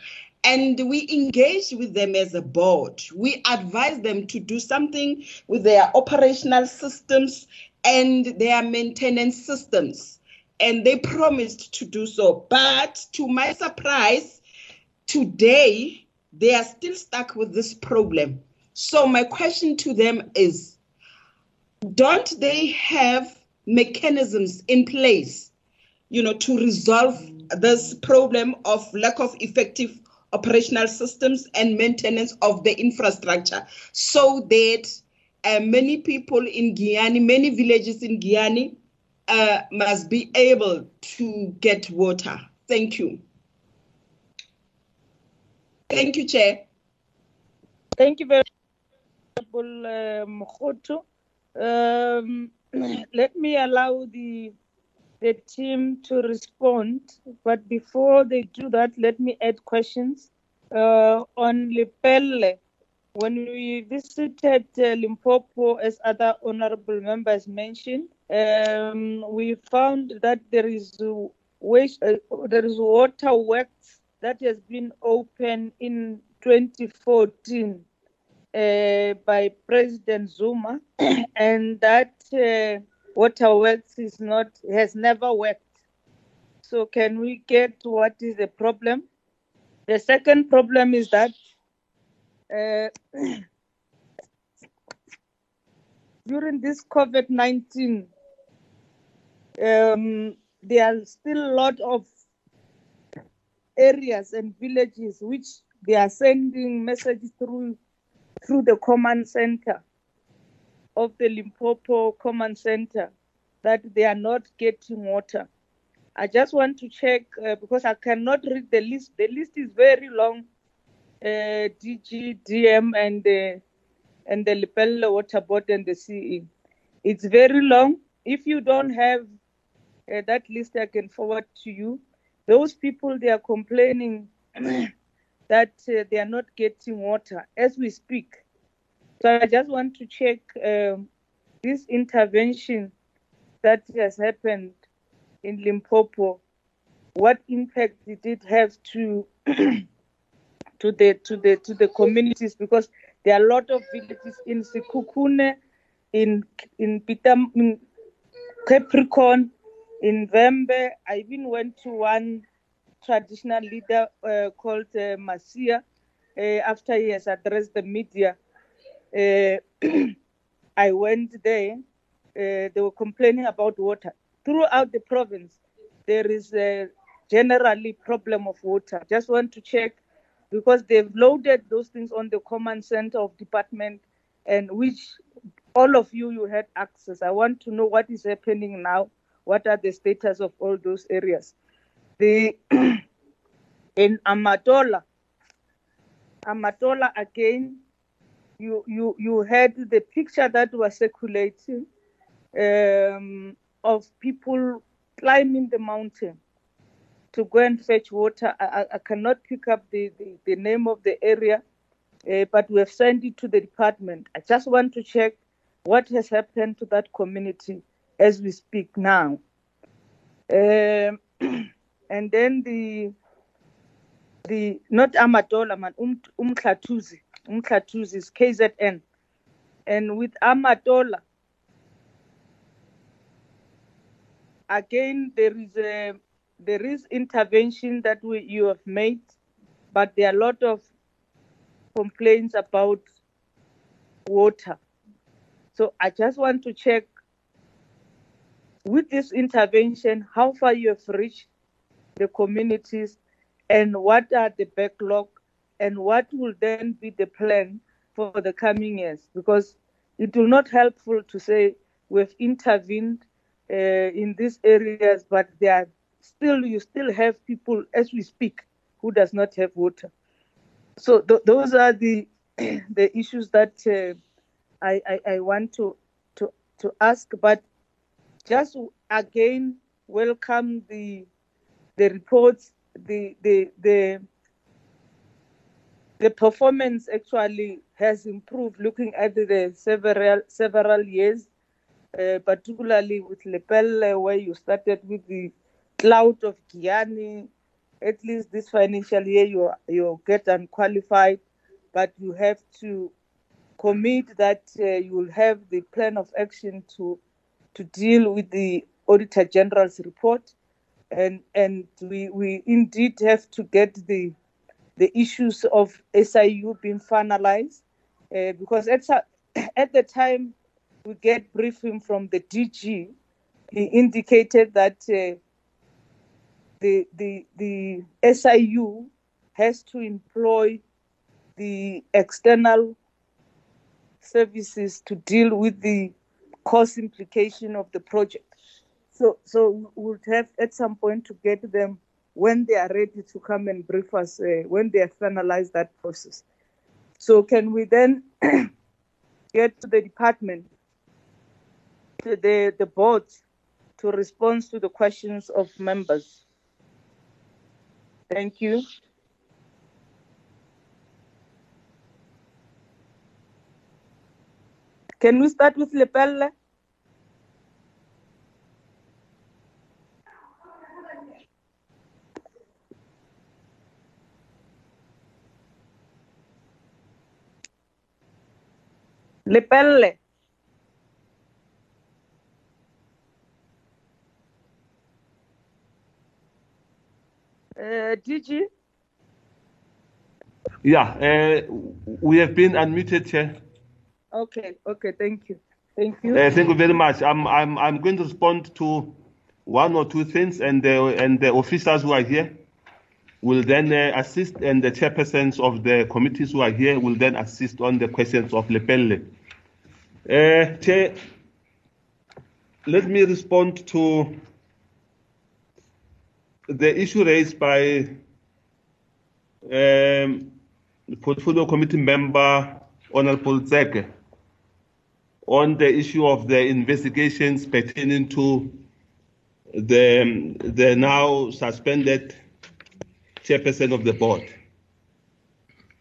S24: And we engaged with them as a board. We advised them to do something with their operational systems and their maintenance systems. And they promised to do so. But to my surprise, today they are still stuck with this problem. So, my question to them is don't they have mechanisms in place you know to resolve this problem of lack of effective operational systems and maintenance of the infrastructure so that uh, many people in Giyani, many villages in Giyani, uh, must be able to get water. Thank you. Thank you, Chair.
S2: Thank you very much, uh, Um, <clears throat> let me allow the the team to respond, but before they do that, let me add questions uh, on Lepelle. When we visited uh, Limpopo, as other honorable members mentioned, um, we found that there is waste, uh, there is water works that has been open in 2014 uh, by President Zuma, <clears throat> and that uh, waterworks is not has never worked. So can we get what is the problem? The second problem is that uh, <clears throat> during this COVID nineteen, um, there are still a lot of areas and villages which they are sending messages through through the command center of the Limpopo Command Center that they are not getting water. I just want to check uh, because I cannot read the list. The list is very long. Uh, DG, and the and the Lepelle Water Board and the CE. It's very long. If you don't have uh, that list, I can forward to you. Those people they are complaining <clears throat> that uh, they are not getting water as we speak. So I just want to check um, this intervention that has happened in Limpopo. What impact did it have to <clears throat> to the to the to the communities? Because there are a lot of villages in Sekhukhune, in in Pitam, in Capricorn, in Vhembe. I even went to one traditional leader uh, called uh, Masia uh, after he has addressed the media. Uh, <clears throat> I went there. Uh, they were complaining about water throughout the province. There is a generally problem of water. Just want to check because they've loaded those things on the command center of department, and which all of you you had access. I want to know what is happening now. What are the status of all those areas? The <clears throat> in Amatola, Amatola again you you you had the picture that was circulating um, of people climbing the mountain to go and fetch water. I, I cannot pick up the, the, the, name of the area, uh, but we have sent it to the department. I just want to check what has happened to that community as we speak now. Um, <clears throat> and then the the not Amatola, man, um. Umhlathuze is KZN. And with Amatola, again, there is a there is intervention that we, you have made, but there are a lot of complaints about water. So I just want to check with this intervention how far you have reached the communities and what are the backlog and what will then be the plan for the coming years because it will not helpful to say we've intervened uh, in these areas but there are still you still have people as we speak who does not have water. So th- those are the <clears throat> the issues that uh, I, I, I want to to to ask but just again welcome the the reports the the the the performance actually has improved looking at the several several years uh, particularly with Lepelle, where you started with the cloud of Giyani. At least this financial year, you you get unqualified, but you have to commit that uh, you will have the plan of action to to deal with the Auditor General's report, and and we we indeed have to get the the issues of SIU being finalized, uh, because at <coughs> at the time we get briefing from the DG, he indicated that uh, the the the SIU has to employ the external services to deal with the cost implication of the project. So, so we'll have at some point to get them when they are ready to come and brief us uh, when they have finalized that process. So, can we then <clears throat> get to the department, to the the board, to respond to the questions of members? Thank you. Can we start with Lepelle? Lepelle. Uh, Gigi?
S9: Yeah, uh, we have been unmuted, here.
S2: Okay, okay, thank you. Thank you.
S9: Uh, thank you very much. I'm, I'm, I'm going to respond to one or two things, and the, and the officers who are here will then uh, assist, and the chairpersons of the committees who are here will then assist on the questions of Lepelle. Uh, Chair, let me respond to the issue raised by um, the portfolio committee member Honorable Zeke on the issue of the investigations pertaining to the, the now suspended chairperson of the board.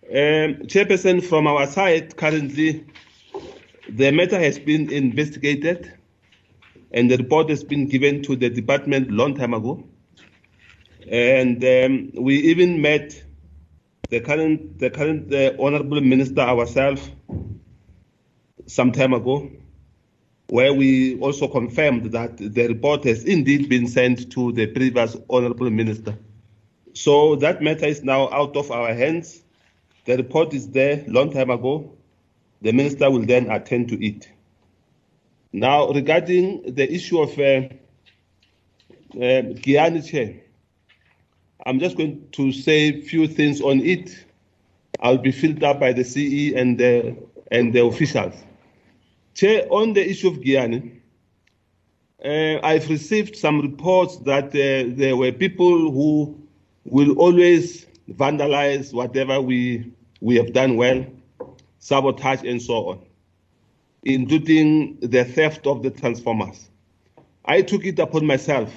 S9: Um, chairperson, from our side, currently, the matter has been investigated and the report has been given to the department long time ago. And um, we even met the current, the current uh, honorable minister ourselves some time ago, where we also confirmed that the report has indeed been sent to the previous honorable minister. So that matter is now out of our hands. The report is there long time ago. The minister will then attend to it. Now, regarding the issue of uh, uh, I'm just going to say a few things on it. I'll be filled up by the CE and the, and the officials. Chair, on the issue of Giyani, uh, I've received some reports that uh, there were people who will always vandalize whatever we, we have done well, sabotage, and so on, including the theft of the transformers. I took it upon myself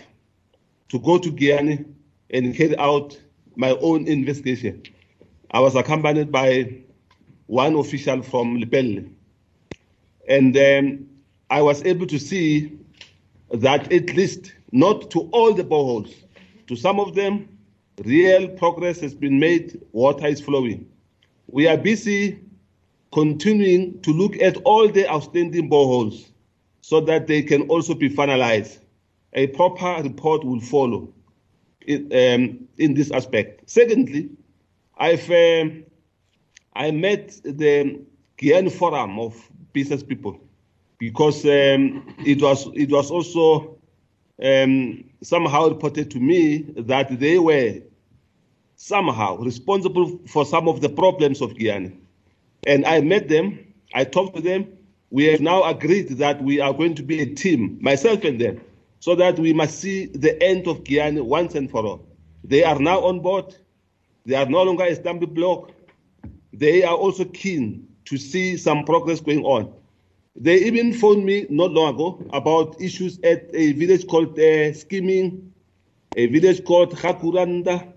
S9: to go to Giyani and carry out my own investigation. I was accompanied by one official from Lepelle. And um, I was able to see that at least not to all the boreholes, to some of them, real progress has been made, water is flowing. We are busy continuing to look at all the outstanding boreholes so that they can also be finalized. A proper report will follow in, um, in this aspect. Secondly, I've um, I met the Giyani Forum of Business People because um, it was it was also um, somehow reported to me that they were somehow responsible for some of the problems of Giyani. And I met them, I talked to them. We have now agreed that we are going to be a team, myself and them, so that we must see the end of Giyani once and for all. They are now on board. They are no longer a stumbling block. They are also keen to see some progress going on. They even phoned me not long ago about issues at a village called uh, Skimming, a village called Hakuranda,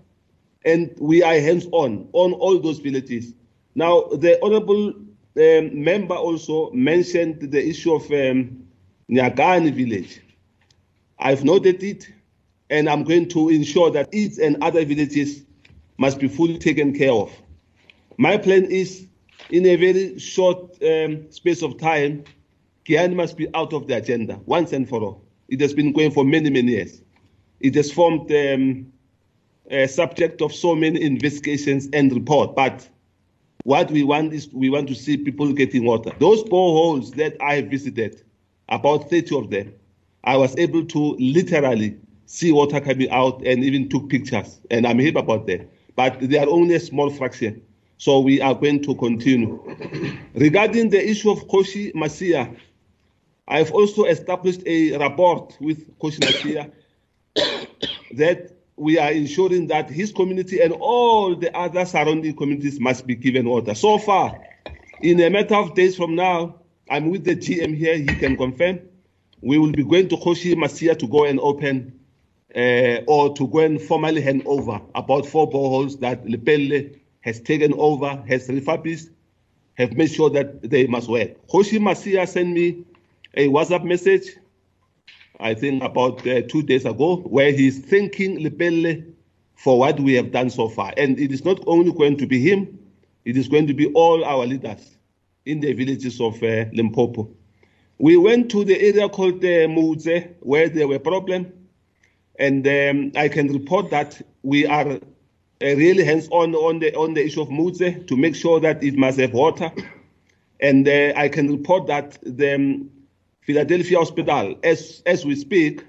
S9: and we are hands on on all those villages. Now, the honorable um, member also mentioned the issue of um, Nyagani village. I've noted it, and I'm going to ensure that it and other villages must be fully taken care of. My plan is, in a very short um, space of time, Giyani must be out of the agenda once and for all. It has been going for many, many years. It has formed um, a subject of so many investigations and reports, But what we want is we want to see people getting water. Those boreholes that I visited, about 30 of them, I was able to literally see water coming out and even took pictures. And I'm happy about that. But they are only a small fraction. So we are going to continue. <coughs> Regarding the issue of Khosi Masia, I've also established a rapport with Khosi Masia <coughs> that we are ensuring that his community and all the other surrounding communities must be given water. So far, in a matter of days from now, I'm with the GM here, he can confirm. We will be going to Khosi Masia to go and open uh, or to go and formally hand over about four boreholes that Lepelle has taken over, has refurbished, have made sure that they must work. Khosi Masia sent me a WhatsApp message I think about uh, two days ago, where he's thanking Lepelle for what we have done so far. And it is not only going to be him, it is going to be all our leaders in the villages of uh, Limpopo. We went to the area called uh, Mutse, where there were problems, and um, I can report that we are uh, really hands-on on the on the issue of Mutse to make sure that it must have water. And uh, I can report that the um, Philadelphia Hospital, as as we speak,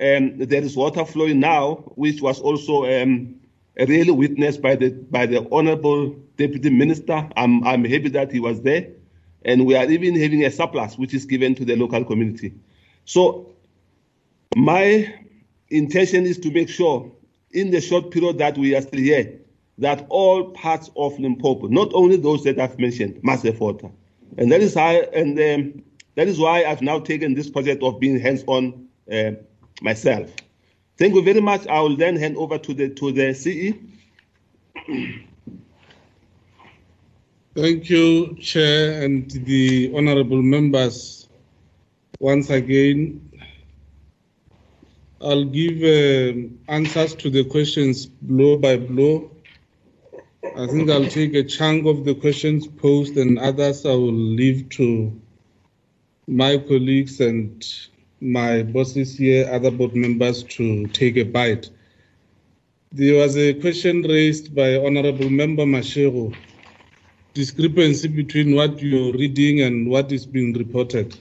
S9: um, there is water flowing now, which was also um, really witnessed by the by the honourable deputy minister. I'm I'm happy that he was there, and we are even having a surplus which is given to the local community. So my intention is to make sure, in the short period that we are still here, that all parts of Limpopo, not only those that I've mentioned, must have water, and that is how and. Um, that is why I've now taken this project of being hands-on uh, myself. Thank you very much. I will then hand over to the to the CE.
S10: Thank you, Chair, and the honourable members. Once again, I'll give uh, answers to the questions blow by blow. I think I'll take a chunk of the questions posed, and others I will leave to my colleagues and my bosses here, other board members, to take a bite. There was a question raised by Honorable Member Mashego, discrepancy between what you're reading and what is being reported.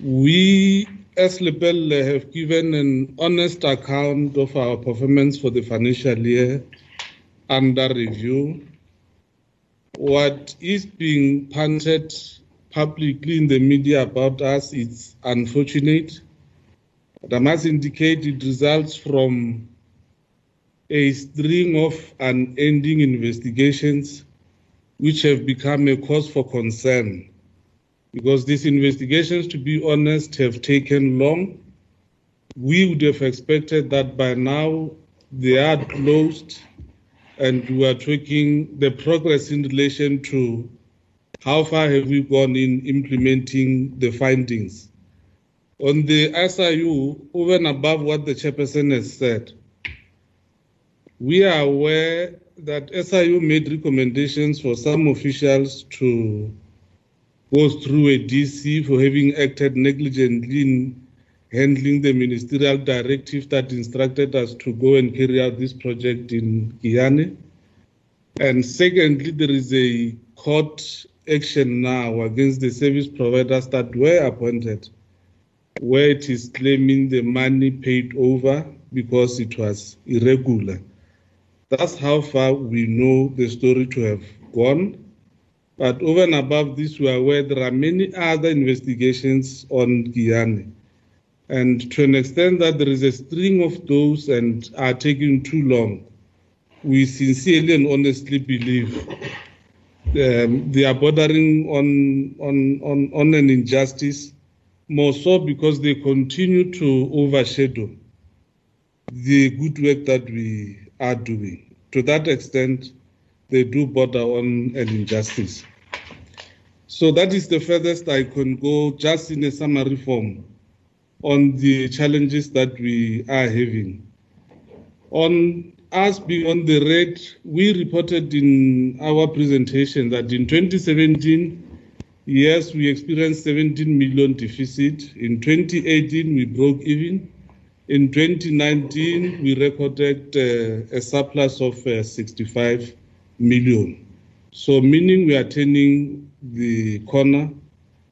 S10: We, as Lepelle, have given an honest account of our performance for the financial year under review. What is being punted publicly in the media about us it's unfortunate. But I must indicate it results from a string of unending investigations which have become a cause for concern. Because these investigations, to be honest, have taken long. We would have expected that by now they are closed and we are tracking the progress in relation to how far have we gone in implementing the findings? On the SIU, over and above what the chairperson has said, we are aware that SIU made recommendations for some officials to go through a DC for having acted negligently in handling the ministerial directive that instructed us to go and carry out this project in Giyani. And secondly, there is a court action now against the service providers that were appointed, where it is claiming the money paid over because it was irregular. That's how far we know the story to have gone. But over and above this, we are aware there are many other investigations on Giyani. And to an extent that there is a string of those and are taking too long, we sincerely and honestly believe um, they are bordering on, on, on, on an injustice, more so because they continue to overshadow the good work that we are doing. To that extent, they do border on an injustice. So that is the furthest I can go, just in a summary form, on the challenges that we are having. On us being on the red, we reported in our presentation that in 2017, yes, we experienced 17 million deficit. In 2018, we broke even. In 2019, we recorded uh, a surplus of uh, 65 million. So, meaning we are turning the corner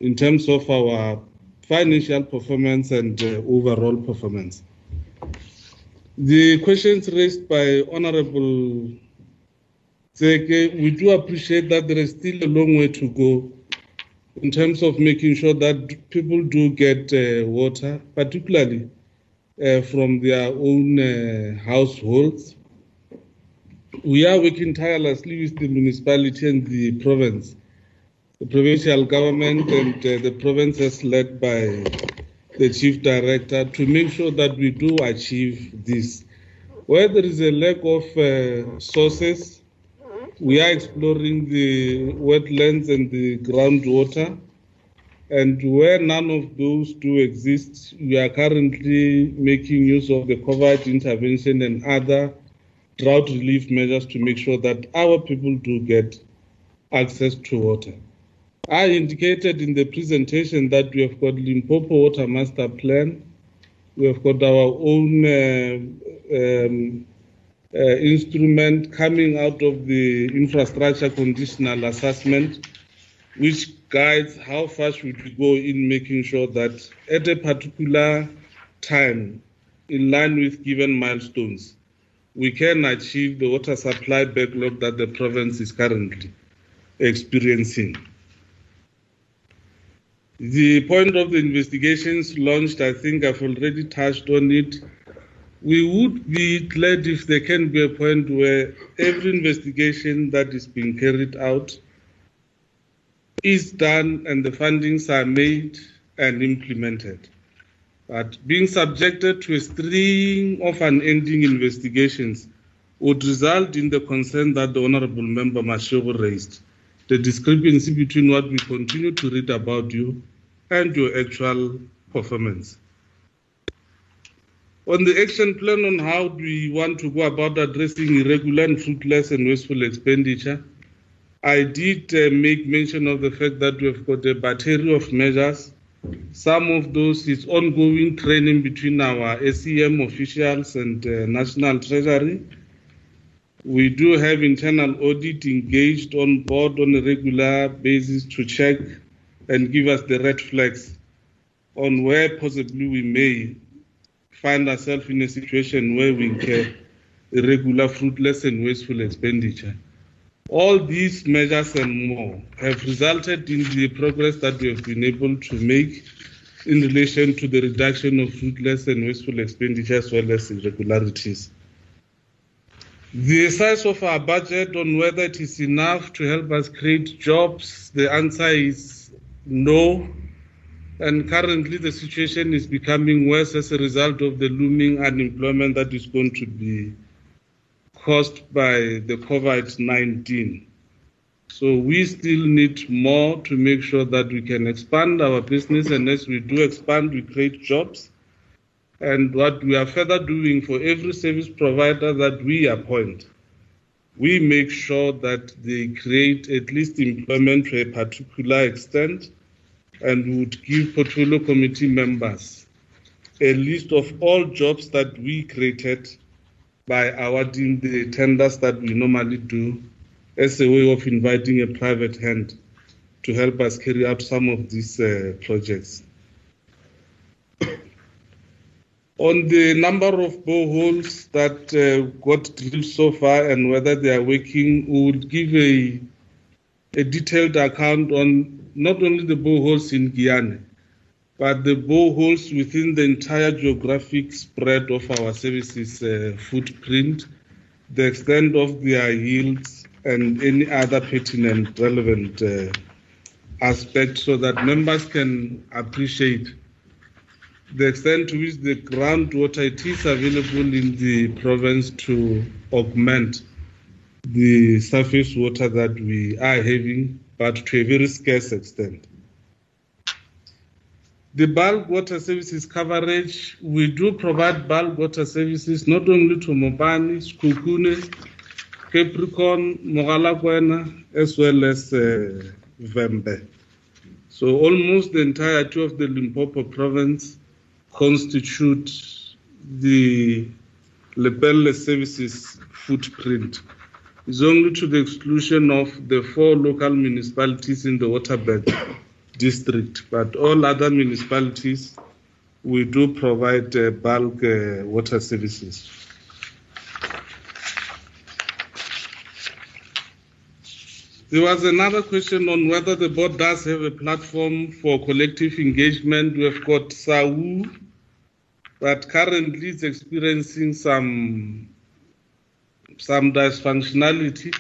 S10: in terms of our financial performance and uh, overall performance. The questions raised by Honorable Zeke, we do appreciate that there is still a long way to go in terms of making sure that people do get uh, water, particularly from their own uh, households. We are working tirelessly with the municipality and the province, the provincial government and uh, the provinces led by the chief director to make sure that we do achieve this. Where there is a lack of uh, sources, we are exploring the wetlands and the groundwater. And where none of those do exist, we are currently making use of the COVID intervention and other drought relief measures to make sure that our people do get access to water. I indicated in the presentation that we have got Limpopo Water Master Plan. We have got our own uh, um, uh, instrument coming out of the infrastructure conditional assessment, which guides how far should we go in making sure that at a particular time, in line with given milestones, we can achieve the water supply backlog that the province is currently experiencing. The point of the investigations launched, I think I've already touched on it. We would be glad if there can be a point where every investigation that is being carried out is done and the fundings are made and implemented. But being subjected to a string of unending investigations would result in the concern that the Honorable Member Mashego raised the discrepancy between what we continue to read about you and your actual performance. On the action plan on how we want to go about addressing irregular and fruitless and wasteful expenditure, I did uh, make mention of the fact that we've got a battery of measures. Some of those is ongoing training between our SCM officials and uh, National Treasury. We do have internal audit engaged on board on a regular basis to check and give us the red flags on where possibly we may find ourselves in a situation where we incur irregular, fruitless, and wasteful expenditure. All these measures and more have resulted in the progress that we have been able to make in relation to the reduction of fruitless and wasteful expenditure as well as irregularities. The size of our budget on whether it is enough to help us create jobs, the answer is no. And currently, the situation is becoming worse as a result of the looming unemployment that is going to be caused by the COVID 19. So, we still need more to make sure that we can expand our business. And as we do expand, we create jobs. And what we are further doing for every service provider that we appoint, we make sure that they create at least employment to a particular extent and would give portfolio committee members a list of all jobs that we created by awarding the tenders that we normally do as a way of inviting a private hand to help us carry out some of these uh, projects. <coughs> On the number of boreholes that uh, got drilled so far and whether they are working, we would give a, a detailed account on not only the boreholes in Giyani, but the boreholes within the entire geographic spread of our services uh, footprint, the extent of their yields, and any other pertinent relevant uh, aspects so that members can appreciate the extent to which the groundwater it is available in the province to augment the surface water that we are having but to a very scarce extent. The bulk water services coverage, we do provide bulk water services not only to Mopani, Sekhukhune, Capricorn, Mogalakwena, as well as uh, Vhembe. So almost the entirety of the Limpopo province constitute the Lepelle services footprint. It's only to the exclusion of the four local municipalities in the Waterberg district, but all other municipalities, we do provide uh, bulk uh, water services. There was another question on whether the board does have a platform for collective engagement. We've got SAU, but currently it's experiencing some some dysfunctionality,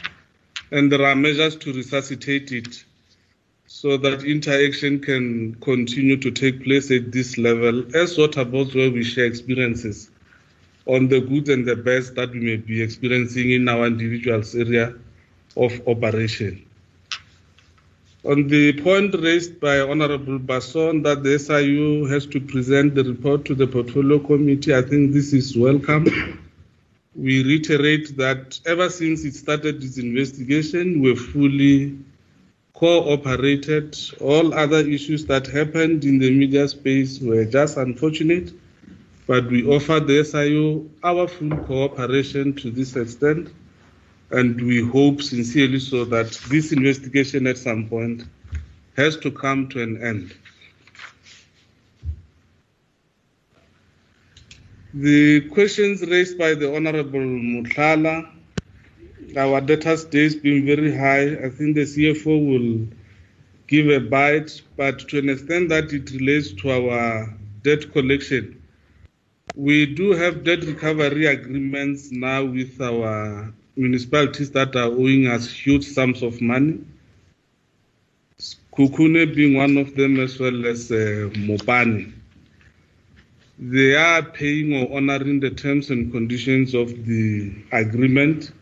S10: and there are measures to resuscitate it so that interaction can continue to take place at this level as water boards where we share experiences on the good and the best that we may be experiencing in our individuals area of operation. On the point raised by Honorable Basson that the SIU has to present the report to the portfolio committee, I think this is welcome. We reiterate that ever since it started its investigation, we've fully cooperated. All other issues that happened in the media space were just unfortunate, but we offer the SIU our full cooperation to this extent, and we hope sincerely so that this investigation at some point has to come to an end. The questions raised by the Honorable Mutlala our data stays being very high. I think the CFO will give a bite, but to an extent that it relates to our debt collection, we do have debt recovery agreements now with our municipalities that are owing us huge sums of money. Sekhukhune being one of them, as well as uh, Mopani. They are paying or honoring the terms and conditions of the agreement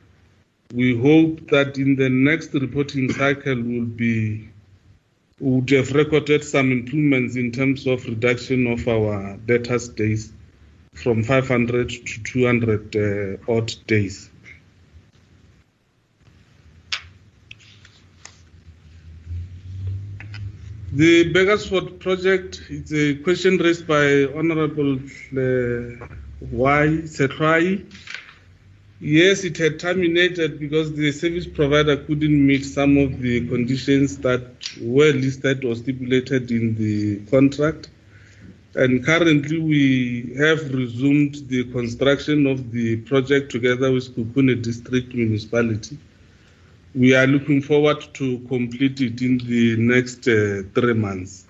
S10: we hope that in the next reporting cycle we will be would have recorded some improvements in terms of reduction of our data days from 500 to 200 uh, odd days. The Beggarsford project is a question raised by Honorable uh, Y. Setrai. Yes, it had terminated because the service provider couldn't meet some of the conditions that were listed or stipulated in the contract. And currently, we have resumed the construction of the project together with Sekhukhune District Municipality. We are looking forward to complete it in the next uh, three months.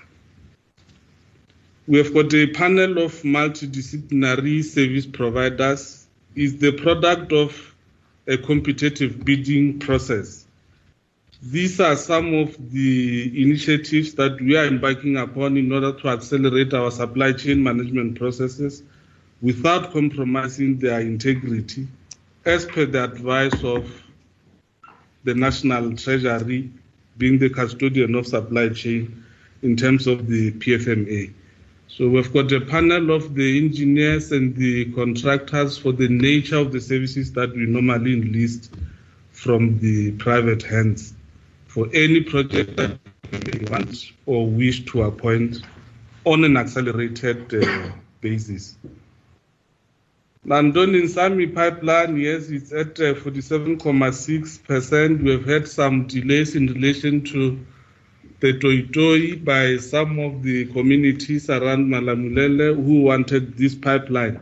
S10: We have got a panel of multidisciplinary service providers is the product of a competitive bidding process. These are some of the initiatives that we are embarking upon in order to accelerate our supply chain management processes without compromising their integrity, as per the advice of the National Treasury being the custodian of supply chain in terms of the PFMA. So we've got a panel of the engineers and the contractors for the nature of the services that we normally enlist from the private hands for any project that we want or wish to appoint on an accelerated uh, basis. Nandoni Nsami pipeline, yes, it's at 47.6%. We've had some delays in relation to the Toitoi by some of the communities around Malamulele who wanted this pipeline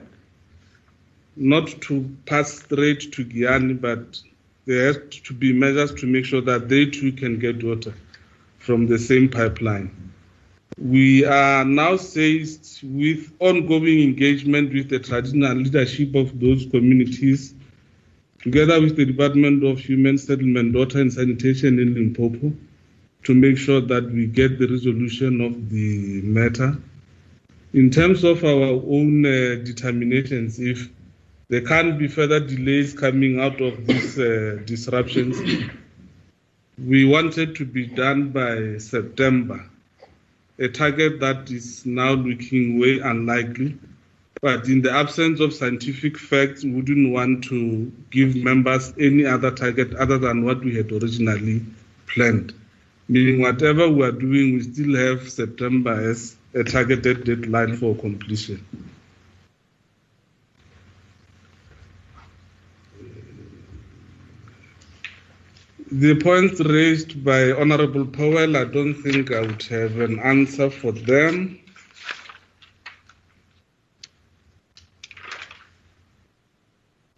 S10: not to pass straight to Giyani, but there has to be measures to make sure that they too can get water from the same pipeline. We are now seized with ongoing engagement with the traditional leadership of those communities, together with the Department of Human Settlement, Water and Sanitation in Limpopo, to make sure that we get the resolution of the matter. In terms of our own uh, determinations, if there can't be further delays coming out of these uh, disruptions, we wanted to be done by September, a target that is now looking way unlikely. But in the absence of scientific facts, we wouldn't want to give members any other target other than what we had originally planned. Meaning, whatever we are doing, we still have September as a targeted deadline for completion. The points raised by Honorable Powell, I don't think I would have an answer for them.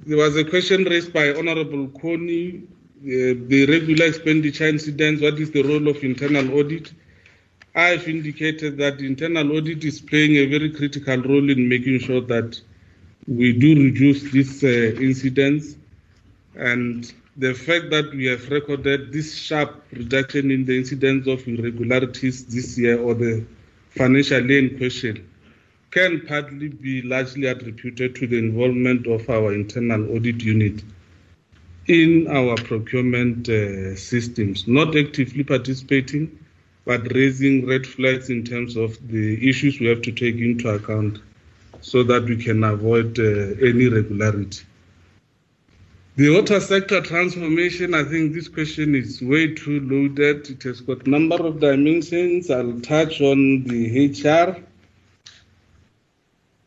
S10: There was a question raised by Honorable uh, the regular expenditure incidents, what is the role of internal audit? I've indicated that internal audit is playing a very critical role in making sure that we do reduce these uh, incidents. And the fact that we have recorded this sharp reduction in the incidence of irregularities this year or the financial year in question can partly be largely attributed to the involvement of our internal audit unit in our procurement uh, systems, not actively participating, but raising red flags in terms of the issues we have to take into account so that we can avoid uh, any irregularity. The water sector transformation, I think this question is way too loaded. It has got a number of dimensions. I'll touch on the HR.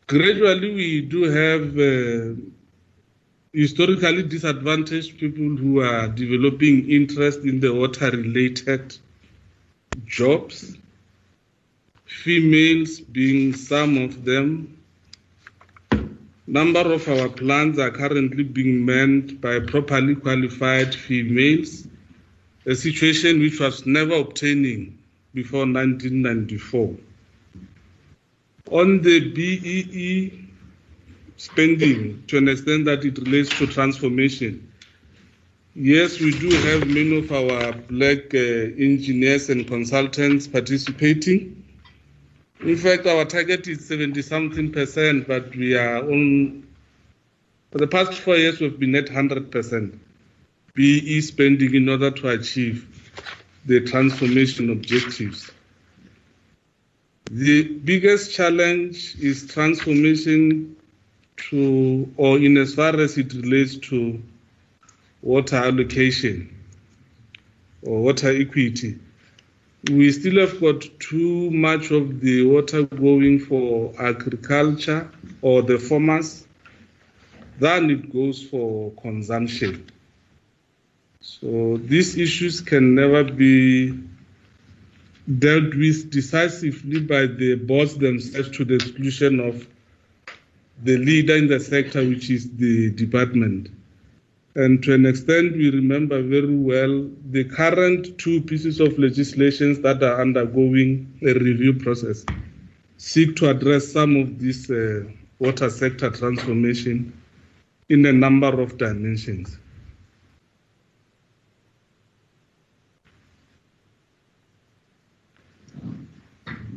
S10: Gradually, we do have uh, historically disadvantaged people who are developing interest in the water related jobs, females being some of them. Number of our plants are currently being manned by properly qualified females, a situation which was never obtaining before 1994. On the BEE spending, to an extent that it relates to transformation, yes, we do have many of our black uh, engineers and consultants participating. In fact, our target is 70 something percent, but we are on, for the past four years, we've been at 100% BE spending in order to achieve the transformation objectives. The biggest challenge is transformation to, or in as far as it relates to water allocation or water equity. We still have got too much of the water going for agriculture or the farmers than it goes for consumption. So these issues can never be dealt with decisively by the boards themselves to the exclusion of the leader in the sector, which is the department. And to an extent, we remember very well the current two pieces of legislation that are undergoing a review process seek to address some of this uh, water sector transformation in a number of dimensions.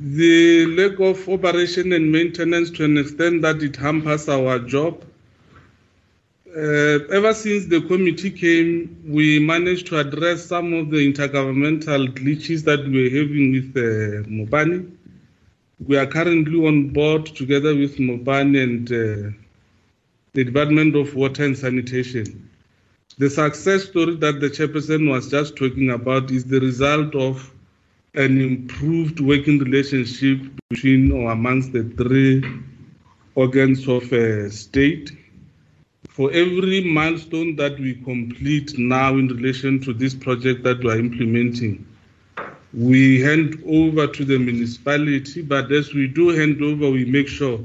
S10: The lack of operation and maintenance to an extent that it hampers our job. Uh, ever since the committee came, we managed to address some of the intergovernmental glitches that we were having with uh, Mopani. We are currently on board together with Mopani and uh, the Department of Water and Sanitation. The success story that the chairperson was just talking about is the result of an improved working relationship between or amongst the three organs of a state. For every milestone that we complete now in relation to this project that we are implementing, we hand over to the municipality, but as we do hand over, we make sure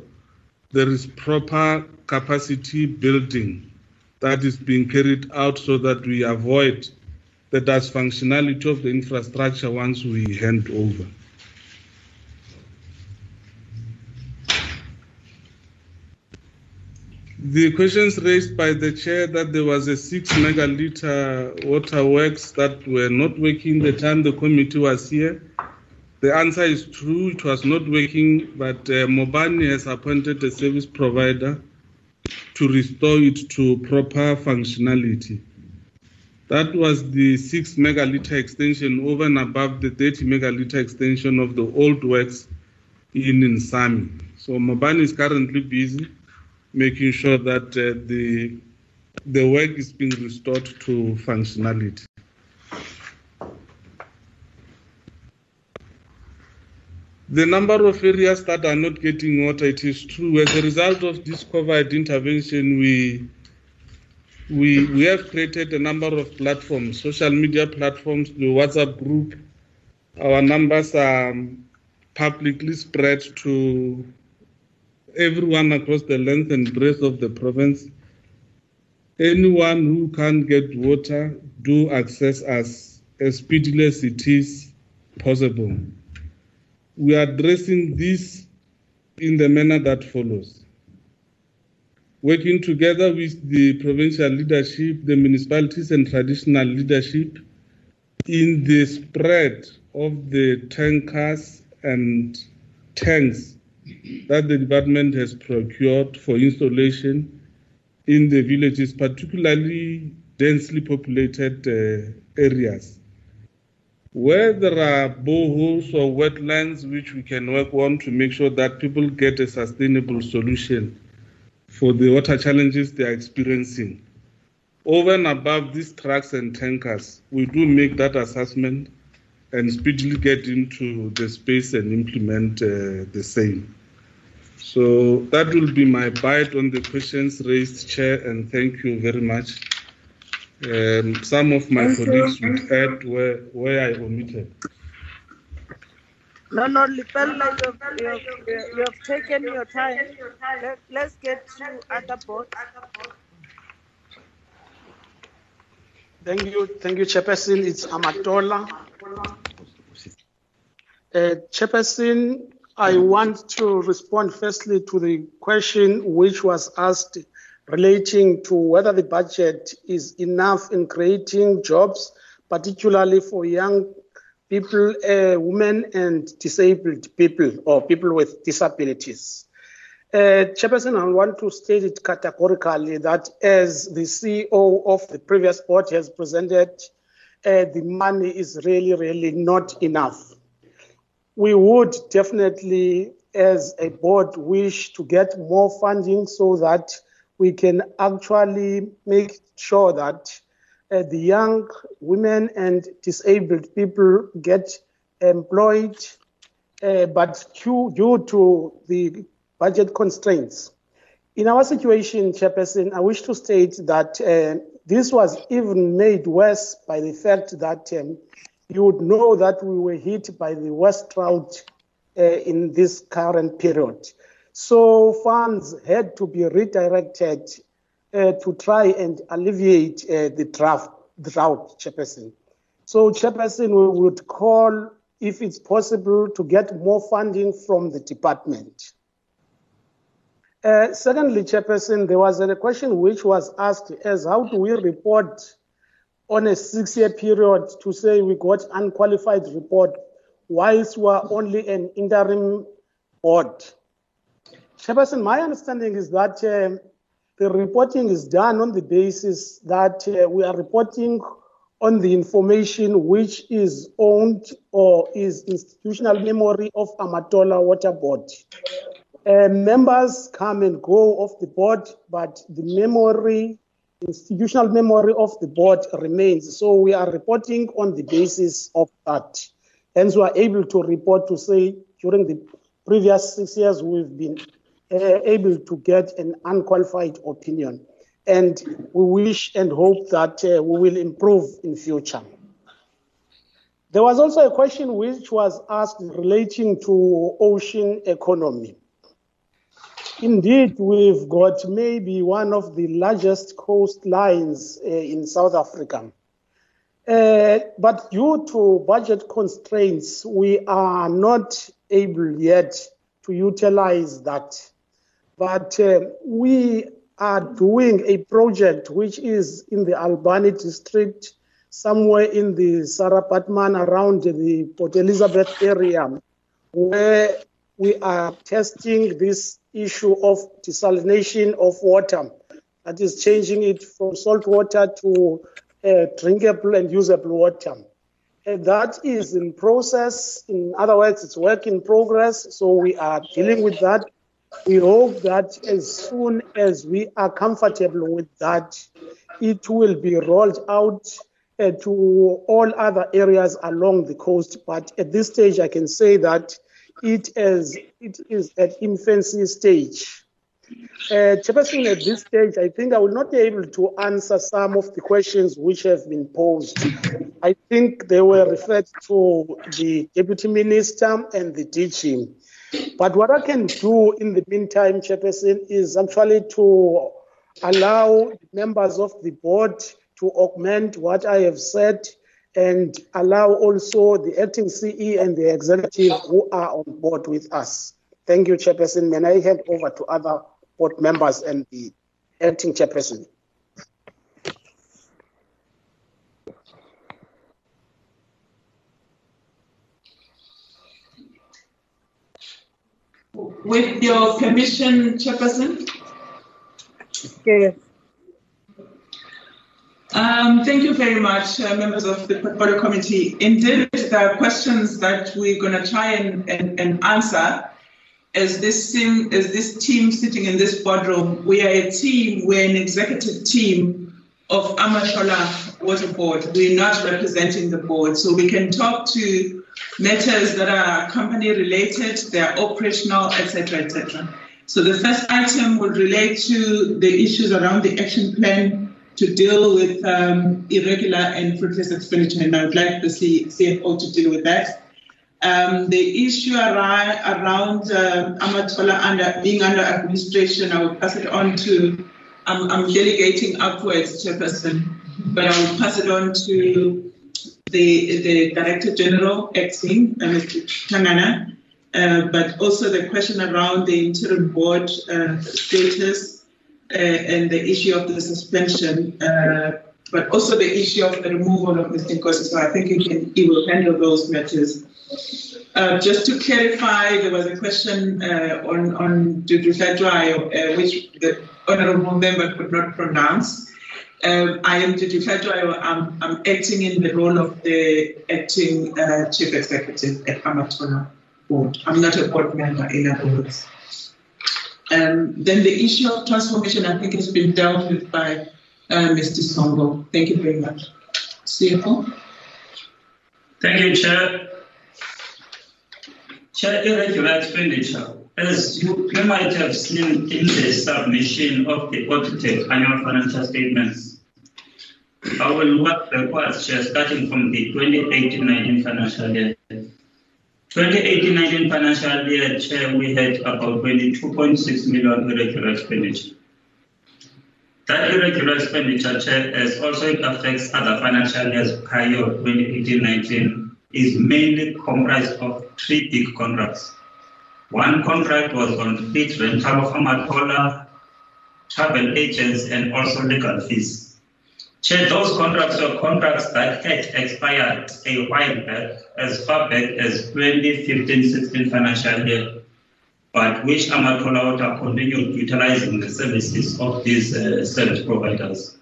S10: there is proper capacity building that is being carried out so that we avoid the dysfunctionality of the infrastructure once we hand over. The questions raised by the chair that there was a six megaliter water works that were not working the time the committee was here. The answer is true, it was not working, but uh, Mopani has appointed a service provider to restore it to proper functionality. That was the 6 megaliter extension over and above the 30 megaliter extension of the old works in Nsami. So Mopani is currently busy making sure that uh, the the work is being restored to functionality. The number of areas that are not getting water, it is true. As a result of this COVID intervention, we we we have created a number of platforms, social media platforms, the WhatsApp group. Our numbers are publicly spread to everyone across the length and breadth of the province. Anyone who can't get water, do access us as speedily as it is possible. We are addressing this in the manner that follows. Working together with the provincial leadership, the municipalities and traditional leadership in the spread of the tankers and tanks that the department has procured for installation in the villages, particularly densely populated uh, areas. Where there are boreholes or wetlands which we can work on to make sure that people get a sustainable solution for the water challenges they are experiencing. Over and above these trucks and tankers, we do make that assessment and speedily get into the space and implement uh, the same. So that will be my bite on the questions raised, Chair, and thank you very much. Um, some of my colleagues would add where, where I omitted.
S2: No, no, Lepelle, you have, you, have, you have taken your time. Let, let's get to other boards.
S15: Thank you, thank you, Chairperson. It's Amatola. Uh, Chairperson, I want to respond firstly to the question which was asked relating to whether the budget is enough in creating jobs, particularly for young people, uh, women, and disabled people or people with disabilities. Uh, Chairperson, I want to state it categorically that as the CEO of the previous board has presented, uh, the money is really, really not enough. We would definitely, as a board, wish to get more funding so that we can actually make sure that uh, the young women and disabled people get employed, uh, but due, due to the budget constraints. In our situation, Chairperson, I wish to state that uh, this was even made worse by the fact that um, you would know that we were hit by the worst drought uh, in this current period. So funds had to be redirected uh, to try and alleviate uh, the drought, drought, Chairperson. So, Chairperson, we would call if it's possible to get more funding from the department. Uh, secondly, Chairperson, there was a question which was asked as how do we report on a six-year period to say we got unqualified report whilst we are only an interim board. Chairperson, my understanding is that um, the reporting is done on the basis that uh, we are reporting on the information which is owned or is institutional memory of Amatola Water Board. Uh, members come and go of the board, but the memory, institutional memory of the board remains. So we are reporting on the basis of that. Hence, we are able to report to say during the previous six years, we've been uh, able to get an unqualified opinion. And we wish and hope that uh, we will improve in future. There was also a question which was asked relating to ocean economy. Indeed, we've got maybe one of the largest coastlines uh, in South Africa. Uh, but due to budget constraints, we are not able yet to utilize that. But uh, we are doing a project which is in the Albany district, somewhere in the Sarapatman around the Port Elizabeth area, where we are testing this issue of desalination of water, that is changing it from salt water to uh, drinkable and usable water. Uh, that is in process. In other words, it's work in progress. So we are dealing with that. We hope that as soon as we are comfortable with that, it will be rolled out uh, to all other areas along the coast. But at this stage, I can say that it is, it is at infancy stage. Uh, Chairperson, at this stage, I think I will not be able to answer some of the questions which have been posed. I think they were referred to the Deputy Minister and the DG. But what I can do in the meantime, Chairperson, is actually to allow members of the board to augment what I have said and allow also the acting CE and the executive who are on board with us. Thank you, Chairperson. May I hand over to other board members and the acting chairperson?
S16: With your permission, Chairperson.
S15: Okay.
S16: Um, thank you very much, uh, members of the Portfolio Committee. Indeed, the questions that we're going to try and, and, and answer as this team, as this team sitting in this boardroom. We are a team, we're an executive team of Amatola Water Board. We're not representing the board, so we can talk to matters that are company related, they are operational, etc., etc. So the first item would relate to the issues around the action plan to deal with um, irregular and fruitless expenditure, and I would like the CFO to deal with that. Um, the issue around, around uh, Amatola under, being under administration, I will pass it on to, I'm, I'm delegating upwards, Chairperson, but I will pass it on to the, the Director General, acting, uh, Mr. Tshangana, uh, but also the question around the interim board uh, status uh, and the issue of the suspension, uh, but also the issue of the removal of Mr. Nkosi. So I think he, can, he will handle those matters. Uh, just to clarify, there was a question uh, on on Dudufetwai, uh, which the honourable member could not pronounce. Um, I am Dudufetwai. I'm, I'm acting in the role of the acting uh, chief executive at Amatola Board. I'm not a board member, in other words. Um, then the issue of transformation, I think, has been dealt with by uh, Mr. Songo. Thank you very much. CFO.
S18: Thank you, Chair. Chair, irregular expenditure. As you, you might have seen in the submission of the audited annual financial statements, I will work backwards, Chair, starting from the 2018-19 financial year. 2018-19 financial year, Chair, we had about 22.6 million irregular expenditure. That irregular expenditure, Chair, as also affects other financial years prior 2018-19, is mainly comprised of three big contracts. One contract was on fleet rental of Amatola, travel agents, and also legal fees. Chair, those contracts were contracts that had expired a while back, as far back as 2015-16 financial year, but which Amatola Water continued utilizing the services of these uh, service providers.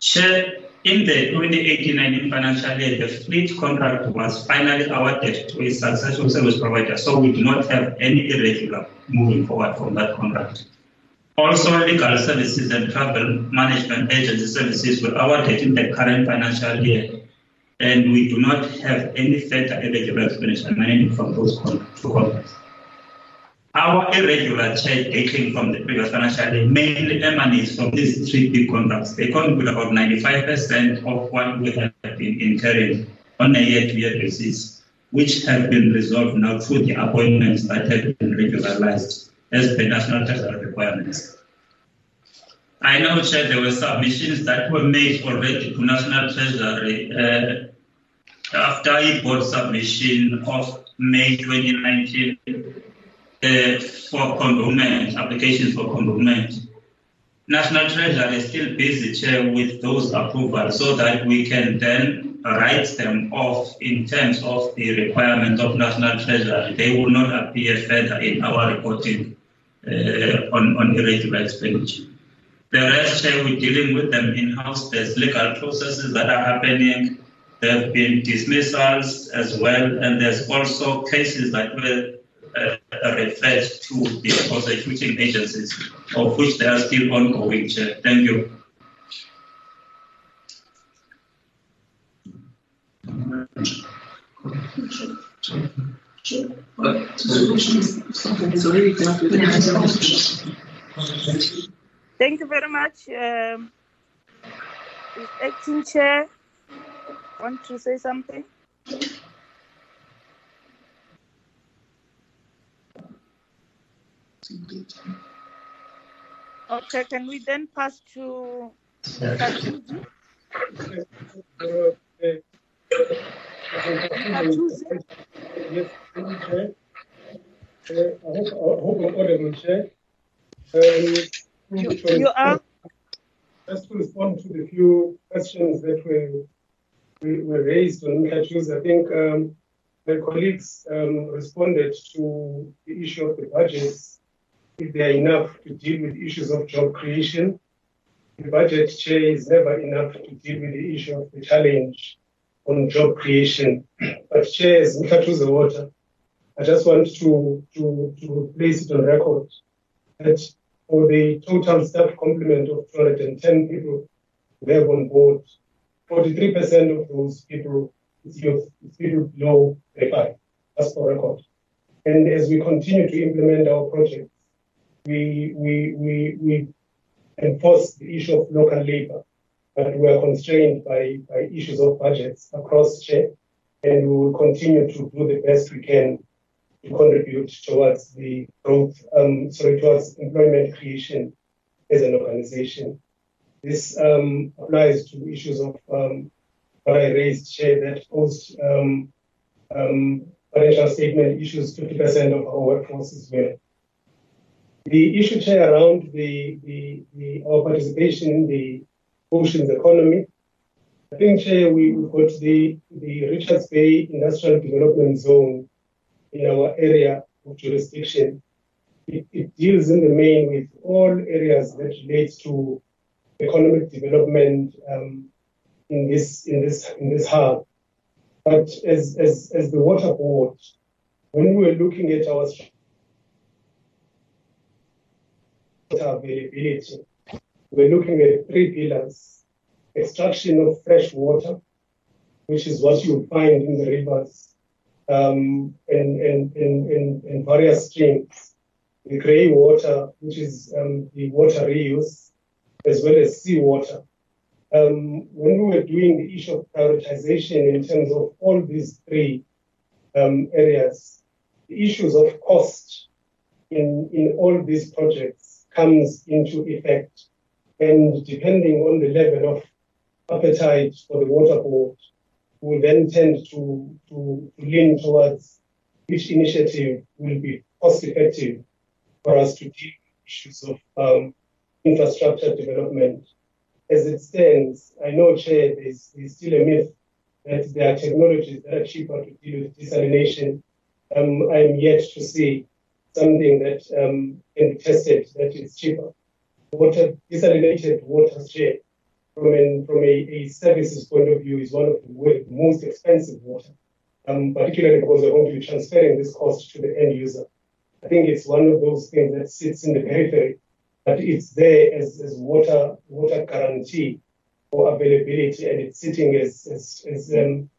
S18: Chair, in the 2018-19 financial year, the fleet contract was finally awarded to a successful service provider, so we do not have any irregular moving forward from that contract. Also, legal services and travel management agency services were awarded in the current financial year, and we do not have any further irregular emanating from those two contracts. Our irregular check dating from the previous financial year mainly emanates from these three big contracts. They contribute about 95% of what we have been incurring on a year-to-year basis, which have been resolved now through the appointments that have been regularized as per national treasury requirements. I know, Chair, there were submissions that were made already to National Treasury uh, after a board submission of May 2019 uh, for condonement, applications for condonement. National Treasury is still busy, Chair, with those approvals so that we can then write them off in terms of the requirement of National Treasury. They will not appear further in our reporting uh, on, on irregular expenditure. The rest, Chair, we're dealing with them in-house. There's legal processes that are happening. There have been dismissals as well, and there's also cases that were uh, referred to the prosecuting agencies, of which they are still ongoing, Chair. Thank you.
S2: Thank you very much. Um, acting chair want to say something? Okay, can we then pass to Mhlathuze?
S22: Yes, Chair. I hope, I'm audible, Chair.
S2: You, are
S22: Just to respond to the few questions that were, were raised on Mhlathuze, I think um, my colleagues um, responded to the issue of the budgets, if they are enough to deal with issues of job creation. The budget chair is never enough to deal with the issue of the challenge on job creation. But chair, as Mhlathuze Water, I just want to, to, to place it on record that for the total staff complement of 210 people we have on board, 43% of those people is is people below 35. That's for record. And as we continue to implement our projects, we, we, we, we enforce the issue of local labor, but we are constrained by, by issues of budgets across chair, and we will continue to do the best we can to contribute towards the growth, um, sorry, towards employment creation as an organization. This um, applies to issues of um, what I raised, Chair, that post um, um, financial statement issues 50% of our workforce is well. The issue, Chair, around the, the, the our participation in the oceans economy, I think, Chair, we, we've got the, the Richards Bay Industrial Development Zone in our area of jurisdiction. It, it deals in the main with all areas that relate to economic development um, in this in this in this hub. But as, as as the water board, when we were looking at our availability, we're looking at three pillars: extraction of fresh water, which is what you find in the rivers um, in, in, in, in various streams. The grey water, which is um, the water reuse, as well as seawater. Um, when we were doing the issue of prioritization in terms of all these three um, areas, the issues of cost in, in all these projects comes into effect. And depending on the level of appetite for the water board, will then tend to, to, to lean towards which initiative will be cost effective for us to deal with issues of um, infrastructure development. As it stands, I know, Chair, there's, there's still a myth that there are technologies that are cheaper to deal with desalination. Um, I'm yet to see something that um, can be tested that is cheaper. Water, desalinated water share from, an, from a, a services point of view is one of the most expensive water, um, particularly because we're going to be transferring this cost to the end user. I think it's one of those things that sits in the periphery, but it's there as, as water water guarantee for availability, and it's sitting as as as, um,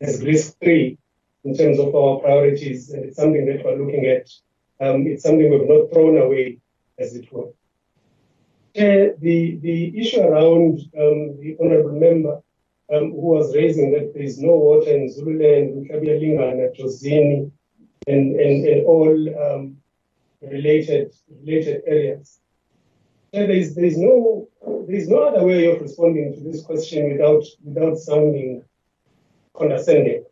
S22: as risk free in terms of our priorities, and it's something that we're looking at. Um, it's something we've not thrown away, as it were. Uh, the the issue around um, the honourable member um, who was raising that there is no water in Zululand, Umhlabuyalingana, Jozini, and, and, and all um, related related areas. There is there is no there is no other way of responding to this question without without sounding condescending.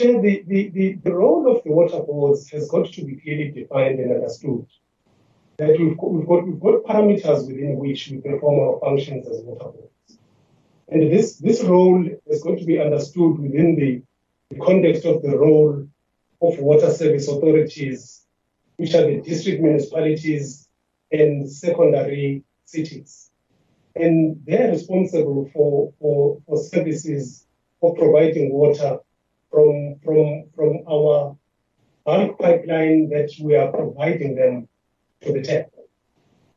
S22: So the, the, the, the role of the water boards has got to be clearly defined and understood. That we've got, we've got, we've got parameters within which we perform our functions as water boards. And this, this role is going to be understood within the, the context of the role of water service authorities, which are the district municipalities and secondary cities. And they're responsible for, for, for services of providing water from, from, from our bulk pipeline that we are providing them to the tap.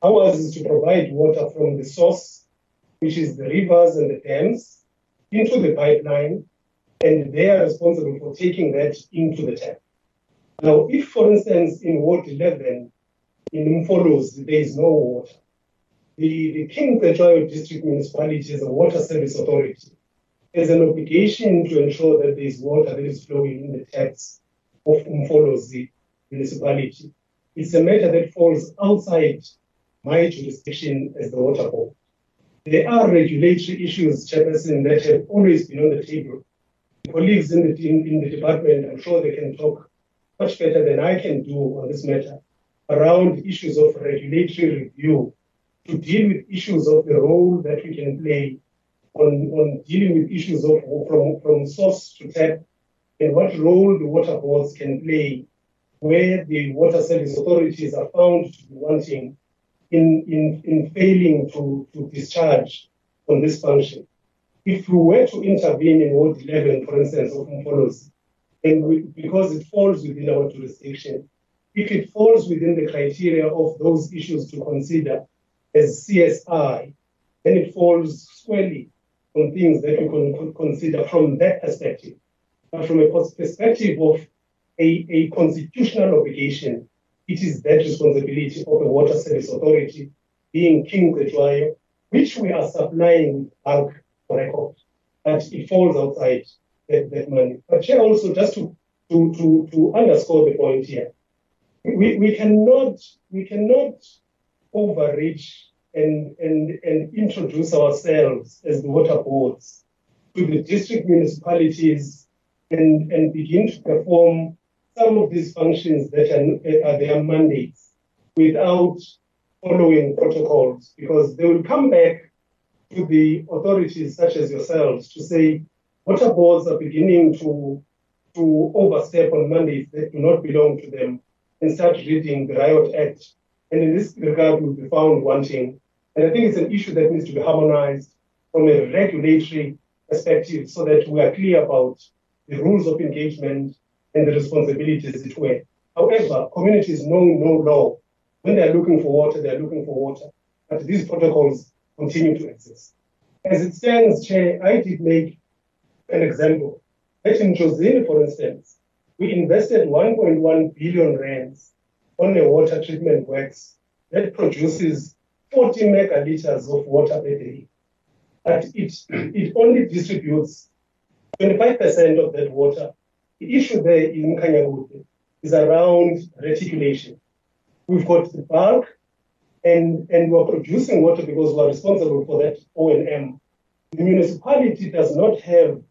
S22: Ours is to provide water from the source, which is the rivers and the dams, into the pipeline, and they are responsible for taking that into the tap. Now, if, for instance, in Ward 11, in Mfolos, there is no water, the, the King Cetshwayo District Municipality is a water service authority has an obligation to ensure that there is water that is flowing in the taps of Umfolozi municipality. It's a matter that falls outside my jurisdiction as the water board. There are regulatory issues, Chairperson, that have always been on the table. Colleagues in the, in, in the department, I'm sure they can talk much better than I can do on this matter around issues of regulatory review to deal with issues of the role that we can play on, on dealing with issues of from, from source to tap and what role the water boards can play where the water service authorities are found to be wanting in, in, in failing to, to discharge on this function. If we were to intervene in Ward 11, for instance, of Mfolos, and we, because it falls within our jurisdiction, if it falls within the criteria of those issues to consider as CSI, then it falls squarely on things that we can consider from that perspective. But from a perspective of a, a constitutional obligation, it is that responsibility of the Water Service Authority, being King Cetshwayo, which we are supplying bulk record. But it falls outside that, that money. But here also, just to, to, to, to underscore the point here, we, we cannot we cannot overreach and, and, and introduce ourselves as the water boards to the district municipalities and, and begin to perform some of these functions that are, are their mandates without following protocols because they will come back to the authorities such as yourselves to say water boards are beginning to to overstep on mandates that do not belong to them and start reading the Riot Act. And in this regard, will be found wanting and I think it's an issue that needs to be harmonized from a regulatory perspective so that we are clear about the rules of engagement and the responsibilities, it were. However, communities know no law. When they're looking for water, they're looking for water. But these protocols continue to exist. As it stands, Chair, I did make an example. That in Jozini, for instance, we invested 1.1 billion rands on a water treatment works that produces 40 megaliters of water per day. But it, it only distributes 25% of that water. The issue there in Khanyakude is around reticulation. We've got the bulk and, and we're producing water because we're responsible for that O&M. The municipality does not have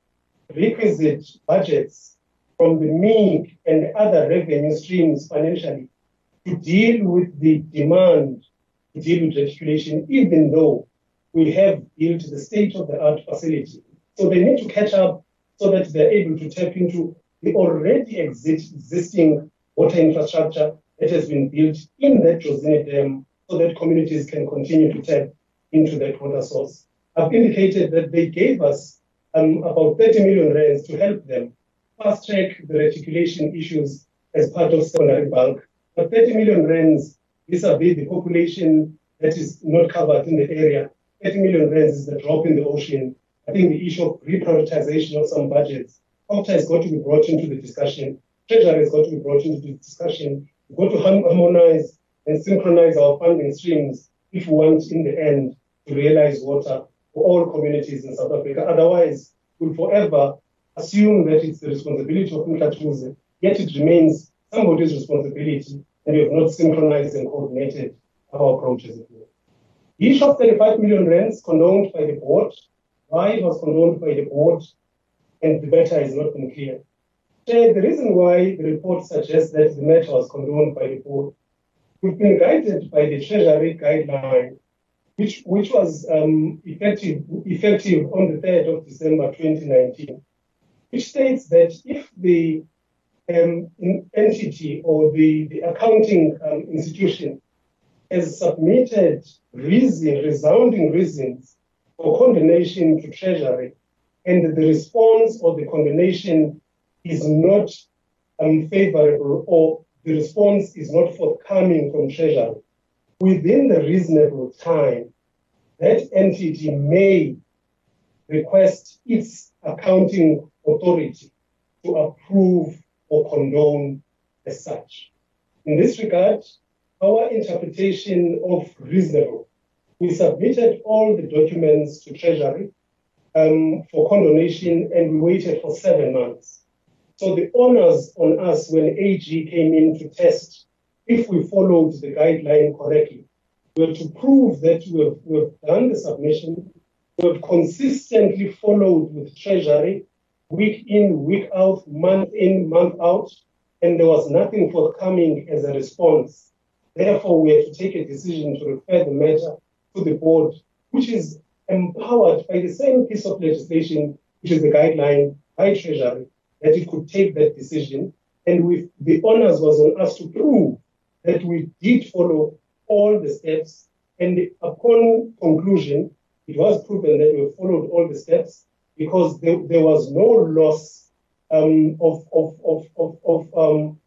S22: requisite budgets from the MIG and other revenue streams financially to deal with the demand deal with reticulation, even though we have built the state-of-the-art facility. So they need to catch up so that they're able to tap into the already exist, existing water infrastructure that has been built in that Jozini Dam so that communities can continue to tap into that water source. I've indicated that they gave us um, about 30 million rands to help them fast track the reticulation issues as part of secondary bulk. But 30 million rands vis-a-vis the population that is not covered in the area. 30 million rands is the drop in the ocean. I think the issue of reprioritization of some budgets, COGTA has got to be brought into the discussion. Treasury has got to be brought into the discussion. We've got to harmonize and synchronize our funding streams if we want, in the end, to realize water for all communities in South Africa. Otherwise, we'll forever assume that it's the responsibility of Mhlathuze, yet it remains somebody's responsibility and we have not synchronized and coordinated our approaches. Issue of 35 million rands condoned by the board, why it was condoned by the board, and the matter has not been clear. The reason why the report suggests that the matter was condoned by the board, we've been guided by the Treasury guideline, which, which was um, effective, effective on the 3rd of December 2019, which states that if the um, entity or the, the accounting um, institution has submitted reason, resounding reasons for condemnation to Treasury, and the response or the condemnation is not unfavorable or the response is not forthcoming from Treasury, within the reasonable time, that entity may request its accounting authority to approve or condone as such. In this regard, our interpretation of reasonable, we submitted all the documents to Treasury um, for condonation and we waited for seven months. So the onus on us when AG came in to test if we followed the guideline correctly were to prove that we have, we have done the submission, we have consistently followed with Treasury week in, week out, month in, month out, and there was nothing forthcoming as a response. Therefore, we had to take a decision to refer the matter to the board, which is empowered by the same piece of legislation, which is the guideline by Treasury, that it could take that decision. And with the onus was on us to prove that we did follow all the steps. And upon conclusion, it was proven that we followed all the steps because there, there was no loss um, of, of, of, of, of um,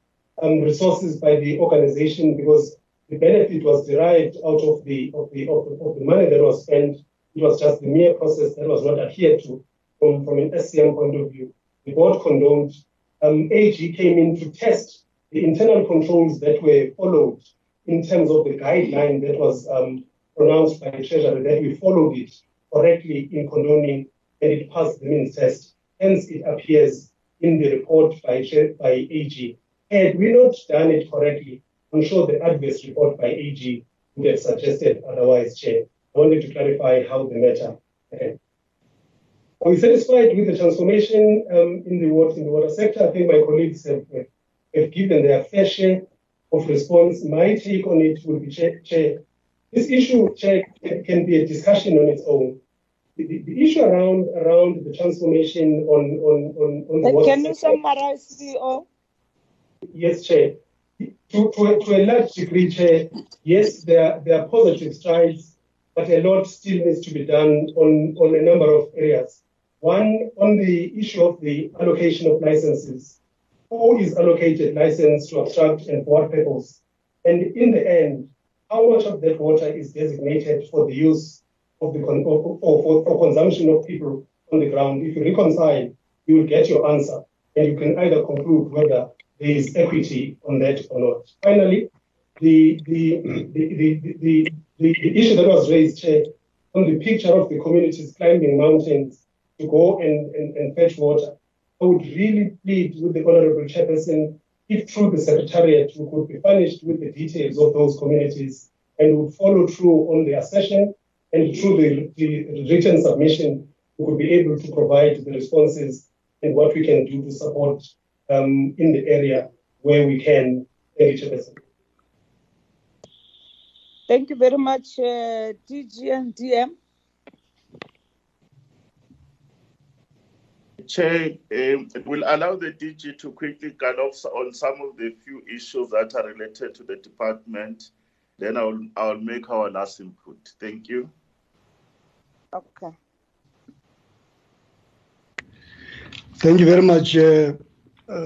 S22: um, resources by the organization because the benefit was derived out of the, of, the, of, the, of the money that was spent. It was just the mere process that was not adhered to from, from an SCM point of view. The board condoned. Um, AG came in to test the internal controls that were followed in terms of the guideline that was um, pronounced by the Treasury, that we followed it correctly in condoning and it passed the means test. Hence, it appears in the report by, by AG. Had we not done it correctly, I'm sure the adverse report by AG would have suggested otherwise, Chair. I wanted to clarify how the matter happened. Are we satisfied with the transformation um, in, the water, in the water sector? I think my colleagues have, have given their fair share of response. My take on it would be, Chair, Chair this issue, Chair, can be a discussion on its own. The, the, issue around around the transformation on on on, on the water
S2: Can you
S22: sector-
S2: summarize, CEO?
S22: Yes, Chair. To, to, a, to a large degree, Chair, yes, there, there are positive strides, but a lot still needs to be done on, on a number of areas. One, on the issue of the allocation of licenses. Who is allocated license to abstract and for what purpose? And in the end, how much of that water is designated for the use of the con- or, or for, for consumption of people on the ground? If you reconcile, you will get your answer, and you can either conclude whether there is equity on that or not. Finally, the the the the, the, the, issue that was raised Chair, on the picture of the communities climbing mountains to go and, and, and fetch water. I would really plead with the Honorable Chairperson, if through the Secretariat we could be furnished with the details of those communities and would follow through on the accession and through the, the written submission, we will be able to provide the responses and what we can do to support um, in the area where we can. Thank you, Chairperson.
S2: Thank you very much, uh, DG and DM.
S4: Chair, um, it will allow the DG to quickly cut off on some of the few issues that are related to the department. Then I'll, I'll make our last input. Thank you.
S2: Okay.
S25: Thank you very much. Uh, uh,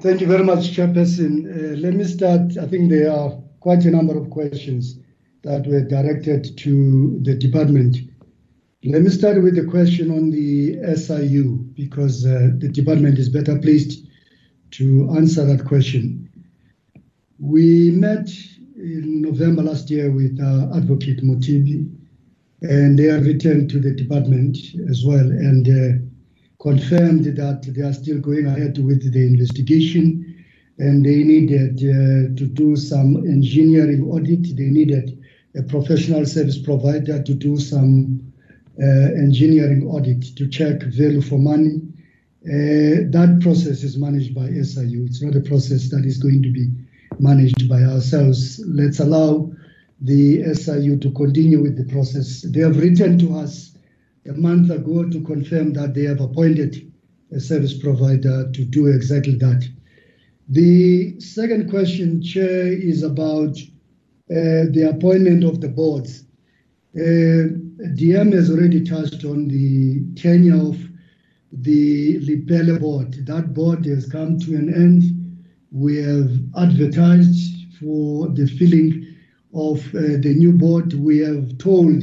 S25: thank you very much, Chairperson. Uh, let me start. I think there are quite a number of questions that were directed to the department. Let me start with the question on the SIU because uh, the department is better placed to answer that question. We met in November last year with uh, Advocate Mothibi, and they have returned to the department as well and uh, confirmed that they are still going ahead with the investigation and they needed uh, to do some engineering audit. They needed a professional service provider to do some uh, engineering audit to check value for money. Uh, that process is managed by SIU. It's not a process that is going to be managed by ourselves. Let's allow the SIU to continue with the process. They have written to us a month ago to confirm that they have appointed a service provider to do exactly that. The second question, Chair, is about uh, the appointment of the boards. Uh, DM has already touched on the tenure of the Lepelle board. That board has come to an end. We have advertised for the filling of uh, the new board. We have told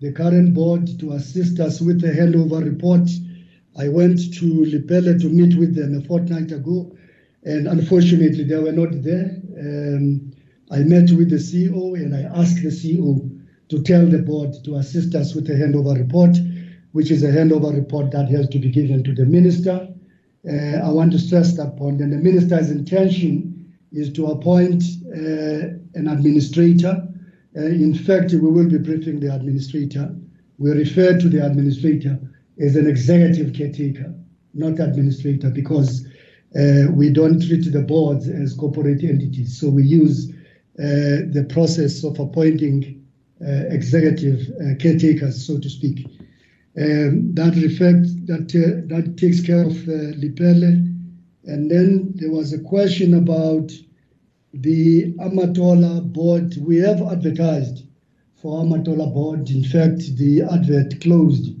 S25: the current board to assist us with the handover report. I went to Lepelle to meet with them a fortnight ago, and unfortunately, they were not there. Um, I met with the CEO and I asked the CEO to tell the board to assist us with a handover report, which is a handover report that has to be given to the minister. Uh, I want to stress that point, and the minister's intention is to appoint an administrator. Uh, in fact, we will be briefing the administrator. We refer to the administrator as an executive caretaker, not administrator, because uh, we don't treat the boards as corporate entities. So we use uh, the process of appointing uh, executive uh, caretakers, so to speak. Um, that reflects that that takes care of Lepelle. And then there was a question about the Amatola board. We have advertised for Amatola board. In fact, the advert closed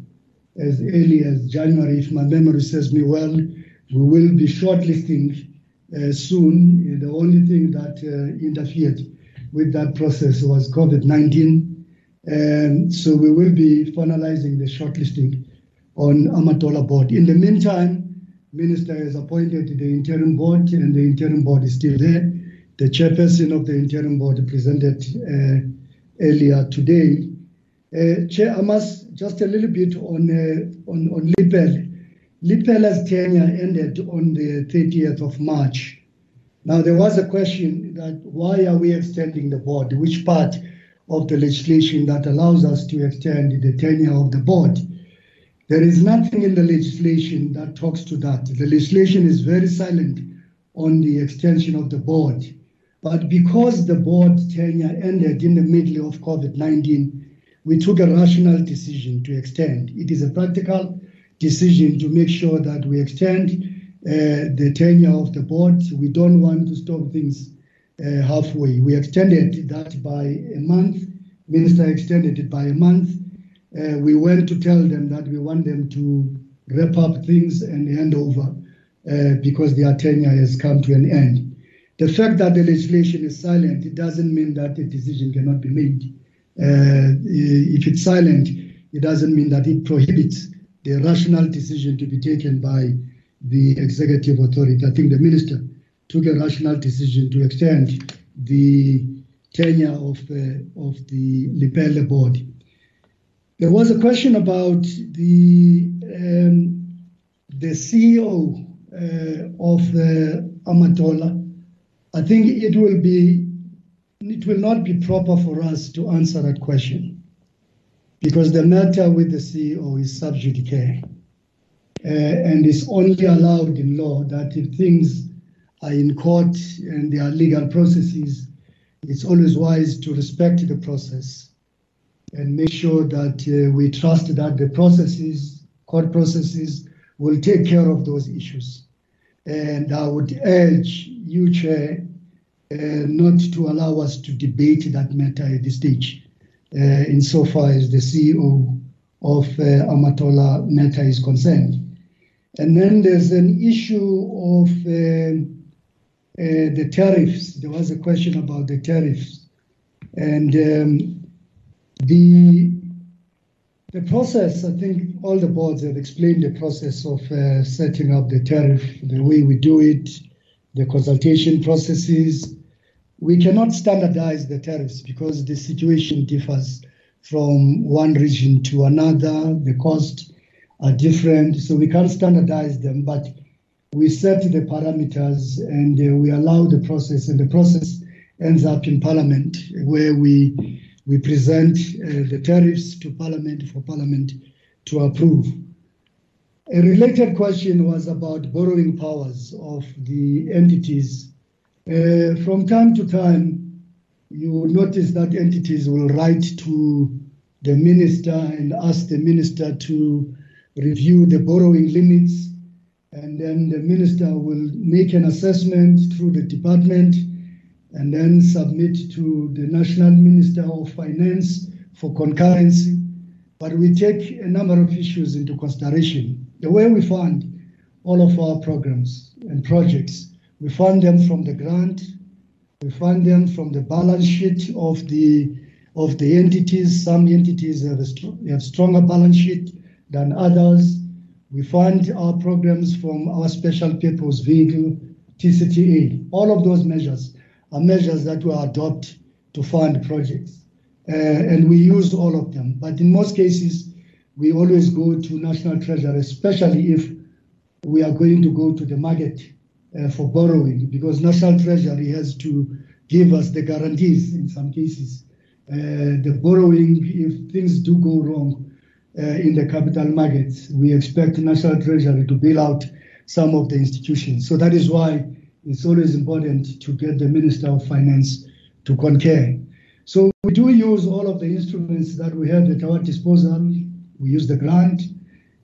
S25: as early as January, if my memory serves me well. We will be shortlisting uh, soon. The only thing that uh, interfered with that process was COVID 19. And so we will be finalizing the shortlisting on Amatola board. In the meantime, Minister has appointed the interim board, and the interim board is still there. The chairperson of the interim board presented uh, earlier today. Uh, Chair, I must just a little bit on uh, on on Lepelle. Lepelle's tenure ended on the 30th of March. Now, there was a question that why are we extending the board? Which part of the legislation that allows us to extend the tenure of the board? There is nothing in the legislation that talks to that. The legislation is very silent on the extension of the board. But because the board tenure ended in the middle of COVID 19, we took a rational decision to extend. It is a practical decision to make sure that we extend uh, the tenure of the board. We don't want to stop things uh, halfway. We extended that by a month. Minister extended it by a month. Uh, we went to tell them that we want them to wrap up things and hand over because their tenure has come to an end. The fact that the legislation is silent, it doesn't mean that a decision cannot be made. Uh, if it's silent, it doesn't mean that it prohibits the rational decision to be taken by the executive authority. I think the minister took a rational decision to extend the tenure of, uh, of the Lepelle board. There was a question about the, um, the CEO uh, of uh, Amatola. I think it will be it will not be proper for us to answer that question because the matter with the CEO is sub judice uh, and it's only allowed in law that if things are in court and there are legal processes, it's always wise to respect the process and make sure that uh, we trust that the processes, court processes, will take care of those issues. And I would urge you, Chair, uh, not to allow us to debate that matter at this stage, uh, insofar as the CEO of uh, Amatola matter is concerned. And then there's an issue of uh, uh, the tariffs. There was a question about the tariffs. And um, the the process, I think all the boards have explained the process of uh, setting up the tariff, the way we do it, the consultation processes. We cannot standardize the tariffs because the situation differs from one region to another. The costs are different, so we can't standardize them, but we set the parameters and uh, we allow the process, and the process ends up in Parliament, where we we present uh, the tariffs to Parliament for Parliament to approve. A related question was about borrowing powers of the entities. Uh, from time to time, you will notice that entities will write to the minister and ask the minister to review the borrowing limits, and then the minister will make an assessment through the department and then submit to the National Minister of Finance for concurrency. But we take a number of issues into consideration. The way we fund all of our programs and projects, we fund them from the grant, we fund them from the balance sheet of the of the entities. Some entities have a have stronger balance sheet than others. We fund our programs from our special purpose vehicle, TCTA. All of those measures are measures that we adopt to fund projects. Uh, and we use all of them. But in most cases, we always go to National Treasury, especially if we are going to go to the market uh, for borrowing, because National Treasury has to give us the guarantees in some cases. Uh, the borrowing, if things do go wrong uh, in the capital markets, we expect National Treasury to bail out some of the institutions. So that is why it's always important to get the Minister of Finance to concur. So we do use all of the instruments that we have at our disposal. We use the grant,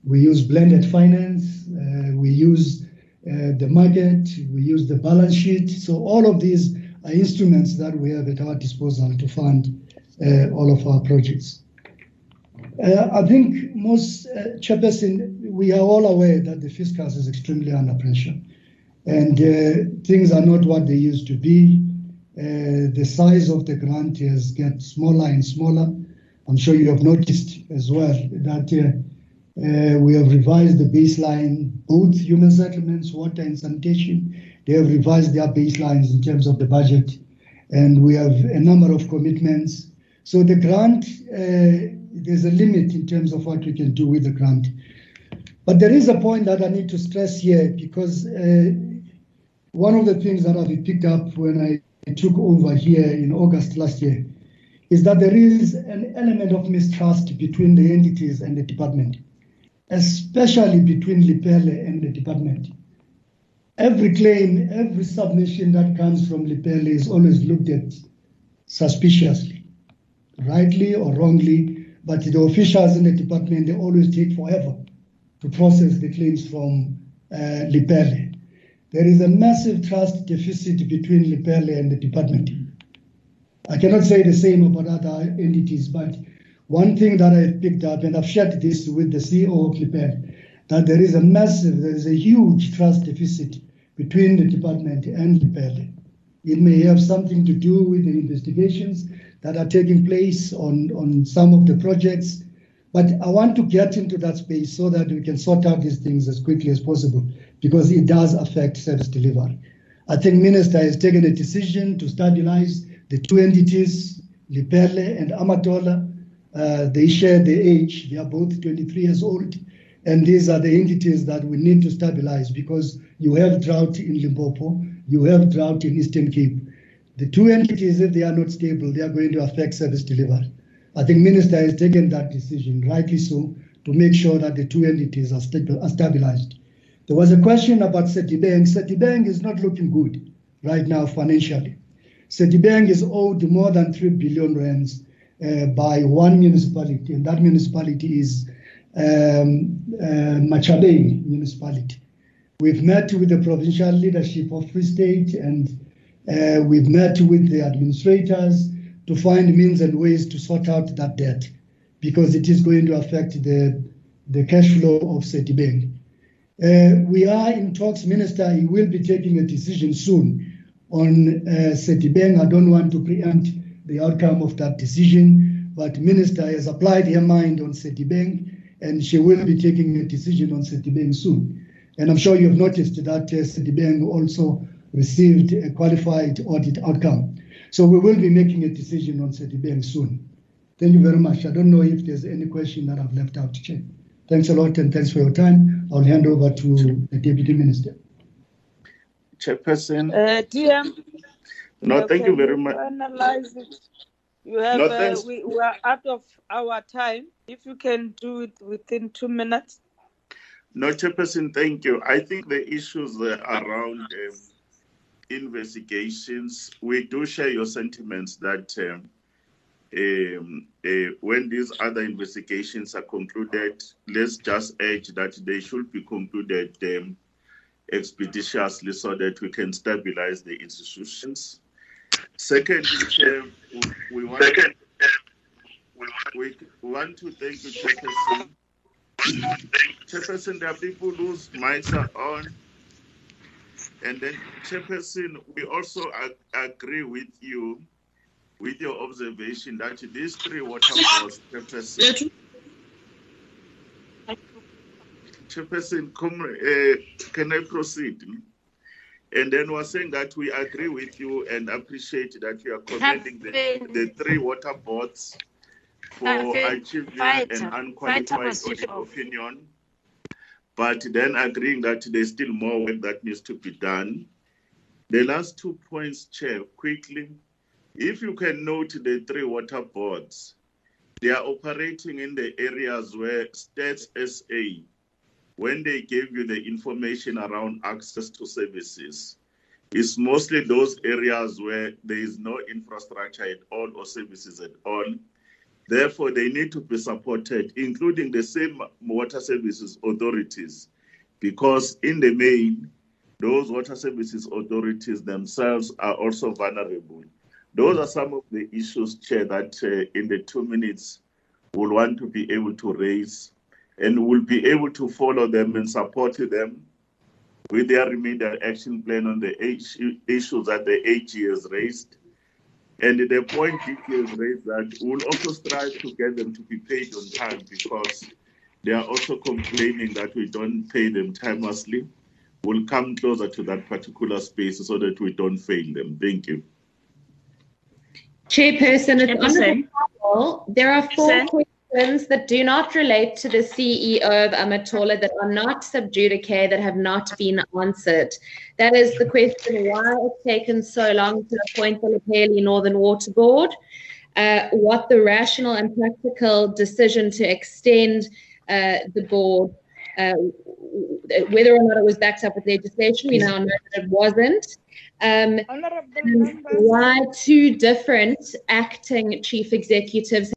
S25: we use blended finance, uh, we use uh, the market, we use the balance sheet. So all of these are instruments that we have at our disposal to fund uh, all of our projects. Uh, I think most, uh, Chairperson, we are all aware that the fiscus is extremely under pressure and uh, things are not what they used to be. Uh, the size of the grant has got smaller and smaller. I'm sure you have noticed as well that uh, uh, we have revised the baseline, both human settlements, water and sanitation. They have revised their baselines in terms of the budget, and we have a number of commitments. So the grant, uh, there's a limit in terms of what we can do with the grant. But there is a point that I need to stress here because uh, one of the things that I've picked up when I took over here in August last year is that there is an element of mistrust between the entities and the department, especially between Lepelle and the department. Every claim, every submission that comes from Lepelle is always looked at suspiciously, rightly or wrongly, but the officials in the department, they always take forever to process the claims from uh, Lepelle. There is a massive trust deficit between Lepelle and the department. I cannot say the same about other entities, but one thing that I've picked up, and I've shared this with the CEO of Lepelle, that there is a massive, there is a huge trust deficit between the department and Lepelle. It may have something to do with the investigations that are taking place on, on some of the projects, but I want to get into that space so that we can sort out these things as quickly as possible because it does affect service delivery. I think Minister has taken a decision to stabilize the two entities, Lepelle and Amatola. Uh, they share the age, they are both 23 years old, and these are the entities that we need to stabilize because you have drought in Limpopo, you have drought in Eastern Cape. The two entities, if they are not stable, they are going to affect service delivery. I think Minister has taken that decision, rightly so, to make sure that the two entities are, stabil- are stabilized. There was a question about Sedibeng. Sedibeng is not looking good right now financially. Sedibeng is owed more than 3 billion rands uh, by one municipality, and that municipality is um, uh, Matjhabeng municipality. We've met with the provincial leadership of Free State and uh, we've met with the administrators to find means and ways to sort out that debt because it is going to affect the, the cash flow of Sedibeng. Uh, we are in talks, Minister. He will be taking a decision soon on uh. I don't want to preempt the outcome of that decision, but Minister has applied her mind on Sedibeng, and she will be taking a decision on Sedibeng soon. And I'm sure you've noticed that uh, also received a qualified audit outcome. So we will be making a decision on Sedibeng soon. Thank you very much. I don't know if there's any question that I've left out, Chair. Thanks a lot and thanks for your time. I'll hand over to the Deputy Minister.
S4: Chairperson.
S2: Uh, DM.
S4: No, thank you very much.
S2: Finalize it. You have.
S4: No,
S2: uh,
S4: thanks.
S2: we, we are out of our time. If you can do it within two minutes.
S4: No, Chairperson, thank you. I think the issues uh, around um, investigations, we do share your sentiments that um, um, uh, when these other investigations are concluded, let's just urge that they should be concluded um, expeditiously so that we can stabilize the institutions. Second, Chair, we want, we want to thank you, Chairperson. Chairperson, there are people whose mics are on. And then, Chairperson, we also ag- agree with you, with your observation that these three water boards, Chairperson, Chairperson, come, uh, can I proceed? And then we're saying that we agree with you and appreciate that you are commending the, the three water boards for achieving an unqualified audit opinion, but then agreeing that there's still more work that needs to be done. The last two points, Chair, quickly. If you can note the three water boards, they are operating in the areas where Stats SA, when they gave you the information around access to services, it's mostly those areas where there is no infrastructure at all or services at all. Therefore, they need to be supported, including the same water services authorities, because in the main, those water services authorities themselves are also vulnerable. Those are some of the issues, Chair, that uh, in the two minutes we'll want to be able to raise and we'll be able to follow them and support them with their remedial action plan on the issues that the AG has raised. And the point DK has raised that we'll also strive to get them to be paid on time because they are also complaining that we don't pay them timelessly. We'll come closer to that particular space so that we don't fail them. Thank you.
S6: Chairperson, it's
S8: Chairperson.
S6: honourable Powell. There are four
S8: Chairperson.
S6: questions that do not relate to the CEO of Amatola that are not sub judice that have not been answered. That is the question why it's taken so long to appoint the Lepelle Northern Water Board, uh, what the rational and practical decision to extend uh, the board, uh, whether or not it was backed up with legislation, we now know that it wasn't. Um, why two different acting chief executives